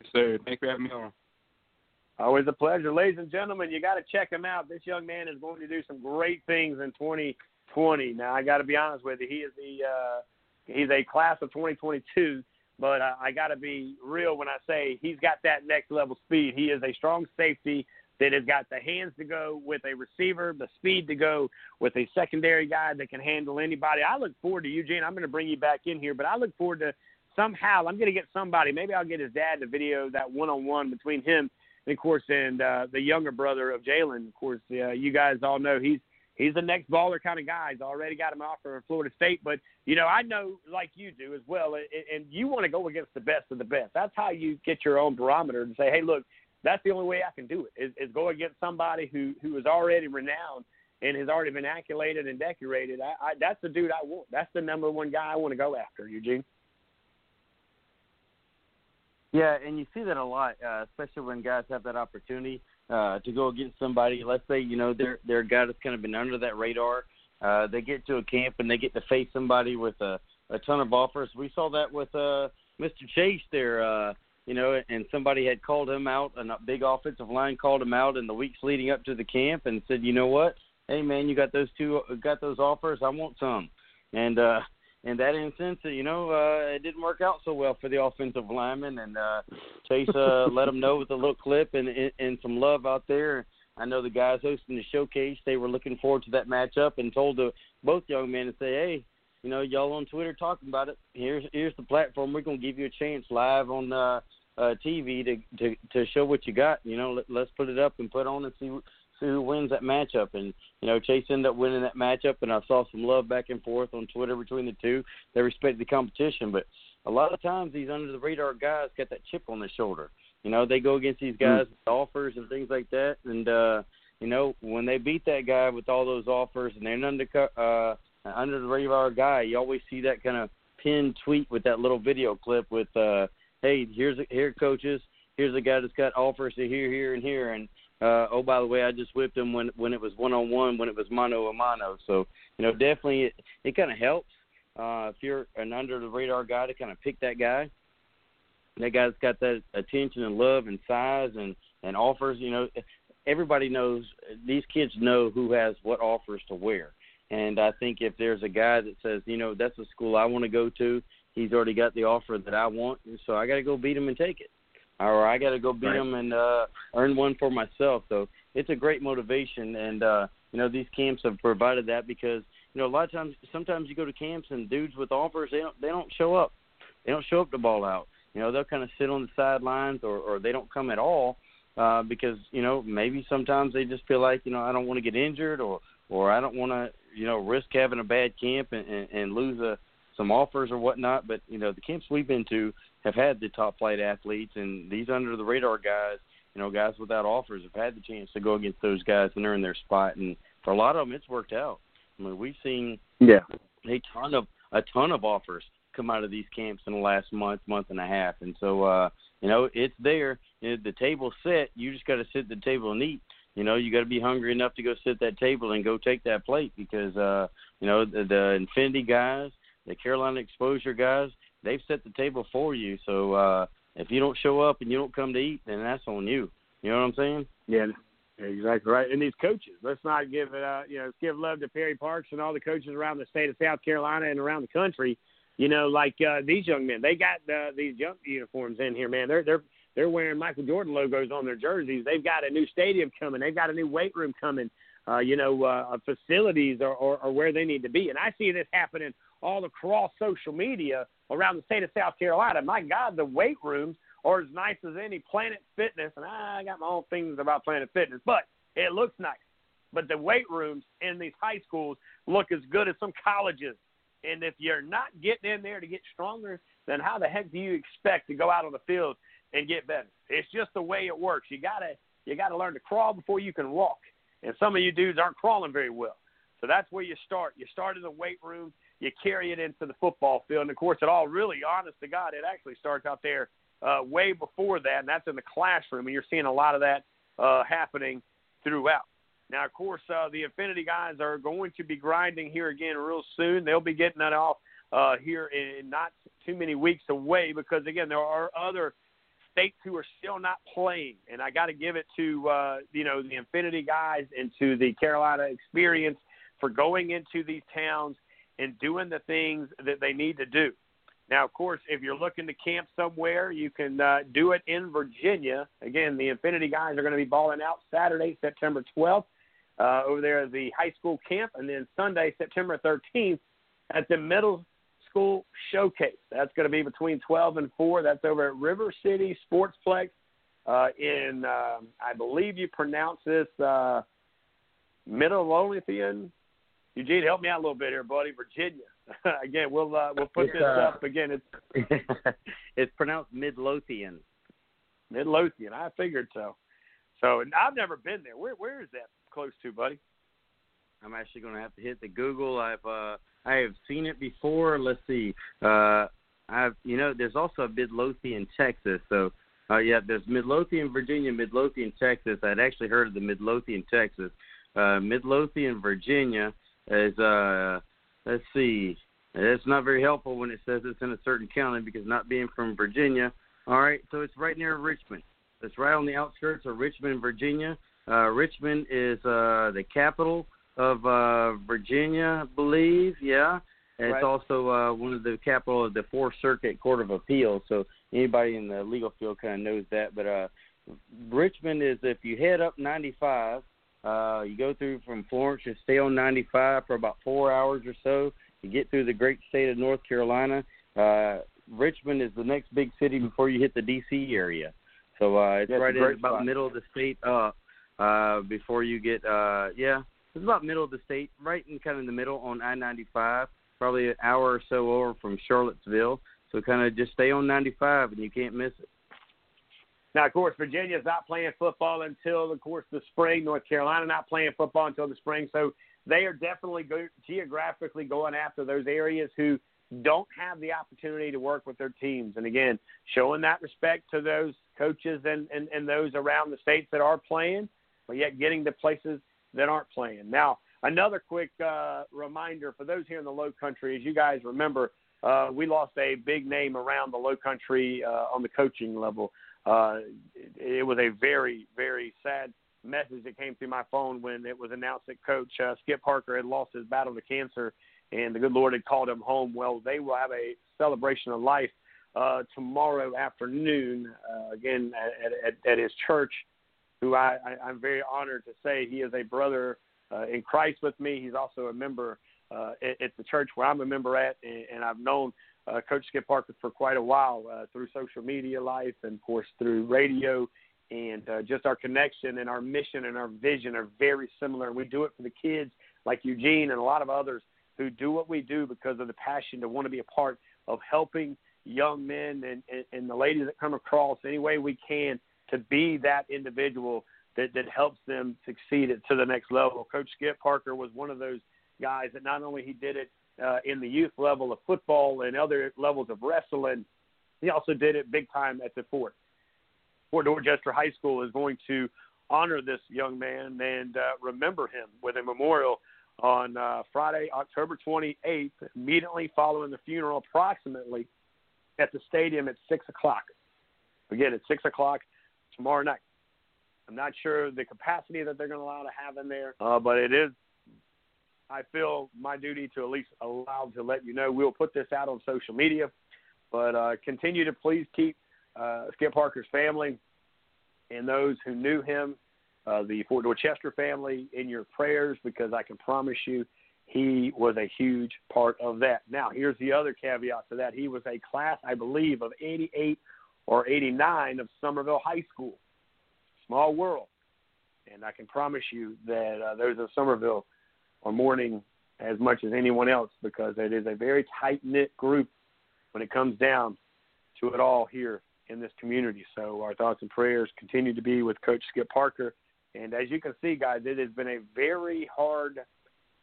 Yes, sir. Thanks for having me on.
Always a pleasure, ladies and gentlemen. You got to check him out. This young man is going to do some great things in 2020. Now, I got to be honest with you. He is the uh, he's a class of 2022, but I, I got to be real when I say he's got that next level speed. He is a strong safety that has got the hands to go with a receiver, the speed to go with a secondary guy that can handle anybody. I look forward to Eugene. I'm going to bring you back in here, but I look forward to somehow I'm going to get somebody. Maybe I'll get his dad to video that one-on-one between him and of course, and uh, the younger brother of Jalen. Of course, uh, you guys all know he's he's the next baller kind of guy. He's already got him offer in Florida State, but you know I know like you do as well, and, and you want to go against the best of the best. That's how you get your own barometer and say, hey, look, that's the only way I can do it is, is go against somebody who who is already renowned and has already been accoladed and decorated. I, I that's the dude I want. That's the number one guy I want to go after, Eugene.
Yeah, and you see that a lot, uh, especially when guys have that opportunity uh, to go against somebody. Let's say you know they're they're a guy that's kind of been under that radar. Uh, they get to a camp and they get to face somebody with a a ton of offers. We saw that with uh, Mr. Chase there. Uh, you know, and somebody had called him out, and a big offensive line called him out in the weeks leading up to the camp and said, you know what, hey man, you got those two, got those offers, I want some. And uh, in that instance, you know, uh, it didn't work out so well for the offensive lineman, and uh, Chase uh, let him know with a little clip and, and and some love out there. I know the guys hosting the showcase; they were looking forward to that matchup, and told the, both young men to say, "Hey, you know, y'all on Twitter talking about it. Here's here's the platform. We're gonna give you a chance live on uh, uh, TV to to to show what you got. You know, let, let's put it up and put on and see see who wins that matchup. And you know, Chase ended up winning that matchup, and I saw some love back and forth on Twitter between the two. They respect the competition, but a lot of times these under the radar guys got that chip on their shoulder. you know, they go against these guys with offers and things like that, and uh, you know, when they beat that guy with all those offers and they're an undercut, uh, under the radar guy, you always see that kind of pinned tweet with that little video clip with, uh, hey, here's a, here coaches, here's a guy that's got offers to here, here, and here, and uh, oh by the way, I just whipped him when when it was one on one, when it was mano a mano. So you know, definitely it, it kind of helps uh, if you're an under the radar guy to kind of pick that guy. That guy's got that attention and love and size and and offers. You know, everybody knows these kids know who has what offers to wear. And I think if there's a guy that says, you know, that's a school I want to go to, he's already got the offer that I want, so I got to go beat him and take it or I got to go beat
right.
them and uh, earn one for myself. So it's a great motivation, and uh, you know these camps have provided that because you know a lot of times, sometimes you go to camps and dudes with offers they don't they don't show up, they don't show up to ball out. You know they'll kind of sit on the sidelines or or they don't come at all uh, because you know maybe sometimes they just feel like you know I don't want to get injured or or I don't want to you know risk having a bad camp and, and, and lose a some offers or whatnot. But you know the camps we've been to have had the top flight athletes, and these under the radar guys, you know, guys without offers have had the chance to go against those guys and earn their spot. And for a lot of them, it's worked out. I mean, we've seen
yeah
a ton of a ton of offers come out of these camps in the last month, month and a half, and so uh, you know it's there. You know, the table's set. You just got to sit at the table and eat. You know, you got to be hungry enough to go sit at that table and go take that plate because uh, you know the, the Infinity guys, the Carolina Exposure guys, they've set the table for you. So uh, if you don't show up and you don't come to eat, then that's on you. You know what I'm saying?
Yeah, exactly right. And these coaches, let's not give it, uh, you know, let's give love to Perry Parks and all the coaches around the state of South Carolina and around the country. You know, like uh, these young men, they got uh, these jump uniforms in here, man. They're they're they're wearing Michael Jordan logos on their jerseys. They've got a new stadium coming. They've got a new weight room coming. Uh, you know, uh, facilities are, are, are where they need to be. And I see this happening all across social media around the state of South Carolina. My God, the weight rooms are as nice as any Planet Fitness, and I got my own things about Planet Fitness, but it looks nice. But the weight rooms in these high schools look as good as some colleges. And if you're not getting in there to get stronger, then how the heck do you expect to go out on the field and get better? It's just the way it works. You gotta you gotta learn to crawl before you can walk. And some of you dudes aren't crawling very well. So that's where you start. You start in the weight room you carry it into the football field. And of course, it all really, honest to God, it actually starts out there uh, way before that, and that's in the classroom. And you're seeing a lot of that uh, happening throughout. Now, of course, uh, the Infinity guys are going to be grinding here again real soon. They'll be getting that off uh, here in not too many weeks away because, again, there are other states who are still not playing. And I got to give it to, uh, you know, the Infinity guys and to the Carolina experience for going into these towns and doing the things that they need to do. Now, of course, if you're looking to camp somewhere, you can uh, do it in Virginia. Again, the Infinity guys are going to be balling out Saturday, September 12th, uh, over there at the high school camp, and then Sunday, September 13th, at the middle school showcase. That's going to be between 12 and 4. That's over at River City Sportsplex uh, in, uh, I believe you pronounce this uh, Midlothian, Eugene, help me out a little bit here, buddy. Virginia. again, we'll uh, we'll put
it's,
this
uh,
up again. It's
it's pronounced Midlothian.
Midlothian. I figured so. So and I've never been there. Where where is that close to, buddy?
I'm actually going to have to hit the Google. I've uh, I have seen it before. Let's see. Uh, I've you know there's also a Midlothian, Texas. So uh, yeah, there's Midlothian, Virginia, Midlothian, Texas. I'd actually heard of the Midlothian, Texas. Uh, Midlothian, Virginia is uh let's see it's not very helpful when it says it's in a certain county because not being from Virginia. All right, so it's right near Richmond. It's right on the outskirts of Richmond, Virginia. Uh, Richmond is uh, the capital of uh, Virginia, I believe. Yeah, and
Right.
it's also uh, one of the capital of the Fourth Circuit Court of Appeals. So anybody in the legal field kind of knows that. But uh, Richmond is if you head up 95 uh, you go through from Florence, you stay on 95 for about four hours or so. You get through the great state of North Carolina. Uh, Richmond is the next big city before you hit the D.C. area. So uh, it's
That's
right in about
spot.
middle of the state up uh, before you get, uh, yeah, it's about middle of the state, right in kind of the middle on I-95, probably an hour or so over from Charlottesville. So kind of just stay on 95 and you can't miss it.
Now, of course, Virginia's not playing football until, of course, the spring. North Carolina not playing football until the spring. So they are definitely go- geographically going after those areas who don't have the opportunity to work with their teams. And again, showing that respect to those coaches and, and, and those around the states that are playing, but yet getting to places that aren't playing. Now, another quick uh, reminder for those here in the low country, as you guys remember, uh, we lost a big name around the low country uh, on the coaching level. Uh, it, was a very, very sad message that came through my phone when it was announced that Coach uh, Skip Parker had lost his battle to cancer and the good Lord had called him home. Well, they will have a celebration of life uh, tomorrow afternoon, uh, again, at, at, at his church, who I, I, I'm very honored to say he is a brother uh, in Christ with me. He's also a member uh, at, at the church where I'm a member at, and, and I've known uh, Coach Skip Parker for quite a while uh, through social media life and, of course, through radio. And uh, just our connection and our mission and our vision are very similar. We do it for the kids like Eugene and a lot of others who do what we do because of the passion to want to be a part of helping young men and, and, and the ladies that come across any way we can to be that individual that, that helps them succeed it to the next level. Coach Skip Parker was one of those guys that not only he did it uh, in the youth level of football and other levels of wrestling, he also did it big time at the Fort. Fort Dorchester High School is going to honor this young man and uh, remember him with a memorial on uh, Friday, October 28th, immediately following the funeral, approximately at the stadium at 6 o'clock. Again, at 6 o'clock tomorrow night. I'm not sure the capacity that they're going to allow to have in there, uh, but it is, I feel, my duty to at least allow to let you know. We'll put this out on social media, but uh, continue to please keep uh, Skip Parker's family and those who knew him uh, the Fort Dorchester family in your prayers because I can promise you he was a huge part of that. Now, here's the other caveat to that. He was a class, I believe, of 88 or 89 of Summerville High School. Small world. And I can promise you that uh, those of Summerville are mourning as much as anyone else because it is a very tight knit group when it comes down to it all here in this community. So our thoughts and prayers continue to be with Coach Skip Parker and as you can see, guys, it has been a very hard,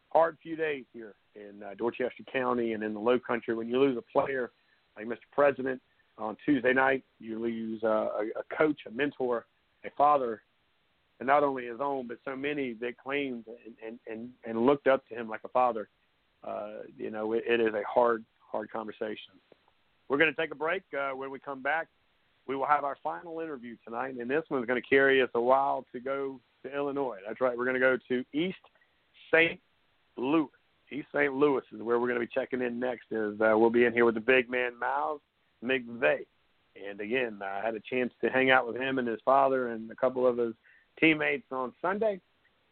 hard few days here in uh, Dorchester County and in the Low Country. When you lose a player like Mr. President on Tuesday night, you lose uh, a, a coach, a mentor, a father, and not only his own, but so many that claimed and and and, and looked up to him like a father. Uh, you know, it, it is a hard, hard conversation. We're going to take a break. Uh, when we come back, we will have our final interview tonight, and this one's going to carry us a while to go to Illinois. That's right. We're going to go to East St. Louis. East St. Louis is where we're going to be checking in next. Is uh, we'll be in here with the big man Miles McVay, and again, I had a chance to hang out with him and his father and a couple of his teammates on Sunday.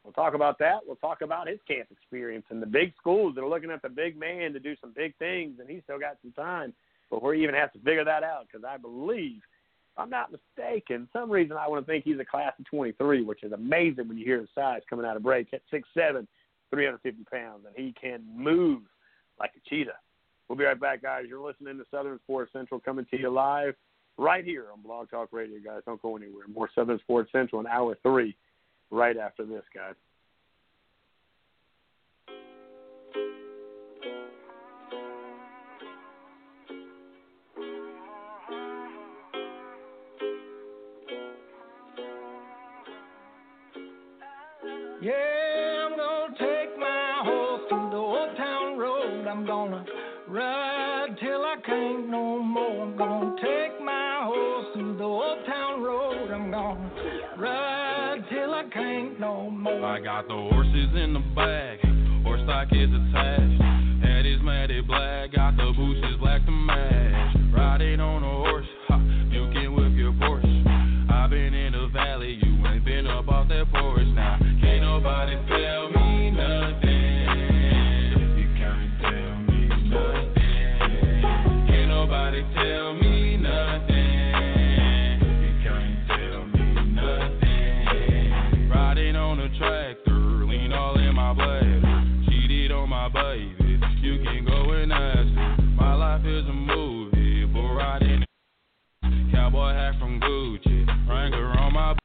We'll talk about that. We'll talk about his camp experience and the big schools that are looking at the big man to do some big things, and he's still got some time before he even has to figure that out. Because I believe if I'm not mistaken, some reason I want to think he's a class of 23, which is amazing when you hear his size coming out of break at 6'7", 350 pounds, and he can move like a cheetah. We'll be right back, guys. You're listening to Southern Sports Central coming to you live right here on Blog Talk Radio, guys. Don't go anywhere. More Southern Sports Central in hour three right after this, guys.
Yeah, I'm gonna take my horse to the old town road. I'm gonna ride till I can't no more. I'm gonna take town road. I'm ride till I can't no more.
I got the horses in the back, horse stock is attached. Head is matted black, got the bushes black to match. Riding on a hat from Gucci. Wrangler on my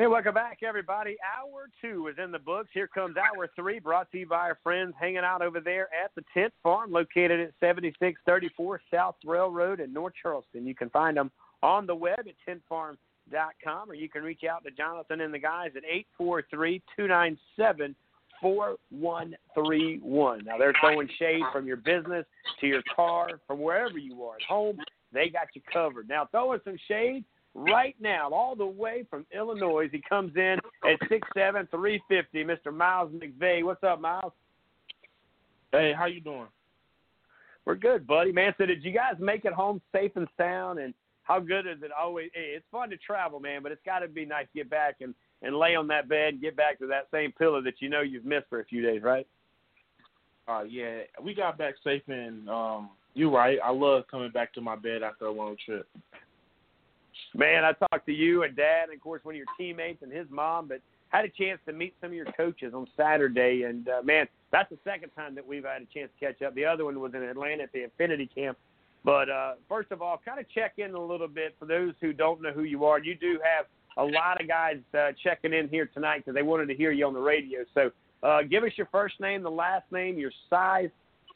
Hey, welcome back, everybody. Hour two is in the books. Here comes hour three, brought to you by our friends hanging out over there at the Tent Farm, located at 7634 South Railroad in North Charleston. You can find them on the web at tentfarm.com, or you can reach out to Jonathan and the guys at 843 297 4131. Now, they're throwing shade from your business to your car, from wherever you are at home. They got you covered. Now, throwing some shade right now, all the way from Illinois. He comes in at six seven, three fifty. Mr. Miles McVeigh. What's up, Miles?
Hey, how you doing?
We're good, buddy. Man, so did you guys make it home safe and sound? And how good is it always? Hey, it's fun to travel, man, but it's got to be nice to get back and and lay on that bed and get back to that same pillow that you know you've missed for a few days, right?
Uh, yeah, we got back safe and um, you're right. I love coming back to my bed after a long trip.
Man, I talked to you and Dad, and of course one of your teammates and his mom, but had a chance to meet some of your coaches on Saturday, and uh, man, that's the second time that we've had a chance to catch up. The other one was in Atlanta at the Infinity Camp. But uh, first of all, kind of check in a little bit for those who don't know who you are. You do have a lot of guys uh, checking in here tonight because they wanted to hear you on the radio. So uh, give us your first name, the last name, your size,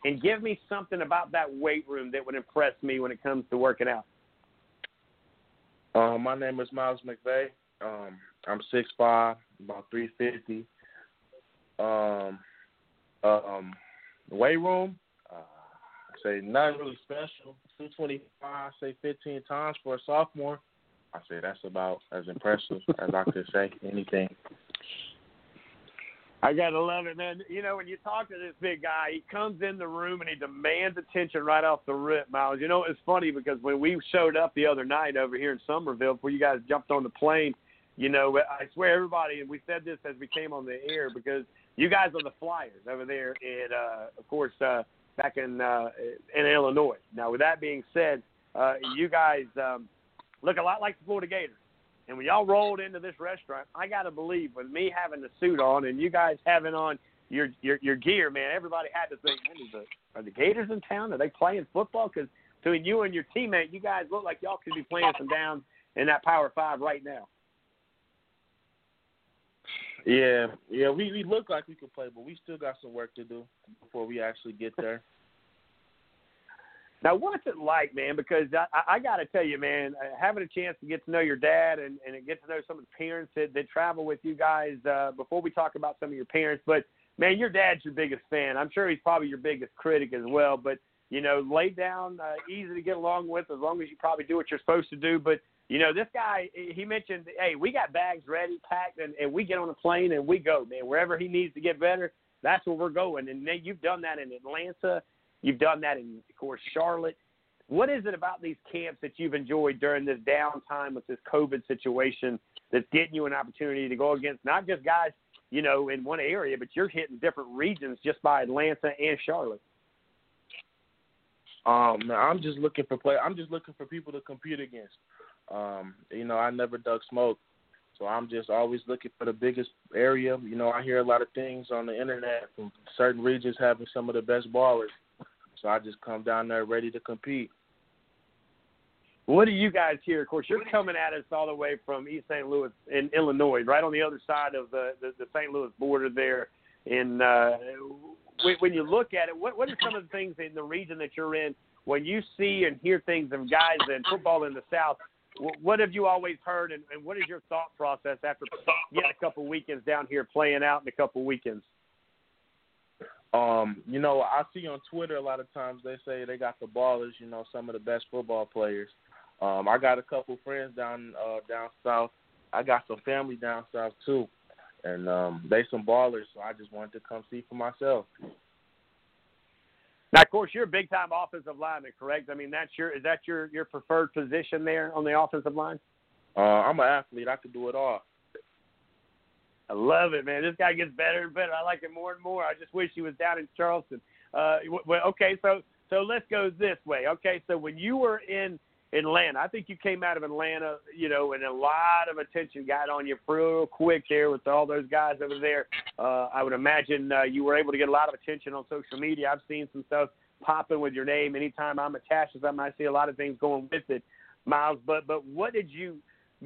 and give me something about that weight room that would impress me when it comes to working out.
Um, my name is Miles McVeigh. Um, I'm six five, about three fifty. Um, um, weight room, uh, I say nothing really special. Two twenty five, say fifteen times for a sophomore. I say that's about as impressive as I could say anything.
I gotta love it, man. You know, when you talk to this big guy, he comes in the room and he demands attention right off the rip, Miles. You know, it's funny because when we showed up the other night over here in Summerville, before you guys jumped on the plane, you know, I swear everybody, and we said this as we came on the air because you guys are the Flyers over there in, uh, of course, uh, back in uh, in Illinois. Now, with that being said, uh, you guys um, look a lot like the Florida Gators. And when y'all rolled into this restaurant, I got to believe with me having the suit on and you guys having on your your, your gear, man, everybody had to think, man, the, are the Gators in town? Are they playing football? Because between you and your teammate, you guys look like y'all could be playing some down in that Power Five right now.
Yeah, yeah, we we look like we could play, but we still got some work to do before we actually get there.
Now, what's it like, man? Because I, I got to tell you, man, uh, having a chance to get to know your dad and, and get to know some of the parents that, that travel with you guys. Uh, before we talk about some of your parents, but man, your dad's your biggest fan. I'm sure he's probably your biggest critic as well. But you know, laid down, uh, easy to get along with, as long as you probably do what you're supposed to do. But you know, this guy, he mentioned, hey, we got bags ready, packed, and, and we get on a plane and we go, man. Wherever he needs to get better, that's where we're going. And man, you've done that in Atlanta. You've done that in, of course, Charlotte. What is it about these camps that you've enjoyed during this downtime with this COVID situation that's getting you an opportunity to go against not just guys, you know, in one area, but you're hitting different regions just by Atlanta and Charlotte?
Um, I'm just looking for play. I'm just looking for people to compete against. Um, you know, I never dug smoke, so I'm just always looking for the biggest area. You know, I hear a lot of things on the internet from certain regions having some of the best ballers. So I just come down there ready to compete.
What do you guys hear? Of course, you're coming at us all the way from East St. Louis in Illinois, right on the other side of the the, the St. Louis border there. In uh, when, when you look at it, what what are some of the things in the region that you're in when you see and hear things of guys in football in the South? What have you always heard, and, and what is your thought process after getting a couple weekends down here playing out in a couple weekends?
Um, you know, I see on Twitter a lot of times they say they got the ballers, you know, some of the best football players. Um, I got a couple friends down uh down south. I got some family down south too. And um they some ballers, so I just wanted to come see for myself.
Now, of course, you're a big time offensive lineman, correct? I mean, that's your is that your your preferred position there on the offensive line?
Uh, I'm an athlete. I can do it all.
I love it, man. This guy gets better and better. I like it more and more. I just wish he was down in Charleston. Uh, well, okay, so so let's go this way. Okay, so when you were in Atlanta, I think you came out of Atlanta, you know, and a lot of attention got on you real quick there with all those guys over there. Uh, I would imagine uh, you were able to get a lot of attention on social media. I've seen some stuff popping with your name. Anytime I'm attached to something, I see a lot of things going with it, Miles. But but what did you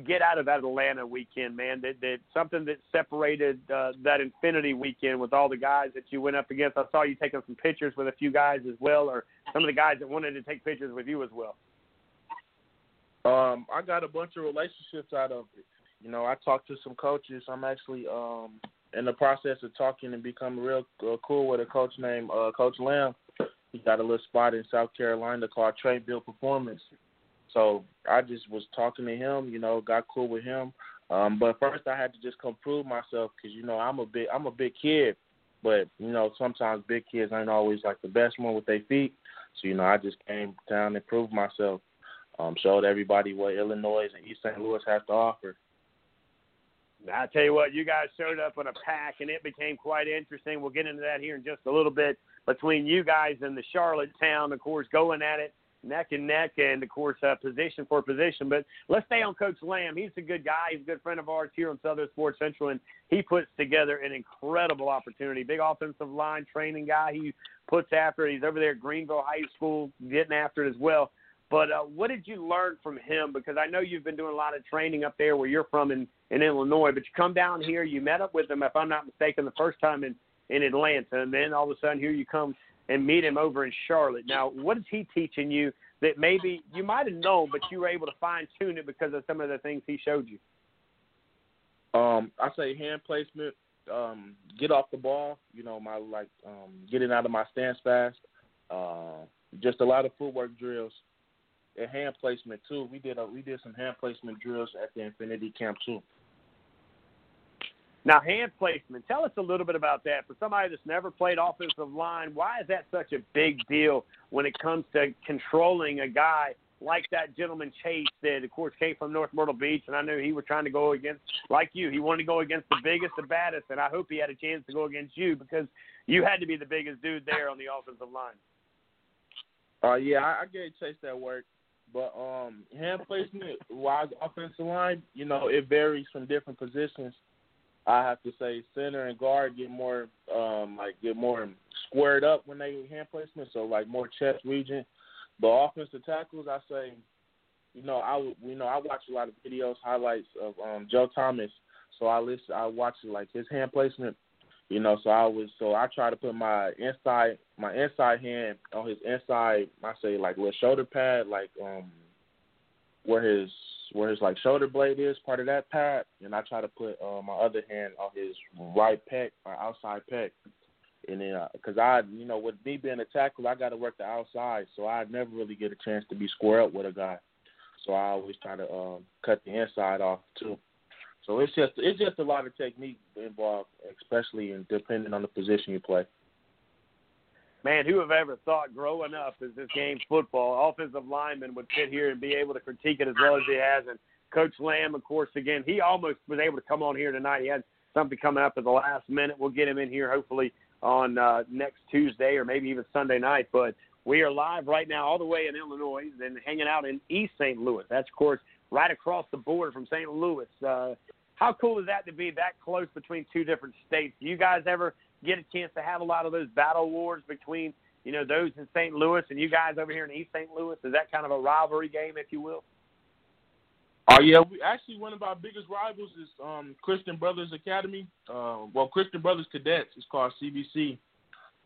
get out of that Atlanta weekend, man? That that something that separated uh, that Infinity weekend with all the guys that you went up against. I saw you taking some pictures with a few guys as well, or some of the guys that wanted to take pictures with you as well.
Um, I got a bunch of relationships out of it. You know, I talked to some coaches. I'm actually um in the process of talking and becoming real uh, cool with a coach named uh, Coach Lamb. He got a little spot in South Carolina called Trade Build Performance. So I just was talking to him, you know, got cool with him. Um, but first I had to just come prove myself because you know I'm a big I'm a big kid, but you know sometimes big kids ain't always like the best one with their feet. So you know I just came down and proved myself, um, showed everybody what Illinois and East St. Louis has to offer.
I tell you what, you guys showed up in a pack, and it became quite interesting. We'll get into that here in just a little bit between you guys and the Charlotte town, of course, going at it neck and neck, and of course, uh, position for position. But let's stay on Coach Lamb. He's a good guy. He's a good friend of ours here on Southern Sports Central, and he puts together an incredible opportunity. Big offensive line training guy. He puts after. He's over there at Greenville High School getting after it as well. But uh, what did you learn from him? Because I know you've been doing a lot of training up there where you're from in, in Illinois, but you come down here, you met up with him, if I'm not mistaken, the first time in, in Atlanta, and then all of a sudden here you come and meet him over in Charlotte. Now, what is he teaching you that maybe you might have known, but you were able to fine tune it because of some of the things he showed you?
Um, I say hand placement, um, get off the ball. You know, my like um, getting out of my stance fast. Uh, just a lot of footwork drills and hand placement too. We did a, we did some hand placement drills at the Infinity Camp too.
Now, hand placement. Tell us a little bit about that. For somebody that's never played offensive line, why is that such a big deal when it comes to controlling a guy like that gentleman Chase did? Of course, came from North Myrtle Beach, and I knew he was trying to go against, like you, he wanted to go against the biggest, the baddest, and I hope he had a chance to go against you because you had to be the biggest dude there on the offensive line.
Uh, yeah, I, I gave Chase that work. But um, hand placement wise offensive line, you know, it varies from different positions. I have to say center and guard get more um like get more squared up when they hand placement, so like more chest region. But offensive tackles, I say, you know, I you know I watch a lot of videos highlights of um Joe Thomas, so I listen I watch like his hand placement, you know. So I was so I try to put my inside my inside hand on his inside. I say like little shoulder pad, like um where his where his like shoulder blade is, part of that pad, and I try to put uh, my other hand on his right pec, my outside pec, and then because uh, I, you know, with me being a tackle, I got to work the outside, so I never really get a chance to be square up with a guy. So I always try to um, cut the inside off too. So it's just it's just a lot of technique involved, especially in depending on the position you play
man, who have ever thought growing up as this game football, offensive lineman would sit here and be able to critique it as well as he has. And Coach Lamb, of course, again, he almost was able to come on here tonight. He had something coming up at the last minute. We'll get him in here hopefully on uh, next Tuesday or maybe even Sunday night. But we are live right now all the way in Illinois and hanging out in East St. Louis. That's, of course, right across the border from St. Louis. Uh, how cool is that to be that close between two different states? Do you guys ever get a chance to have a lot of those battle wars between you know those in St. Louis and you guys over here in East St. Louis? Is that kind of a rivalry game, if you will?
Oh yeah, we actually one of our biggest rivals is um, Christian Brothers Academy. Uh, well, Christian Brothers Cadets is called CBC.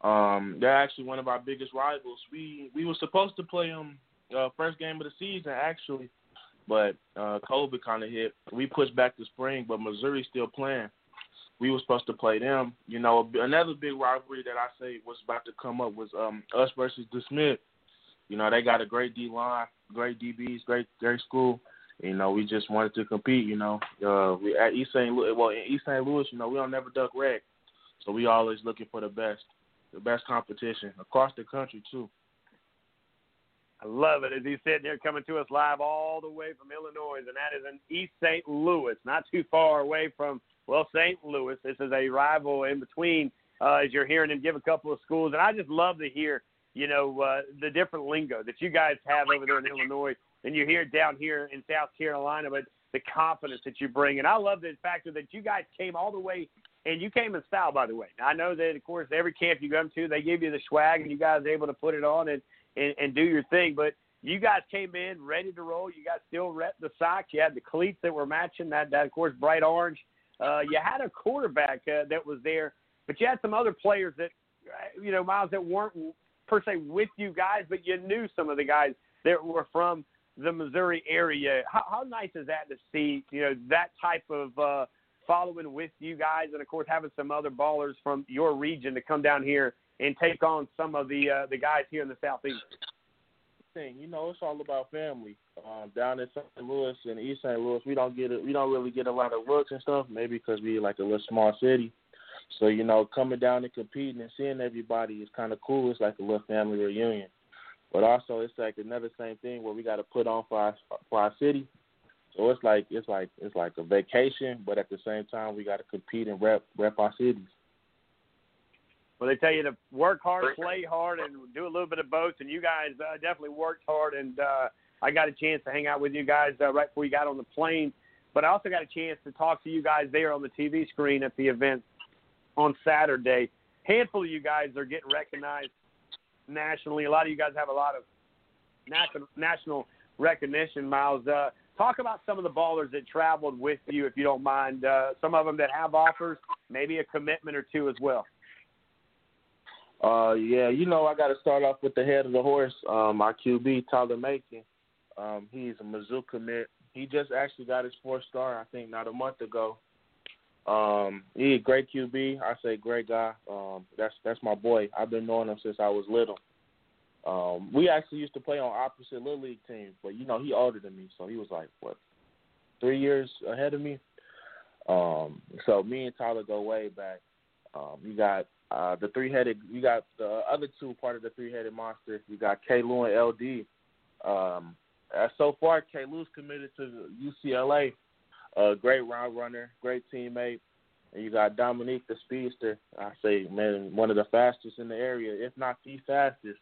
Um, they're actually one of our biggest rivals. We we were supposed to play them uh, first game of the season actually, but uh, COVID kind of hit. We pushed back to spring, but Missouri's still playing we were supposed to play them. You know, another big rivalry that I say was about to come up was um, us versus De Smet. You know, they got a great D line, great DBs, great great school. You know, we just wanted to compete. You know, uh, we at East St. Louis. Well, in East St. Louis, you know, we don't never duck red, so we always looking for the best, the best competition across the country too.
I love it as he's sitting here coming to us live all the way from Illinois, and that is in East St. Louis, not too far away from well, St. Louis. This is a rival in between uh, as you're hearing him give a couple of schools, and I just love to hear you know uh, the different lingo that you guys have over there in Illinois, and you hear it down here in South Carolina, but the confidence that you bring, and I love the factor that you guys came all the way. And you came in style, by the way. I know that, of course, every camp you come to, they give you the swag, and you guys are able to put it on and, and, and do your thing. But you guys came in ready to roll. You guys still rep the socks. You had the cleats that were matching that, that of course, bright orange. Uh, you had a quarterback uh, that was there, but you had some other players that, uh, you know, Miles, that weren't per se with you guys, but you knew some of the guys that were from the Missouri area. How, how nice is that to see, you know, that type of uh, following with you guys, and of course having some other ballers from your region to come down here and take on some of the uh, the guys here in the southeast.
Thing, you know, it's all about family. Um, down in St. Louis and East St. Louis, we don't get it. We don't really get a lot of looks and stuff. Maybe because we like a little small city. So you know, coming down and competing and seeing everybody is kind of cool. It's like a little family reunion. But also, it's like another same thing where we got to put on for our for our city. So it's like it's like it's like a vacation, but at the same time, we got to compete and rep rep our cities.
Well, they tell you to work hard, play hard, and do a little bit of both. And you guys uh, definitely worked hard. And uh, I got a chance to hang out with you guys uh, right before you got on the plane. But I also got a chance to talk to you guys there on the TV screen at the event on Saturday. Handful of you guys are getting recognized nationally. A lot of you guys have a lot of national national recognition. Miles, uh, talk about some of the ballers that traveled with you, if you don't mind. Uh, some of them that have offers, maybe a commitment or two as well.
Uh, yeah, you know, I got to start off with the head of the horse, um, my QB, Tyler Macon. Um, he's a Mizzou commit. He just actually got his four star, I think, not a month ago. Um, he a great QB. I say great guy. Um, that's that's my boy. I've been knowing him since I was little. Um, we actually used to play on opposite little league teams, but you know he older than me, so he was like what three years ahead of me. Um, so me and Tyler go way back. Um, you got uh, the three headed. You got the other two part of the three headed monster. You got K. Lou and LD. Um, uh, so far, K. Lou's committed to UCLA. A great round runner, great teammate. And you got Dominique the speedster. I say, man, one of the fastest in the area, if not the fastest.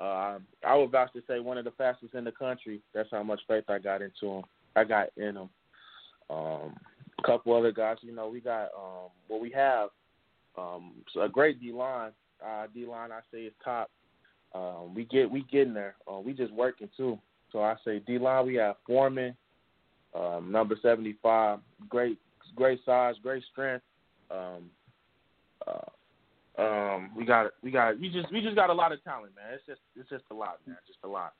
Uh, I would vouch to say one of the fastest in the country. That's how much faith I got into him. I got in him. Um, a couple other guys, you know, we got um, what we have. Um, so a great D line. Uh, D line, I say is top. Um, we get we getting there. Uh, we just working too. So I say D line. We have Foreman, um, number seventy five. Great, great size, great strength. Um, uh, um, we got we got we just we just got a lot of talent, man. It's just it's just a lot, man. Just a lot.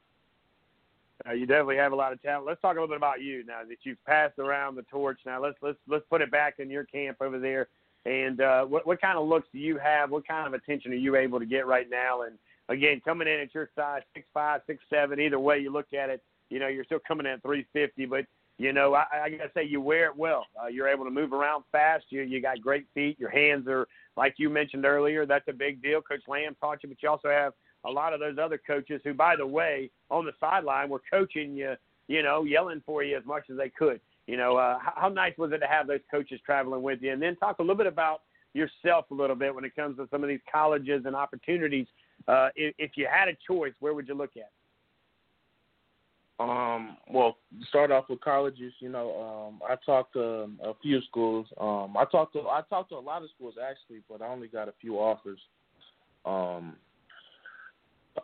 Uh, you definitely have a lot of talent. Let's talk a little bit about you now that you've passed around the torch. Now let's let's let's put it back in your camp over there. And uh, what what kind of looks do you have? What kind of attention are you able to get right now? And again, coming in at your size, six five, six seven, either way you look at it, you know you're still coming in at 350. But you know I, I gotta say you wear it well. Uh, you're able to move around fast. You you got great feet. Your hands are like you mentioned earlier, that's a big deal. Coach Lamb taught you, but you also have a lot of those other coaches who, by the way, on the sideline were coaching you, you know, yelling for you as much as they could. You know, uh, how, nice was it to have those coaches traveling with you? And then talk a little bit about yourself a little bit when it comes to some of these colleges and opportunities. Uh, if, if you had a choice, where would you look at?
Um, well, start off with colleges. You know, um, I talked to um, a few schools. Um, I talked to I talked to a lot of schools actually, but I only got a few offers. Um,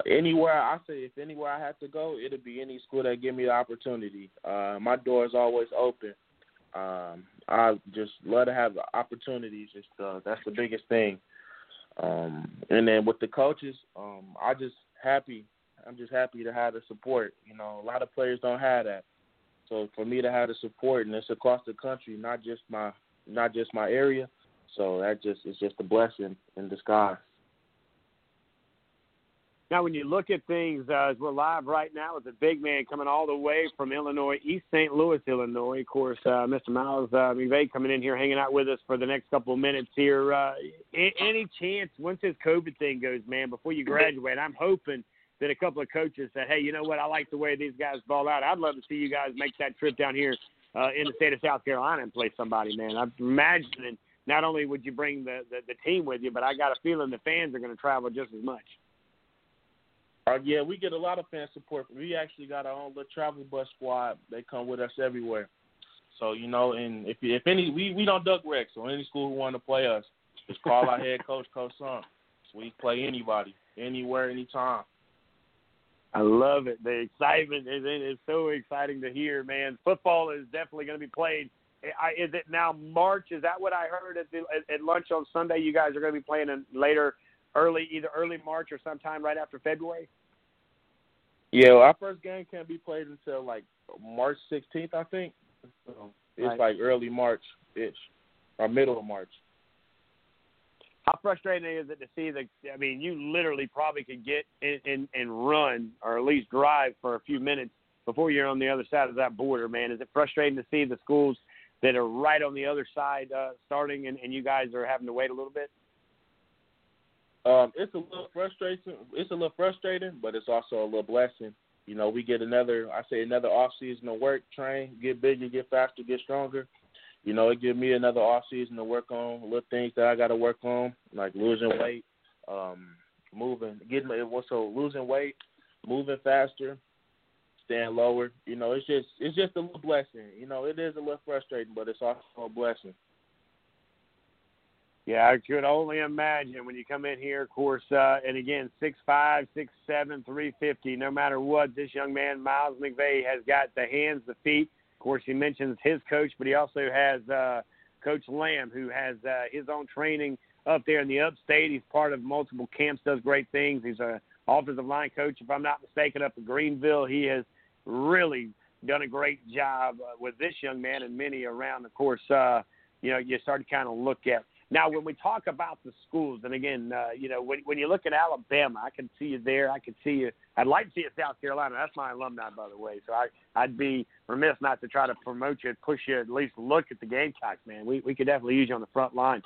anywhere I say, if anywhere I have to go, it'll be any school that give me the opportunity. Uh, my door is always open. Um, I just love to have the opportunities. Just uh, that's the biggest thing. Um, and then with the coaches, um, I just happy I'm just happy to have the support. You know, a lot of players don't have that. So for me to have the support and it's across the country, not just my not just my area. So that just is just a blessing in disguise.
Now, when you look at things, uh, as we're live right now with a big man coming all the way from Illinois, East St. Louis, Illinois. Of course, uh, Mr. Miles uh, McVay coming in here, hanging out with us for the next couple of minutes here. Uh, any chance once this COVID thing goes, man, before you graduate, I'm hoping – that a couple of coaches said, hey, you know what? I like the way these guys ball out. I'd love to see you guys make that trip down here uh, in the state of South Carolina and play somebody, man. I'm imagining not only would you bring the, the, the team with you, but I got a feeling the fans are going to travel just as much.
Uh, yeah, we get a lot of fan support. We actually got our own little travel bus squad. They come with us everywhere. So you know, and if if any, we we don't duck wreck. So any school who want to play us, just call our head coach, Coach Son. We play anybody, anywhere, anytime.
I love it. The excitement is it is so exciting to hear, man. Football is definitely going to be played. I, is it now March? Is that what I heard at, the, at lunch on Sunday? You guys are going to be playing in later, early, either early March or sometime right after February.
Yeah, well, our first game can't be played until like March 16th, I think. So it's
Right.
like early March ish, or middle of March.
How frustrating is it to see the? I mean, you literally probably could get in, in and run, or at least drive for a few minutes before you're on the other side of that border. Man, is it frustrating to see the schools that are right on the other side uh, starting, and, and you guys are having to wait a little bit?
Um, it's a little frustrating. It's a little frustrating, but it's also a little blessing. You know, we get another, I say, another off season of work, train, get bigger, get faster, get stronger. You know, it gives me another off season to work on little things that I got to work on, like losing weight, um, moving, getting so losing weight, moving faster, staying lower. You know, it's just it's just a little blessing. You know, it is a little frustrating, but it's also a blessing.
Yeah, I could only imagine when you come in here, of course, uh, and again, six five, six seven, three fifty. No matter what, this young man, Miles McVeigh, has got the hands, the feet. Of course, he mentions his coach, but he also has uh, Coach Lamb, who has uh, his own training up there in the upstate. He's part of multiple camps, does great things. He's a offensive line coach, if I'm not mistaken, up in Greenville. He has really done a great job uh, with this young man and many around. Of course, uh, you know, you start to kind of look at now, when we talk about the schools, and again, uh, you know, when, when you look at Alabama, I can see you there. I can see you. I'd like to see you South Carolina. That's my alumni, by the way. So I, I'd be remiss not to try to promote you push you at least look at the Gamecocks, man. We we could definitely use you on the front line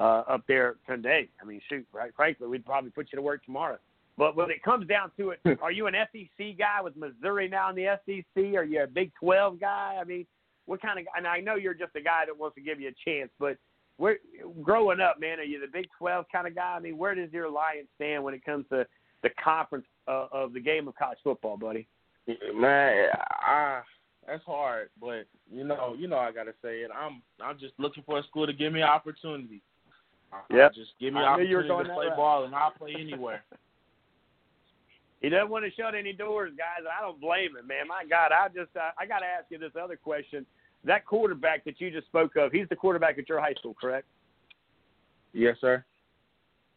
uh, up there today. I mean, shoot, right? Frankly, we'd probably put you to work tomorrow. But when it comes down to it, are you an SEC guy with Missouri now in the SEC? Are you a Big 12 guy? I mean, what kind of? And I know you're just a guy that wants to give you a chance, but where growing up, man, are you the Big 12 kind of guy? I mean, where does your alliance stand when it comes to the conference uh, of the game of college football, buddy?
Man, I that's hard, but you know, you know, I gotta say it. I'm I'm just looking for a school to give me opportunity.
Yeah,
Just give me
I knew you were
opportunity to play
route.
ball, and I'll play anywhere.
He doesn't want to shut any doors, guys. and I don't blame him, man. My God, I just uh, I got to ask you this other question. That quarterback that you just spoke of, he's the quarterback at your high school, correct?
yes, sir.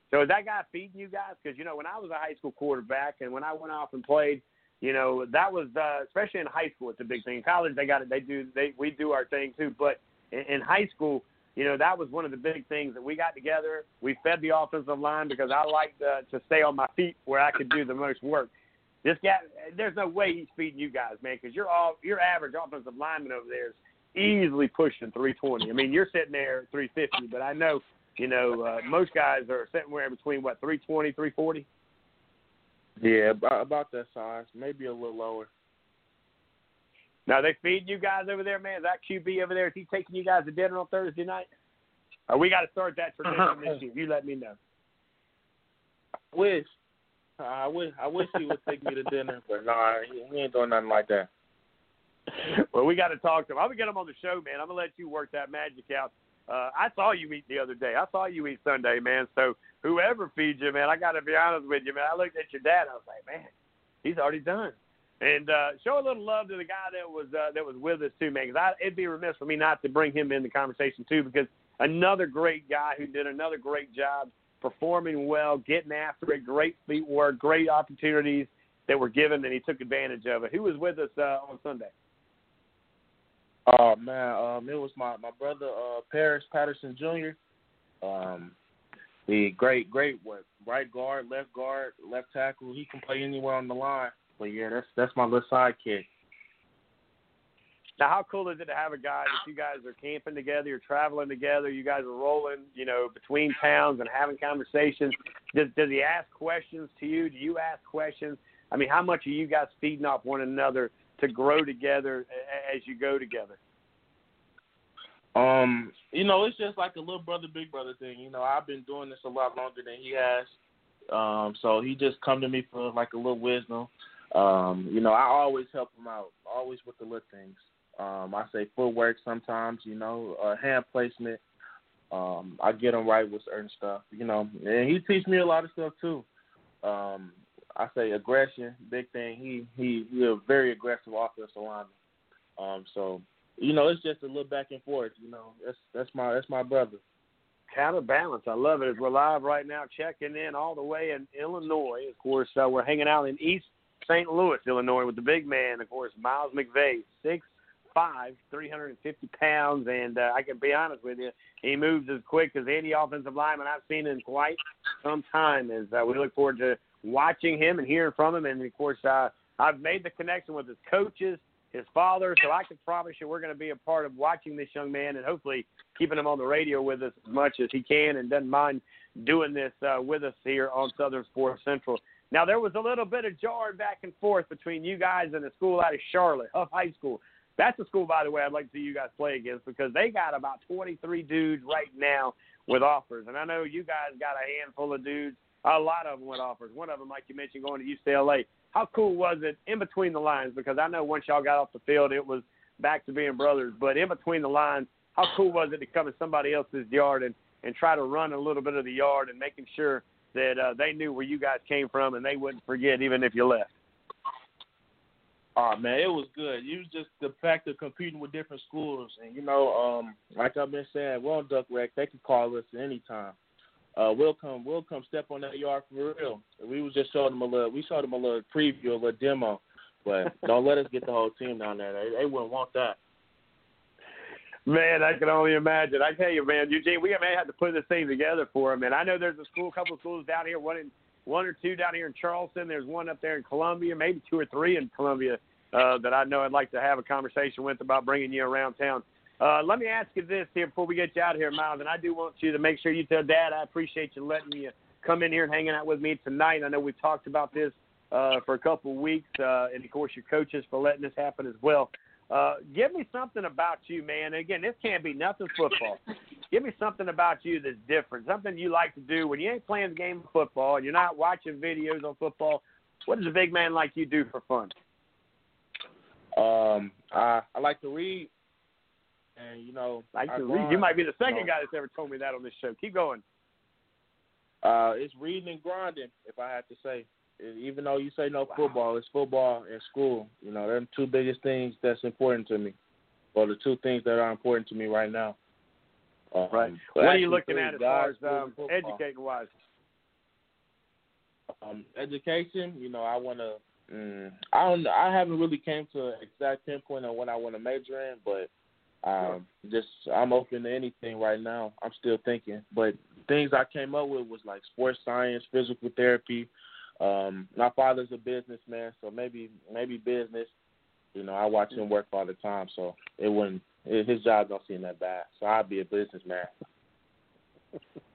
So is that guy feeding you guys? Because you know, when I was a high school quarterback and when I went off and played, you know, that was uh, especially in high school, it's a big thing. In college, they got it. They do. They we do our thing too. But in, in high school, you know, that was one of the big things that we got together. We fed the offensive line because I liked uh, to stay on my feet where I could do the most work. This guy, there's no way he's feeding you guys, man, because you're all your average offensive lineman over there is easily pushing 320. I mean, you're sitting there at 350, but I know, you know, uh, most guys are sitting where between what 320, 340.
Yeah, about, about that size, maybe a little lower.
Now they feeding you guys over there, man. Is that QB over there? Is he taking you guys to dinner on Thursday night? Or we got to start that tradition this year. You let me know.
I Wish. I wish I wish he would take me to dinner, but nah, he, he ain't doing nothing like that.
well, we got to talk to him. I'm gonna get him on the show, man. I'm gonna let you work that magic out. Uh, I saw you eat the other day. I saw you eat Sunday, man. So whoever feeds you, man, I got to be honest with you, man. I looked at your dad. I was like, man, he's already done. And uh, show a little love to the guy that was uh, that was with us too, man. Because it'd be remiss for me not to bring him in the conversation too, because another great guy who did another great job performing well, getting after it, great feet work, great opportunities that were given, and he took advantage of it. Who was with us uh, on Sunday?
Oh man, um, it was my my brother uh, Paris Patterson Jr. Um, the great great what right guard, left guard, left tackle. He can play anywhere on the line. But yeah, that's that's my little sidekick.
Now, how cool is it to have a guy that you guys are camping together, you're traveling together, you guys are rolling, you know, between towns and having conversations? Does does he ask questions to you? Do you ask questions? I mean, how much are you guys feeding off one another to grow together as you go together?
Um, you know, it's just like a little brother, big brother thing. You know, I've been doing this a lot longer than he has. Um, so he just come to me for like a little wisdom. Um, you know, I always help him out, always with the little things. Um, I say footwork sometimes, you know, uh, hand placement. Um, I get him right with certain stuff, you know, and he teach me a lot of stuff too. Um, I say aggression, big thing. He he he a very aggressive offensive lineman. Um, so you know, it's just a little back and forth. You know, that's that's my that's my brother.
Counterbalance. I love it. As we're live right now, checking in all the way in Illinois. Of course, uh, we're hanging out in East St. Louis, Illinois, with the big man, of course, Miles McVay, six five, three hundred and fifty pounds, and uh, I can be honest with you, he moves as quick as any offensive lineman I've seen in quite some time. As uh, we look forward to watching him and hearing from him, and of course, uh, I've made the connection with his coaches his father. So I can promise you we're going to be a part of watching this young man and hopefully keeping him on the radio with us as much as he can and doesn't mind doing this uh, with us here on Southern Sports Central. Now, there was a little bit of jarring back and forth between you guys and the school out of Charlotte, Hough High School. That's a school, by the way, I'd like to see you guys play against because they got about 23 dudes right now with offers. And I know you guys got a handful of dudes, a lot of them with offers. One of them, like you mentioned, going to UCLA how cool was it in between the lines? Because I know once y'all got off the field, it was back to being brothers. But in between the lines, how cool was it to come in somebody else's yard and and try to run a little bit of the yard and making sure that uh, they knew where you guys came from and they wouldn't forget even if you left.
Oh man, it was good. It was just the fact of competing with different schools, and you know, um, like I've been saying, we're on Duck Rec. They can call us anytime uh, we'll come we'll come step on that yard for real. We was just showing them a little we showed them a little preview, a little demo, but don't let us get the whole team down there. They, they wouldn't want that.
Man, I can only imagine. I tell you, man, Eugene, we may have to put this thing together for him. And I know there's a school, couple of schools down here, one in one or two down here in Charleston. There's one up there in Columbia, maybe two or three in Columbia uh, that I know I'd like to have a conversation with about bringing you around town. Uh, let me ask you this here before we get you out of here, Miles, and I do want you to make sure you tell Dad I appreciate you letting me come in here and hanging out with me tonight. I know we've talked about this uh, for a couple of weeks, uh, and of course your coaches for letting this happen as well. Uh, give me something about you, man. Again, this can't be nothing football. Give me something about you that's different, something you like to do when you ain't playing the game of football and you're not watching videos on football. What does a big man like you do for fun?
Um, I I like to read. And you know,
read. You might be the second guy that's ever told me that on this show. Keep going.
Uh, it's reading and grinding, if I have to say. Even though you say no wow. football, it's football and school. You know, they're the two biggest things that's important to me, or the two things that are important to me right now.
Um, right. What are you looking at as far as um, educating wise?
Um, education, you know, I want to. Mm, I don't. I haven't really came to an exact pinpoint on what I want to major in, but um, just I'm open to anything right now. I'm still thinking, but things I came up with was like sports science, physical therapy. Um, my father's a businessman, so maybe maybe business. You know, I watch him work all the time, so it wouldn't his job don't seem that bad. So I'd be a businessman.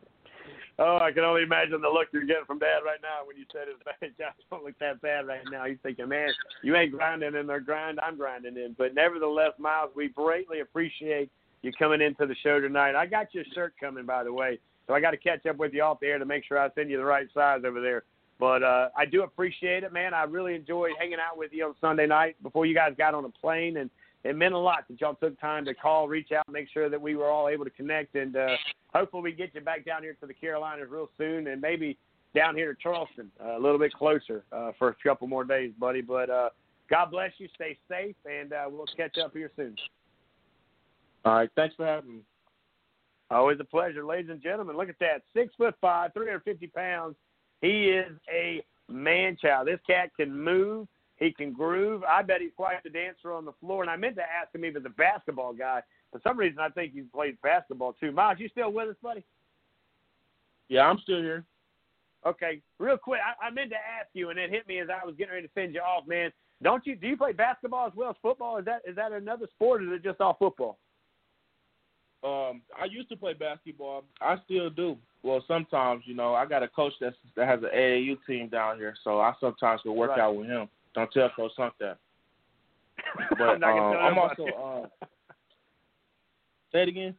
Oh, I can only imagine the look you're getting from Dad right now when you said his bad job don't look that bad right now. He's thinking, man, you ain't grinding in their grind, I'm grinding in. But nevertheless, Miles, we greatly appreciate you coming into the show tonight. I got your shirt coming, by the way, so I got to catch up with you off the air to make sure I send you the right size over there. But uh, I do appreciate it, man. I really enjoyed hanging out with you on Sunday night before you guys got on a plane and it meant a lot that y'all took time to call, reach out, make sure that we were all able to connect, and uh, hopefully we get you back down here to the Carolinas real soon, and maybe down here to Charleston uh, a little bit closer uh, for a couple more days, buddy. But uh, God bless you, stay safe, and uh, we'll catch up here soon.
All right, thanks for having me.
Always a pleasure, ladies and gentlemen. Look at that, six foot five, 350 pounds. He is a man child. This cat can move. He can groove. I bet he's quite the dancer on the floor. And I meant to ask him if he's a basketball guy. For some reason, I think he plays basketball too. Miles, you still with us, buddy?
Yeah, I'm still here.
Okay, real quick, I, I meant to ask you, and it hit me as I was getting ready to send you off, man. Don't you do you play basketball as well as football? Is that is that another sport, or is it just all football?
Um, I used to play basketball. I still do. Well, sometimes, you know, I got a coach that's, that has an AAU team down here, so I sometimes will work right. out with him. Don't tell Coach Sunk that. But I'm, um, I'm also. Uh, say it again.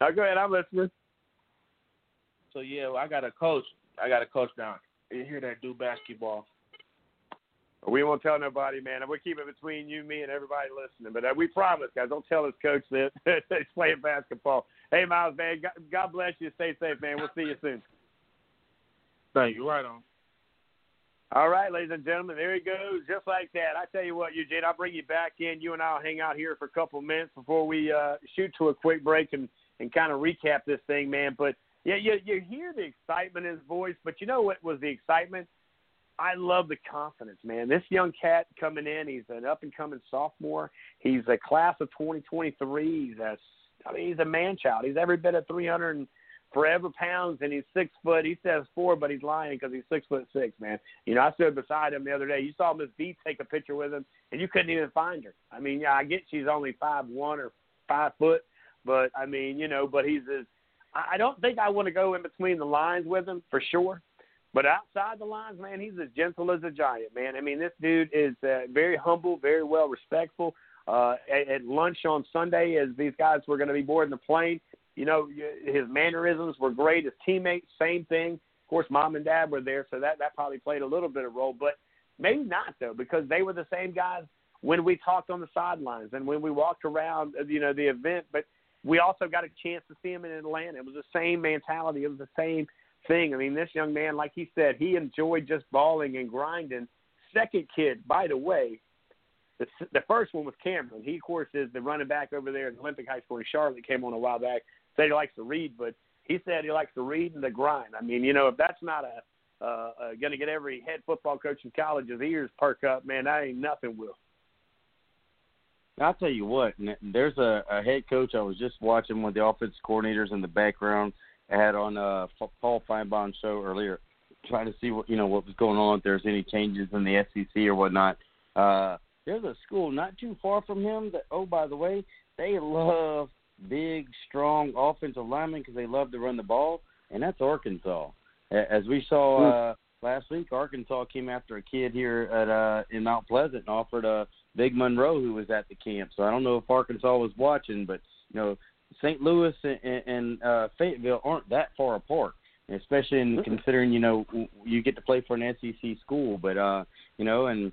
Now go ahead. I'm listening.
So yeah, I got a coach. I got a coach down here that do basketball.
We won't tell nobody, man. We'll keep it between you, me, and everybody listening. But uh, we promise, guys, don't tell his coach that he's playing basketball. Hey, Miles, man, God bless you. Stay safe, man. We'll see you soon.
Thank you. Right on.
All right, ladies and gentlemen, there he goes, just like that. I tell you what, Eugene, I'll bring you back in. You and I'll hang out here for a couple of minutes before we uh, shoot to a quick break and, and kind of recap this thing, man. But yeah, you, you hear the excitement in his voice, but you know what was the excitement? I love the confidence, man. This young cat coming in, he's an up and coming sophomore. He's a class of 2023. He's a, I mean, he's a man child. He's every bit of 300 and forever pounds, and he's six foot. He says four, but he's lying because he's six foot six, man. You know, I stood beside him the other day. You saw Miss B take a picture with him, and you couldn't even find her. I mean, yeah, I get she's only five one or five foot, but I mean, you know, but he's as I don't think I want to go in between the lines with him for sure. But outside the lines, man, he's as gentle as a giant, man. I mean, this dude is uh, very humble, very well respectful. Uh, at, at lunch on Sunday, as these guys were going to be boarding the plane, you know, his mannerisms were great. His teammates, same thing. Of course, mom and dad were there, so that that probably played a little bit of role, but maybe not though, because they were the same guys when we talked on the sidelines and when we walked around, you know, the event. But we also got a chance to see him in Atlanta. It was the same mentality. It was the same thing. I mean, this young man, like he said, he enjoyed just balling and grinding. Second kid, by the way, the, the first one was Cameron. He, of course, is the running back over there at Olympic High School in Charlotte. Came on a while back. Said he likes to read, but he said he likes to read and the grind. I mean, you know, if that's not a uh, uh, going to get every head football coach in college's ears perk up, man, that ain't nothing will.
I'll tell you what, there's a, a head coach I was just watching with the offensive coordinators in the background. I had on uh, Paul Finebaum's show earlier, trying to see what you know what was going on. If there's any changes in the SEC or whatnot. Uh, there's a school not too far from him that, oh by the way, they love big, strong offensive linemen because they love to run the ball, and that's Arkansas. As we saw hmm. uh, last week, Arkansas came after a kid here at uh, in Mount Pleasant and offered a Big Monroe who was at the camp. So I don't know if Arkansas was watching, but you know, St. Louis and, and uh, Fayetteville aren't that far apart, especially in mm-hmm. considering you know you get to play for an SEC school. But uh, you know, and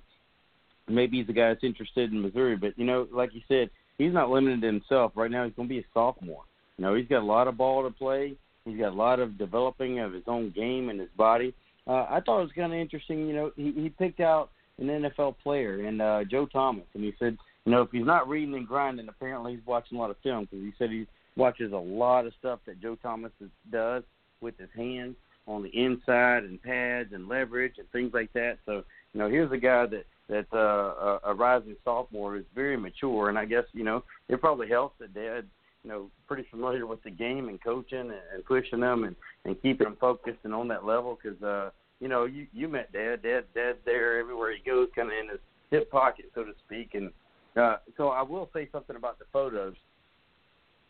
maybe he's a guy that's interested in Missouri. But you know, like you said, he's not limited himself. Right now, he's going to be a sophomore. You know, he's got a lot of ball to play. He's got a lot of developing of his own game and his body. Uh, I thought it was kind of interesting. You know, he, he picked out an NFL player and uh, Joe Thomas, and he said, you know, if he's not reading and grinding, apparently he's watching a lot of film because he said he watches a lot of stuff that Joe Thomas does with his hands on the inside and pads and leverage and things like that. So, you know, here's a guy that that's uh, a, a rising sophomore who's very mature, and I guess you know it probably helps that Dad, you know, pretty familiar with the game and coaching and, and pushing them and and keeping them focused and on that level because uh, you know, you you met Dad. Dad Dad's there everywhere he goes, kind of in his hip pocket, so to speak. And uh, so I will say something about the photos.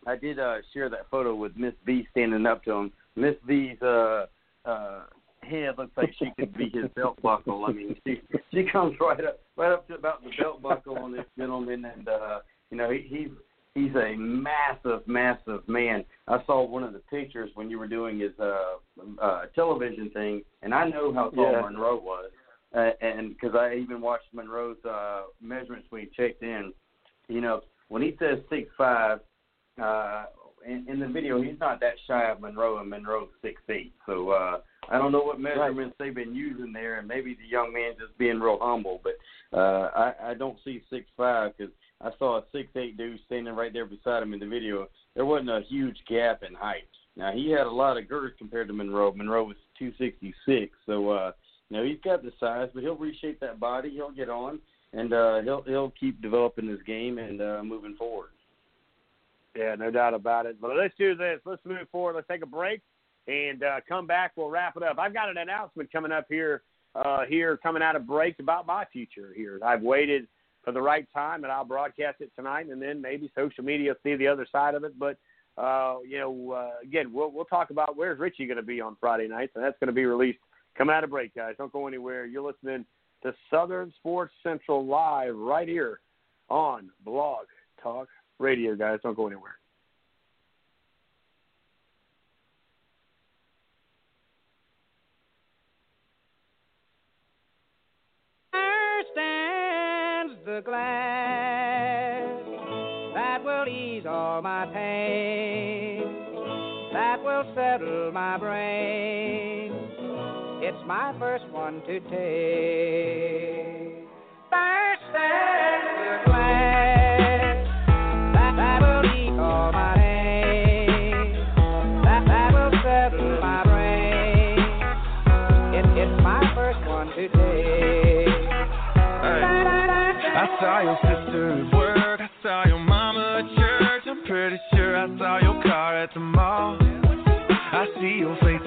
I did uh, share that photo with Miss V standing up to him. Miss V's uh, uh, head looks like she could be his belt buckle. I mean, she she comes right up right up to about the belt buckle on this gentleman, and uh, you know he, he's he's a massive, massive man. I saw one of the pictures when you were doing his uh, uh, television thing, and I know how tall yeah. Monroe was, uh, and because I even watched Monroe's uh, measurements when he checked in. You know, when he says six five, uh, in, in the video, he's not that shy of Monroe, and Monroe's six eight. So uh, I don't know what measurements right. they've been using there, and maybe the young man just being real humble. But uh, I, I don't see six five because I saw a six eight dude standing right there beside him in the video. There wasn't a huge gap in height. Now he had a lot of girth compared to Monroe. Monroe was two sixty six, so uh know, he's got the size, but he'll reshape that body, he'll get on and uh he'll he'll keep developing his game and uh moving forward.
Yeah, no doubt about it. But let's do this. Let's move forward. Let's take a break and uh come back, we'll wrap it up. I've got an announcement coming up here uh here coming out of break about my future here. I've waited for the right time, and I'll broadcast it tonight, and then maybe social media will see the other side of it. But uh, you know, uh, again, we'll we'll talk about where's Richie going to be on Friday nights, and that's going to be released coming out of break, guys. Don't go anywhere. You're listening to Southern Sports Central live right here on Blog Talk Radio, guys. Don't go anywhere.
The glass that will ease all my pain, that will settle my brain. It's my first one to take. First there's the glass
saw your sister at work. I saw your mama at church. I'm pretty sure I saw your car at the mall. I see your face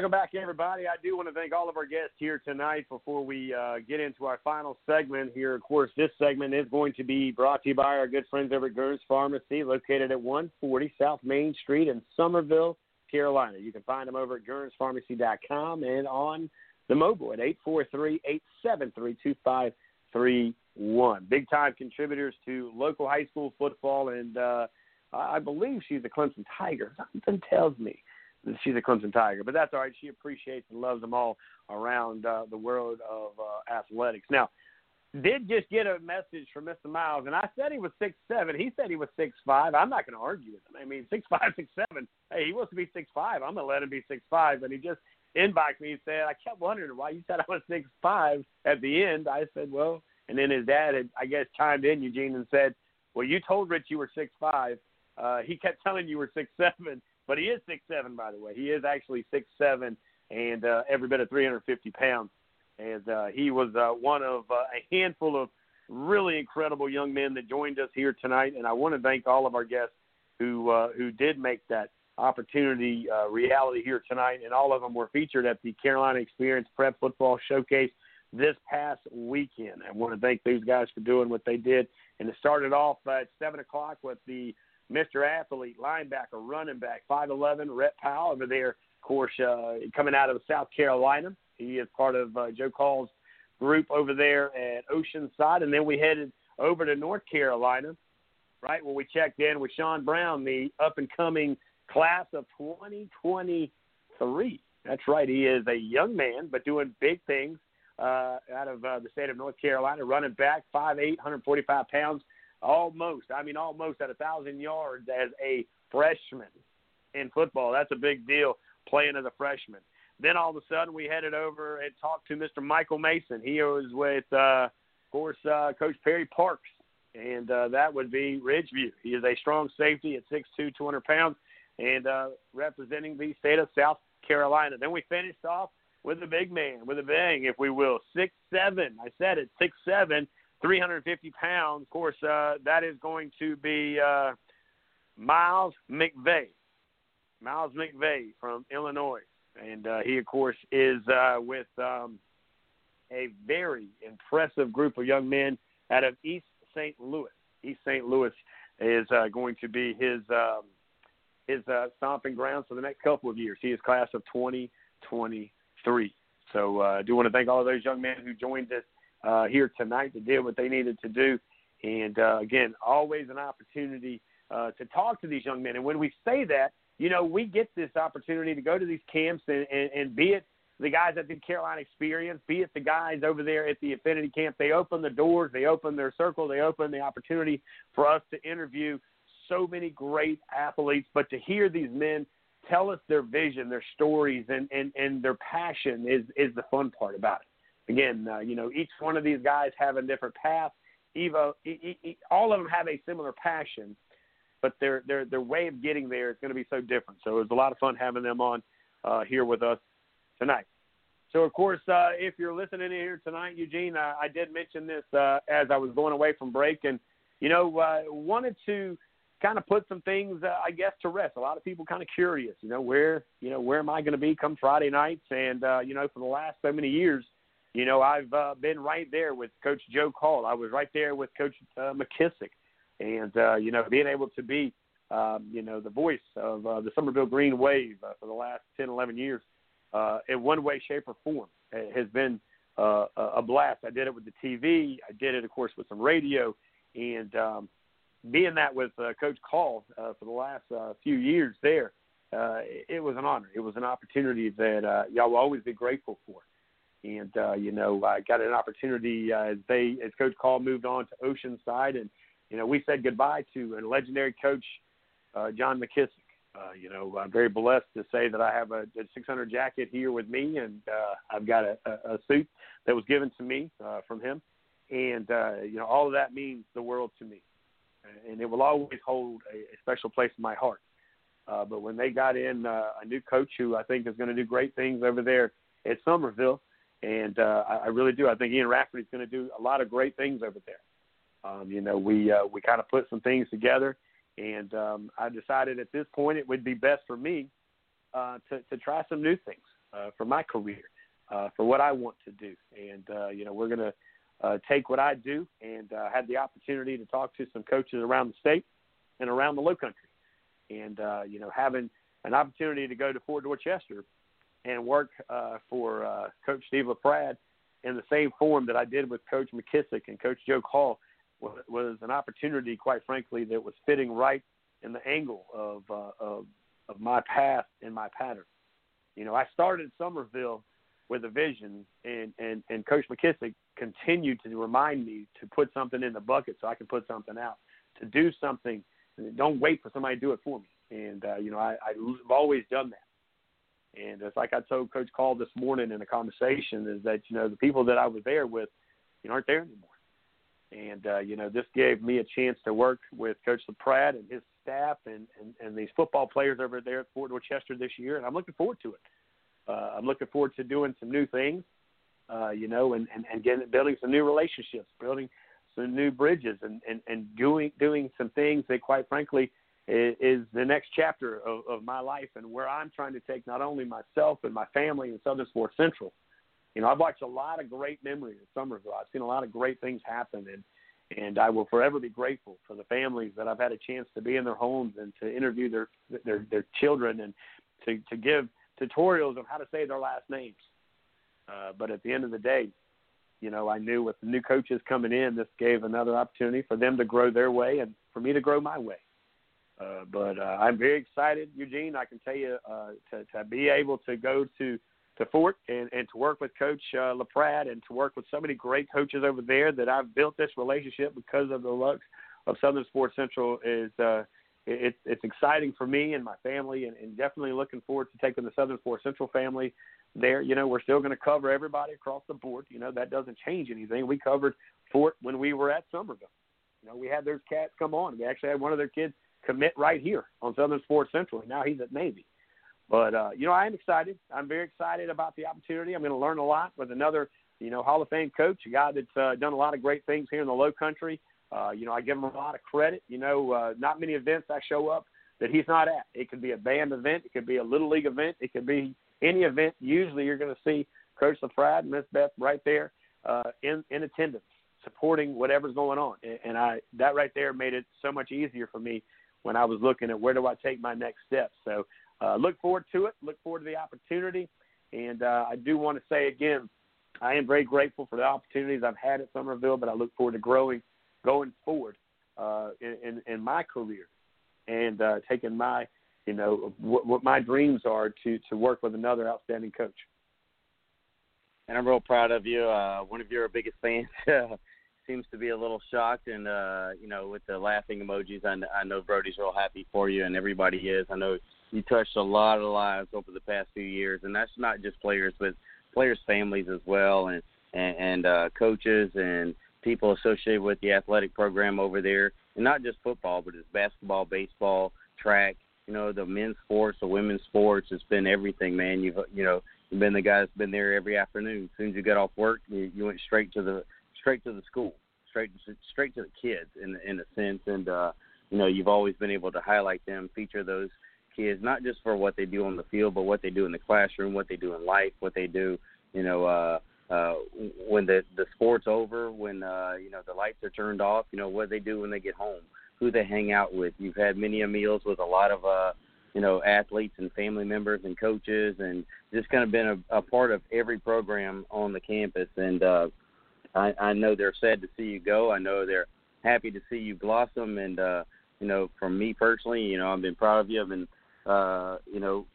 welcome back, everybody. I do want to thank all of our guests here tonight before we uh, get into our final segment here. Of course, this segment is going to be brought to you by our good friends over at Gurns Pharmacy, located at 140 South Main Street in Summerville, Carolina. You can find them over at GurnsPharmacy.com and on the mobile at 843-873-2531. Big time contributors to local high school football, and uh, I believe she's a Clemson Tiger. Something tells me she's a Clemson Tiger, but that's all right. She appreciates and loves them all around uh, the world of uh, athletics. Now, did just get a message from Mr. Miles, and I said he was six seven. He said he was six five. I'm not going to argue with him. I mean, six five, six seven. Hey, he wants to be six five. I'm going to let him be six five. But he just inboxed me and said, I kept wondering why you said I was six five at the end. I said, well, and then his dad had, I guess, chimed in Eugene and said, well, you told Rich you were six five. Uh, he kept telling you were six seven, but he is six seven, by the way. He is actually six seven and uh, every bit of 350 pounds. And uh, he was uh, one of uh, a handful of really incredible young men that joined us here tonight. And I want to thank all of our guests who uh, who did make that opportunity uh, reality here tonight. And all of them were featured at the Carolina Experience Prep Football Showcase this past weekend. I want to thank these guys for doing what they did. And it started off at 7 o'clock with the Mr. Athlete, linebacker, running back, 5'11", Rhett Powell over there, of course, uh, coming out of South Carolina. He is part of uh, Joe Call's group over there at Oceanside. And then we headed over to North Carolina, right, where we checked in with Sean Brown, the up-and-coming class of 2023. That's right. He is a young man, but doing big things uh, out of uh, the state of North Carolina, running back, 5'8", 145 pounds, almost. I mean, almost at a thousand yards as a freshman in football. That's a big deal playing as a freshman. Then all of a sudden, we headed over and talked to Mr. Michael Mason. He was with, uh, of course, uh, Coach Perry Parks, and uh, that would be Ridgeview. He is a strong safety at 6'2", 200 pounds, and uh, representing the state of South Carolina. Then we finished off with a big man, with a bang, if we will, six seven. I said it, six seven, 350 pounds. Of course, uh, that is going to be uh, Miles McVeigh. Miles McVeigh from Illinois, and uh, he, of course, is uh, with um, a very impressive group of young men out of East St. Louis. East St. Louis is uh, going to be his um, his uh, stomping grounds for the next couple of years. He is class of 2023. So uh, I do want to thank all of those young men who joined us uh, here tonight to do what they needed to do. And uh, again, always an opportunity uh, to talk to these young men. And when we say that, you know, we get this opportunity to go to these camps and, and, and be it the guys at the Carolina Experience, be it the guys over there at the Affinity Camp. They open the doors, they open their circle, they open the opportunity for us to interview so many great athletes. But to hear these men tell us their vision, their stories, and, and, and their passion is, is the fun part about it. Again, uh, you know, each one of these guys have a different path. Evo, e- e- all of them have a similar passion, but their their their way of getting there is going to be so different. So it was a lot of fun having them on uh, here with us tonight. So, of course, uh, if you're listening in here tonight, Eugene, uh, I did mention this uh, as I was going away from break, and you know, uh, wanted to kind of put some things, uh, I guess, to rest. A lot of people kind of curious, you know, where, you know, where am I going to be come Friday nights? And you know, for the last so many years, you know, I've uh, been right there with Coach Joe Call. I was right there with Coach uh, McKissick, and uh, you know, being able to be, um, you know, the voice of uh, the Summerville Green Wave uh, for the last 10, 11 years uh, in one way, shape, or form. Has been uh, a blast. I did it with the TV. I did it, of course, with some radio, and um, being that with uh, Coach Call uh, for the last uh, few years there, uh, it was an honor. It was an opportunity that uh, y'all will always be grateful for. And uh, you know, I got an opportunity uh, as they, as Coach Call moved on to Oceanside, and you know, we said goodbye to a legendary coach, uh, John McKissick. Uh, you know, I'm very blessed to say that I have a, a 600 jacket here with me, and uh, I've got a, a, suit that was given to me uh, from him, and uh, you know, all of that means the world to me, and it will always hold a, a special place in my heart. Uh, but when they got in uh, a new coach who I think is going to do great things over there at Summerville, and uh, I, I really do. I think Ian Rafferty is going to do a lot of great things over there. Um, you know, we uh, we kind of put some things together and um, I decided at this point it would be best for me uh, to, to try some new things uh, for my career, uh, for what I want to do. And, uh, you know, we're going to uh, take what I do and uh, had the opportunity to talk to some coaches around the state and around the low country. And, uh, you know, having an opportunity to go to Fort Dorchester and work uh, for uh, Coach Steve LaPrade in the same form that I did with Coach McKissick and Coach Joe Call – was an opportunity, quite frankly, that was fitting right in the angle of uh, of, of my path and my pattern. You know, I started Summerville with a vision, and and and Coach McKissick continued to remind me to put something in the bucket so I can put something out, to do something. Don't wait for somebody to do it for me. And uh, you know, I, I've always done that. And it's like I told Coach Call this morning in a conversation is that you know the people that I was there with, you know, aren't there anymore. And uh, you know, this gave me a chance to work with Coach LaPrade and his staff and, and and these football players over there at Fort Dorchester this year, and I'm looking forward to it. Uh, I'm looking forward to doing some new things, uh, you know, and, and, and getting building some new relationships, building some new bridges, and, and, and doing doing some things that, quite frankly, is, the next chapter of, of my life and where I'm trying to take not only myself and my family and Southern Sports Central, you know, I've watched a lot of great memories at Summerville. I've seen a lot of great things happen, and and I will forever be grateful for the families that I've had a chance to be in their homes and to interview their their their children and to to give tutorials on how to say their last names. Uh, but at the end of the day, you know, I knew with the new coaches coming in, this gave another opportunity for them to grow their way and for me to grow my way. Uh, but uh, I'm very excited, Eugene. I can tell you uh, to, to be able to go to to Fort and, and to work with Coach uh, LaPrade and to work with so many great coaches over there that I've built this relationship because of the luck of Southern Sports Central is uh, it, it's exciting for me and my family, and, and definitely looking forward to taking the Southern Sports Central family there. You know, we're still going to cover everybody across the board. You know, that doesn't change anything. We covered Fort when we were at Summerville. You know, we had those cats come on. We actually had one of their kids commit right here on Southern Sports Central. Now he's at Navy. But uh, you know, I am excited. I'm very excited about the opportunity. I'm going to learn a lot with another, you know, Hall of Fame coach, a guy that's uh, done a lot of great things here in the Low Country. Uh, you know, I give him a lot of credit. You know, uh, not many events I show up that he's not at. It could be a band event, it could be a little league event, it could be any event. Usually, you're going to see Coach LaPrade and Miss Beth right there uh, in in attendance, supporting whatever's going on. And, and I that right there made it so much easier for me when I was looking at where do I take my next steps. So uh, look forward to it. Look forward to the opportunity. And uh, I do want to say again, I am very grateful for the opportunities I've had at Summerville, but I look forward to growing going forward uh, in, in, in my career and uh, taking my, you know, what, what my dreams are to to work with another outstanding coach.
And I'm real proud of you. Uh, one of your biggest fans seems to be a little shocked, and uh, you know, with the laughing emojis, I, I know Brody's real happy for you, and everybody is. I know you touched a lot of lives over the past few years, and that's not just players, but players' families as well, and and, and uh, coaches and people associated with the athletic program over there, and not just football, but it's basketball, baseball, track. You know, the men's sports, the women's sports. It's been everything, man. You've you know you've been the guy that's been there every afternoon. As soon as you got off work, you, you went straight to the straight to the school, straight straight to the kids in in a sense, and uh, you know you've always been able to highlight them, feature those kids, not just for what they do on the field, but what they do in the classroom, what they do in life, what they do, you know, uh, uh, when the the sport's over, when uh, you know the lights are turned off, you know what they do when they get home, who they hang out with. You've had many meals with a lot of uh, you know athletes and family members and coaches, and just kind of been a, a part of every program on the campus. And uh, I, I know they're sad to see you go. I know they're happy to see you blossom. And uh, you know, from me personally, you know, I've been proud of you. I've been uh, you know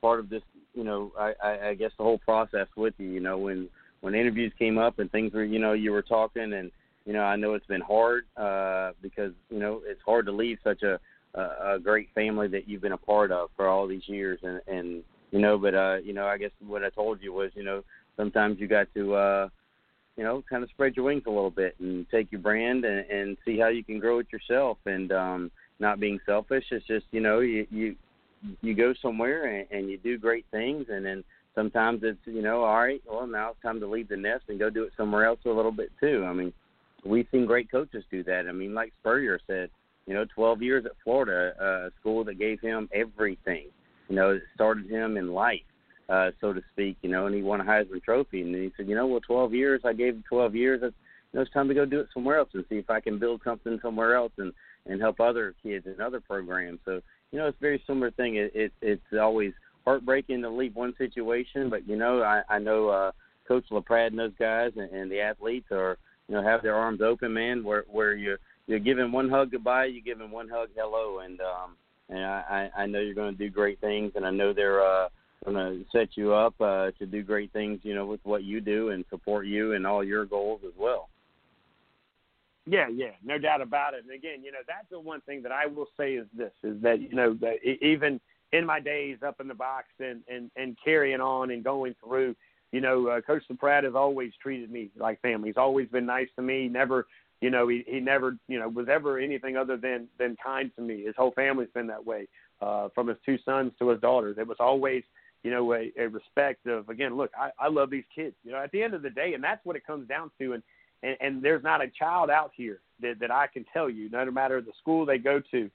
part of this. You know, I, I, I guess the whole process with you. You know, when when interviews came up and things were, you know, you were talking and you know, I know it's been hard uh, because you know it's hard to leave such a, a great family that you've been a part of for all these years, and and you know, but uh, you know, I guess what I told you was, you know, sometimes you got to, uh, you know, kind of spread your wings a little bit and take your brand and, and see how you can grow it yourself, and um, not being selfish. It's just, you know, you you you go somewhere and, and you do great things, and then sometimes it's you know all right well now it's time to leave the nest and go do it somewhere else a little bit too. I mean we've seen great coaches do that. I mean like spurrier said you know 12 years at florida uh, a school that gave him everything you know it started him in life uh so to speak you know and he won a heisman trophy. And he said you know well 12 years i gave him 12 years. It's, you know, it's time to go do it somewhere else and see if i can build something somewhere else and and help other kids in other programs. So you know it's a very similar thing. It, it it's always heartbreaking to leave one situation, but you know, I, I know uh, Coach LaPrade and those guys and, and the athletes are, you know, have their arms open, man. Where where you you're giving one hug goodbye, you're giving one hug hello, and um, and I I know you're going to do great things, and I know they're uh, going to set you up uh, to do great things, you know, with what you do and support you and all your goals as well.
Yeah, yeah, no doubt about it. And again, you know, that's the one thing that I will say is this: is that you know that even in my days up in the box and and and carrying on and going through. You know, uh, Coach Pratt has always treated me like family. He's always been nice to me. Never, you know, he he never, you know, was ever anything other than than kind to me. His whole family's been that way, uh, from his two sons to his daughters. It was always, you know, a, a respect of again, look, I, I love these kids. You know, at the end of the day, and that's what it comes down to. And and, and there's not a child out here that that I can tell you, no matter the school they go to,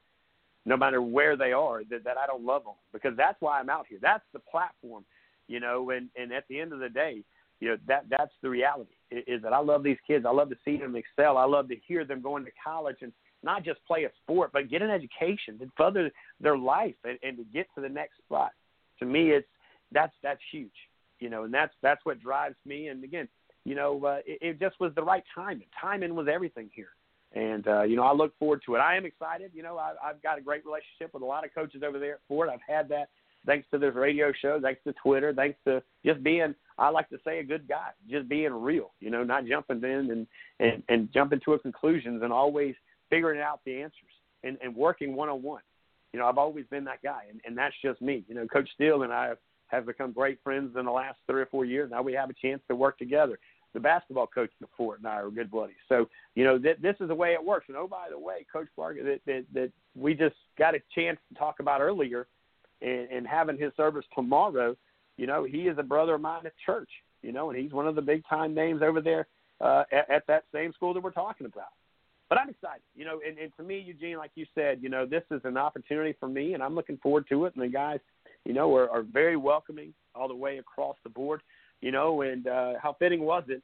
no matter where they are, that, that I don't love them because that's why I'm out here. That's the platform, you know. And and at the end of the day, you know that that's the reality is, that I love these kids. I love to see them excel. I love to hear them going to college and not just play a sport, but get an education to further their life and, and to get to the next spot. To me, it's that's that's huge, you know, and that's that's what drives me. And again, you know, uh, it, it just was the right timing. Timing was everything here and uh, you know I look forward to it. I am excited. You know I, I've got a great relationship with a lot of coaches over there at Fort. I've had that thanks to this radio show, thanks to Twitter, thanks to just being, I like to say, a good guy, just being real, you know, not jumping in and, and, and jumping to conclusions and always figuring out the answers and, and working one on one. You know, I've always been that guy, and, and that's just me. You know, Coach Steele and I have, have become great friends in the last three or four years. Now we have a chance to work together. The basketball coach the fort and I are good buddies. So, you know, th- this is the way it works. And oh, by the way, Coach Parker, that, that, that we just got a chance to talk about earlier and, and having his service tomorrow, you know, he is a brother of mine at church, you know, and he's one of the big time names over there uh, at, at that same school that we're talking about but I'm excited, you know. And, and to me, Eugene, like you said, you know, this is an opportunity for me, and I'm looking forward to it. And the guys, you know, are, are very welcoming all the way across the board, you know. And uh, how fitting was it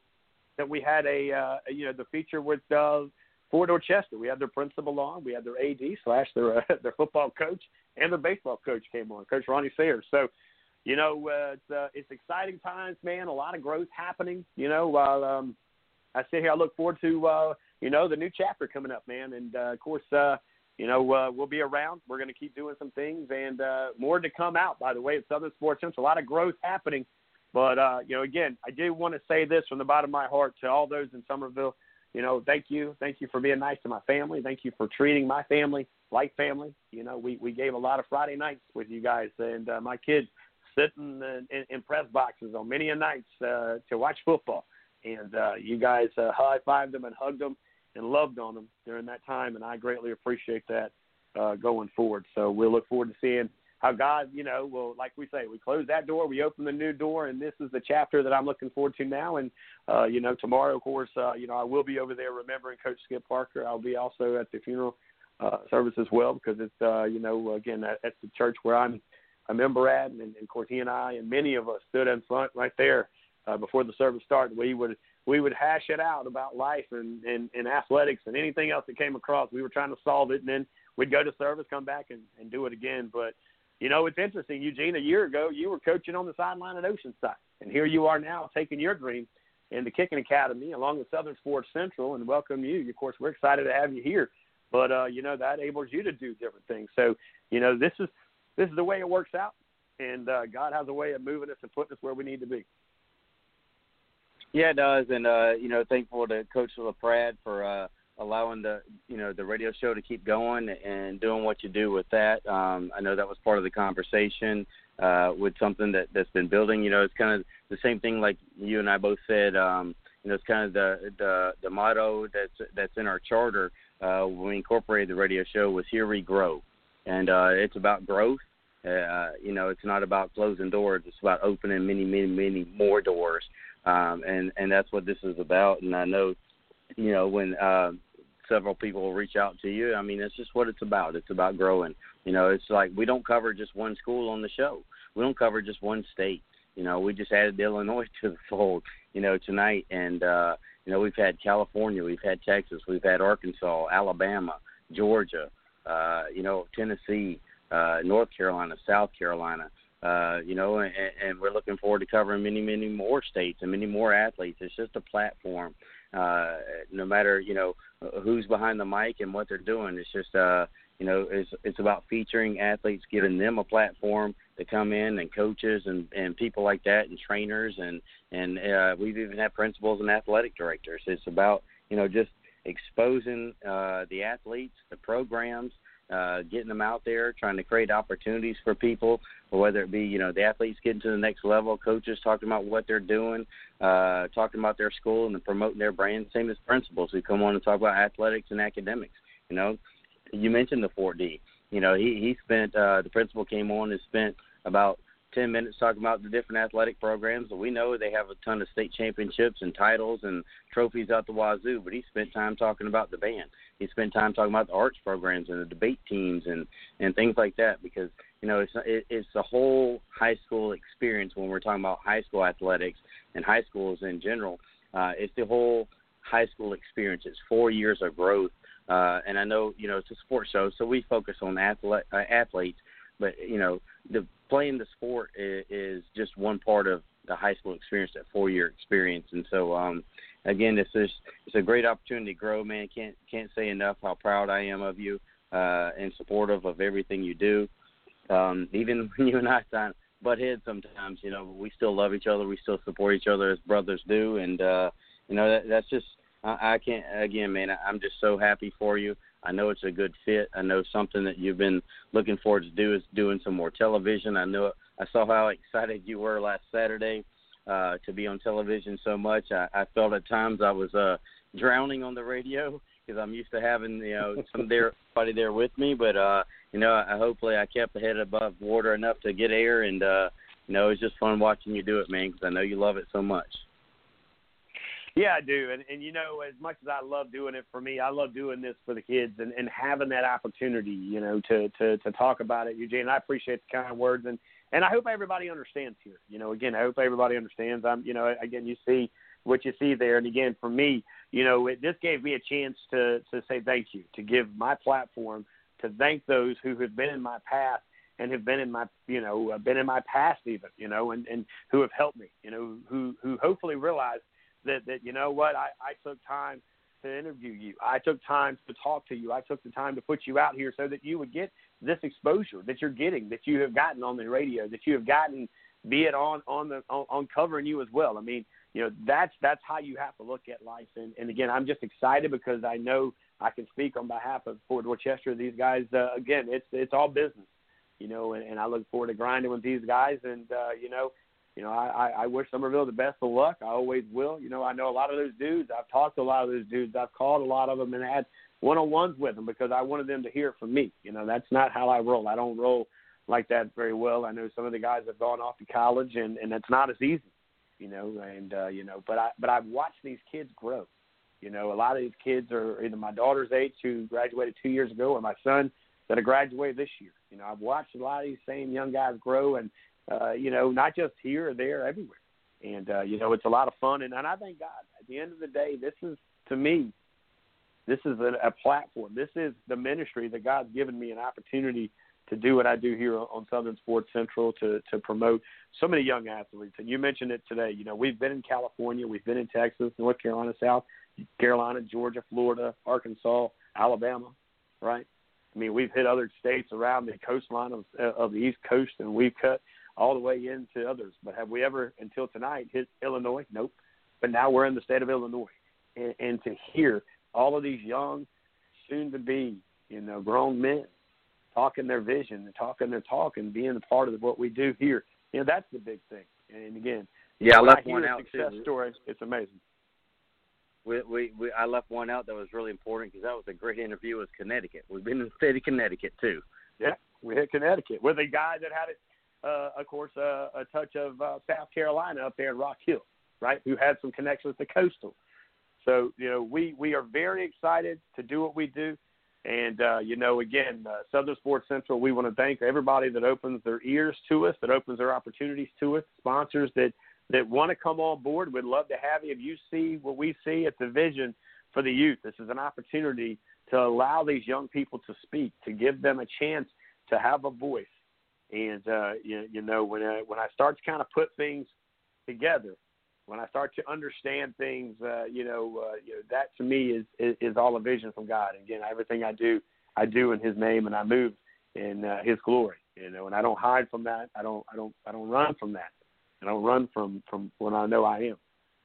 that we had a, uh, you know, the feature with uh, Fort Dorchester. We had their principal on, we had their AD slash their uh, their football coach, and their baseball coach came on, Coach Ronnie Sayers. So. You know, uh, it's uh, it's exciting times, man. A lot of growth happening. You know, while um, I sit here, I look forward to uh, you know, the new chapter coming up, man. And uh, of course, uh, you know, uh, we'll be around. We're going to keep doing some things, and uh, more to come out. By the way, at Southern Sports Central, a lot of growth happening. But uh, you know, again, I do want to say this from the bottom of my heart to all those in Summerville. You know, thank you, thank you for being nice to my family. Thank you for treating my family like family. You know, we we gave a lot of Friday nights with you guys, and uh, my kids sitting in, in, in press boxes on many a nights uh, to watch football. And uh, you guys uh, high fived them and hugged them and loved on them during that time, and I greatly appreciate that uh, going forward. So we'll look forward to seeing how God, you know, will, like we say, we close that door, we open the new door, and this is the chapter that I'm looking forward to now. And uh, you know, tomorrow, of course, uh, you know, I will be over there remembering Coach Skip Parker. I'll be also at the funeral uh, service as well because it's, uh, you know, again, at, at the church where I'm a member at, and, and of course, he and I and many of us stood in front right there uh, before the service started. We would we would hash it out about life and, and, and athletics and anything else that came across. We were trying to solve it, and then we'd go to service, come back, and, and do it again. But you know, it's interesting, Eugene. A year ago, you were coaching on the sideline at Oceanside, and here you are now taking your dream in the kicking academy along with Southern Sports Central, and welcome you. Of course, we're excited to have you here. But uh, you know that enables you to do different things. So you know this is this is the way it works out, and uh, God has a way of moving us and putting us where we need to be.
Yeah, it does, and uh, you know, thankful to Coach LaPrade for uh, allowing the you know the radio show to keep going and doing what you do with that. Um, I know that was part of the conversation uh, with something that that's been building. You know, it's kind of the same thing like you and I both said. Um, you know, it's kind of the the the motto that's that's in our charter uh, when we incorporated the radio show was "Here We Grow," and uh, it's about growth. Uh, you know, it's not about closing doors; it's about opening many, many, many more doors um, and and that's what this is about. And I know, you know, when uh, several people reach out to you, I mean, that's just what it's about. It's about growing. You know, it's like we don't cover just one school on the show. We don't cover just one state. You know, we just added Illinois to the fold. You know, tonight, and uh, you know, we've had California, we've had Texas, we've had Arkansas, Alabama, Georgia, uh, you know, Tennessee, uh, North Carolina, South Carolina uh, you know, and, and we're looking forward to covering many, many more states and many more athletes. It's just a platform. Uh, no matter you know who's behind the mic and what they're doing, it's just uh, you know it's it's about featuring athletes, giving them a platform to come in, and coaches and and people like that, and trainers, and and uh, we've even had principals and athletic directors. It's about you know just exposing uh, the athletes, the programs, uh, getting them out there, trying to create opportunities for people, or whether it be you know the athletes getting to the next level, coaches talking about what they're doing, uh, talking about their school and promoting their brand. Same as principals who come on and talk about athletics and academics. You know, you mentioned the 4D. You know, he he spent uh, the principal came on and spent about 10 minutes talking about the different athletic programs. We know they have a ton of state championships and titles and trophies out the wazoo, but he spent time talking about the band. He spent time talking about the arts programs and the debate teams and and things like that because you know it's it, it's the whole high school experience when we're talking about high school athletics and high schools in general. Uh, it's the whole high school experience. It's four years of growth. Uh, and I know, you know, it's a sports show, so we focus on athlete, uh, athletes, but you know, the playing the sport is, is just one part of the high school experience, that four year experience. And so, um, again, this is it's a great opportunity to grow, man. Can't can't say enough how proud I am of you uh, and supportive of everything you do. um, even when you and I sign butt heads sometimes, you know, we still love each other. We still support each other as brothers do, and uh, you know that, that's just I, I can't again, man. I, I'm just so happy for you. I know it's a good fit. I know something that you've been looking forward to do is doing some more television. I know I saw how excited you were last Saturday uh, to be on television so much. I, I felt at times I was uh, drowning on the radio because I'm used to having you know some there somebody there with me. But uh, you know, I, hopefully I kept the head above water enough to get air, and uh, you know, it was just fun watching you do it, man. Because I know you love it so much.
Yeah, I do, and and you know, as much as I love doing it for me, I love doing this for the kids and and having that opportunity, you know, to to to talk about it, Eugene. I appreciate the kind words, and and I hope everybody understands here. You know, again, I hope everybody understands. I'm, you know, again, you see what you see there, and again, for me, you know, it, this gave me a chance to to say thank you, to give my platform to thank those who have been in my path and have been in my you know been in my past even you know and and who have helped me you know who who hopefully realize that that you know what I I took time to interview you. I took time to talk to you. I took the time to put you out here so that you would get this exposure that you're getting that you have gotten on the radio that you have gotten be it on on the on, on covering you as well. I mean you know that's that's how you have to look at life. And and again I'm just excited because I know I can speak on behalf of Fort Dorchester these guys uh, again it's it's all business you know, and, and I look forward to grinding with these guys. And uh, you know, you know, I, I wish Summerville the best of luck. I always will. You know, I know a lot of those dudes. I've talked to a lot of those dudes. I've called a lot of them and had one-on-ones with them because I wanted them to hear from me. You know, that's not how I roll. I don't roll like that very well. I know some of the guys have gone off to college, and and it's not as easy. You know, and uh, you know, but I but I've watched these kids grow. You know, a lot of these kids are either my daughter's age who graduated two years ago, or my son that have graduated this year. You know, I've watched a lot of these same young guys grow, and uh, you know, not just here, or there, everywhere. And uh, you know, it's a lot of fun. And, and I thank God. At the end of the day, this is to me, this is a, a platform. This is the ministry that God's given me an opportunity to do what I do here on Southern Sports Central to to promote so many young athletes. And you mentioned it today. You know, we've been in California, we've been in Texas, North Carolina, South Carolina, Georgia, Florida, Arkansas, Alabama, right? I mean, we've hit other states around the coastline of, of the East Coast, and we've cut all the way into others. But have we ever, until tonight, hit Illinois? Nope. But now we're in the state of Illinois, and, and to hear all of these young, soon-to-be, you know, grown men talking their vision and talking their talk and being a part of what we do here, you know, that's the big thing. And again,
yeah, I left
I
one out
success
too.
stories. It's amazing.
We, we, we, I left one out that was really important because that was a great interview with Connecticut. We've been in the state of Connecticut too.
Yeah, we hit Connecticut with a guy that had it, uh, of course, uh, a touch of uh, South Carolina up there in Rock Hill, right? Who had some connections to Coastal. So you know, we we are very excited to do what we do, and uh, you know, again, uh, Southern Sports Central. We want to thank everybody that opens their ears to us, that opens their opportunities to us, sponsors that that want to come on board. We'd love to have you. If you see what we see, it's a vision for the youth. This is an opportunity to allow these young people to speak, to give them a chance to have a voice. And uh, you, you know, when I, when I start to kind of put things together, when I start to understand things, uh, you know, uh, you know, that to me is, is is all a vision from God. And again, everything I do, I do in His name, and I move in uh, His glory. You know, and I don't hide from that. I don't, I don't, I don't run from that. I don't run from from when I know I am.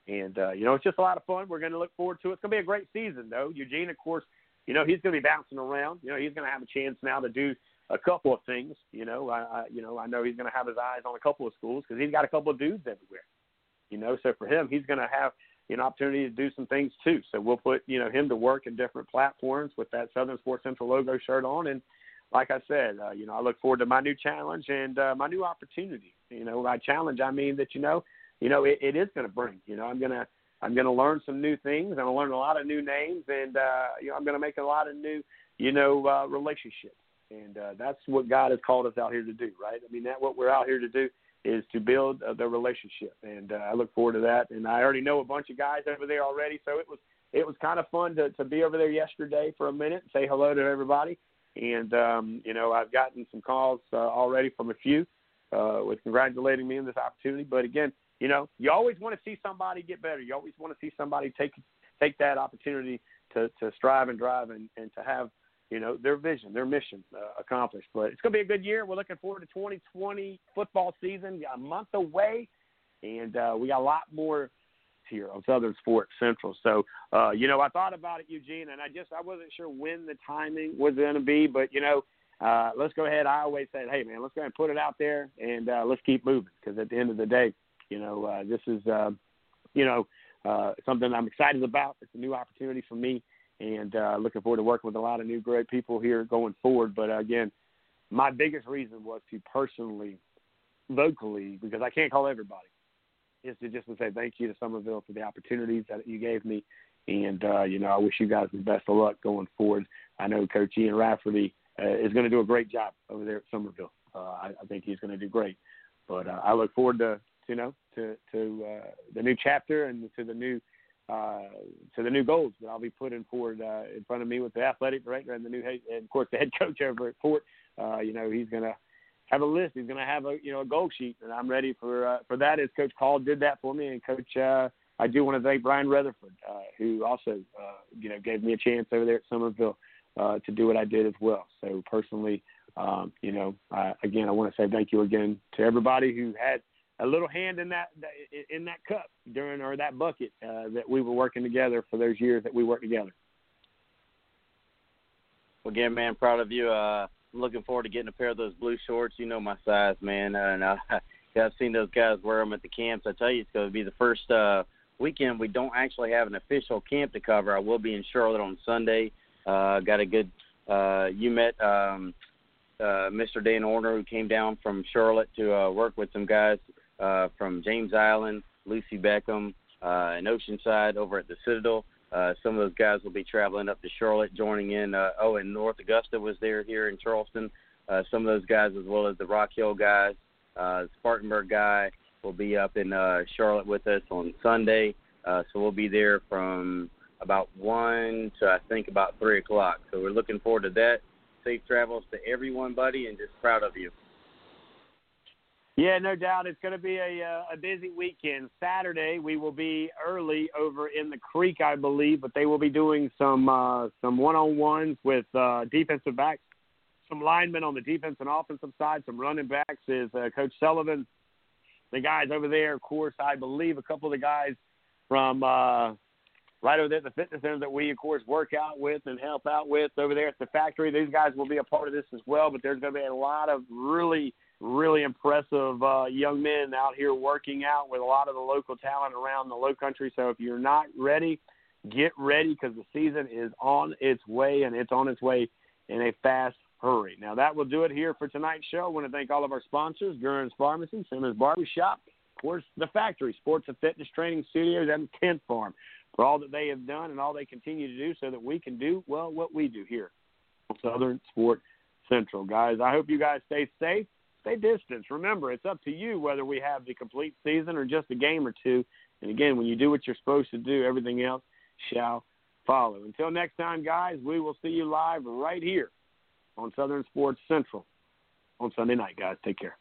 And uh, you know, it's just a lot of fun. We're going to look forward to it. It's going to be a great season, though. Eugene, of course, you know he's going to be bouncing around. You know, he's going to have a chance now to do a couple of things. You know, I, I you know I know he's going to have his eyes on a couple of schools because he's got a couple of dudes everywhere. You know, so for him, he's going to have an opportunity to do some things too. So we'll put you know him to work in different platforms with that Southern Sports Central logo shirt on and like I said, uh, you know, I look forward to my new challenge and uh, my new opportunity. You know, by challenge I mean that you know, you know, it, it is going to bring. You know, I'm gonna I'm gonna learn some new things. I'm gonna learn a lot of new names, and uh, you know, I'm gonna make a lot of new, you know, uh, relationships. And uh, that's what God has called us out here to do, right? I mean, that what we're out here to do is to build uh, the relationship, and uh, I look forward to that. And I already know a bunch of guys over there already, so it was it was kind of fun to to be over there yesterday for a minute and say hello to everybody and um, you know I've gotten some calls uh, already from a few uh, with congratulating me on this opportunity. But again, you know, you always want to see somebody get better. You always want to see somebody take take that opportunity to to strive and drive and and to have you know, their vision, their mission uh, accomplished. But it's going to be a good year. We're looking forward to 2020 football season, a month away, and uh, we got a lot more here on Southern Sports Central. So, uh, you know, I thought about it, Eugene, and I just I wasn't sure when the timing was going to be, but you know, uh, let's go ahead. I always said, hey man, let's go ahead and put it out there, and uh, let's keep moving because at the end of the day, you know, uh, this is, uh, you know, uh, something I'm excited about. It's a new opportunity for me, and uh, looking forward to working with a lot of new great people here going forward. But again, my biggest reason was to personally, vocally, because I can't call everybody is to just to say thank you to Summerville for the opportunities that you gave me. And, uh, you know, I wish you guys the best of luck going forward. I know Coach Ian Rafferty uh, is going to do a great job over there at Summerville. Uh, I, I think he's going to do great. But uh, I look forward to, you know, to, to uh, the new chapter and to the new uh, to the new goals that I'll be putting forward uh, in front of me with the athletic director and the new head, and of course the head coach over at Fort. Uh, you know, he's to have a list. He's to have a you know a goal sheet, and I'm ready for uh, for that. As Coach Call did that for me, and Coach, uh, I do want to thank Brian Rutherford, uh, who also uh, you know gave me a chance over there at Summerville uh, to do what I did as well. So personally, um, you know, uh, again, I want to say thank you again to everybody who had a little hand in that in that cup during or that bucket uh, that we were working together for those years that we worked together.
Well, again, man, proud of you. Uh, I'm looking forward to getting a pair of those blue shorts. You know my size, man, and I, I've seen those guys wear them at the camps. I tell you, it's going to be the first uh, weekend we don't actually have an official camp to cover. I will be in Charlotte on Sunday. Uh, got a good. Uh, you met um, uh, Mr. Dan Orner, who came down from Charlotte to uh, work with some guys uh, from James Island, Lucy Beckham, uh, and Oceanside over at the Citadel. Uh, some of those guys will be traveling up to Charlotte, joining in. Uh, oh, and North Augusta was there here in Charleston. Uh, some of those guys, as well as the Rock Hill guys, uh, Spartanburg guy, will be up in uh, Charlotte with us on Sunday. Uh, so we'll be there from about one to I think about three o'clock. So we're looking forward to that. Safe travels to everyone, buddy, and just proud of you.
Yeah, no doubt. It's going to be a uh, a busy weekend. Saturday we will be early over in the creek, I believe, but they will be doing some uh, some one on ones with uh, defensive backs, some linemen on the defense and offensive side, some running backs. Is uh, Coach Sullivan, the guys over there, of course, I believe a couple of the guys from uh, right over there at the fitness center that we, of course, work out with and help out with over there at the factory. These guys will be a part of this as well, but there's going to be a lot of really really impressive uh, young men out here working out with a lot of the local talent around the low country. So if you're not ready, get ready because the season is on its way and it's on its way in a fast hurry. Now that will do it here for tonight's show. I want to thank all of our sponsors, Gurns Pharmacy, Simmons Barbershop, of course, the factory, Sports and Fitness Training Studios, and Kent Farm for all that they have done and all they continue to do so that we can do, well, what we do here Southern Sport Central. Guys, I hope you guys stay safe stay distance. Remember, it's up to you whether we have the complete season or just a game or two. And again, when you do what you're supposed to do, everything else shall follow. Until next time, guys, we will see you live right here on Southern Sports Central on Sunday night, guys. Take care.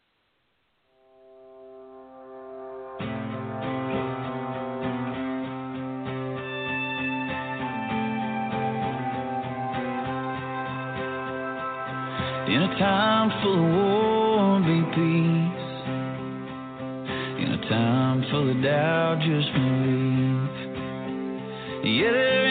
In a time full of war, full of doubt, just believe. Yeah,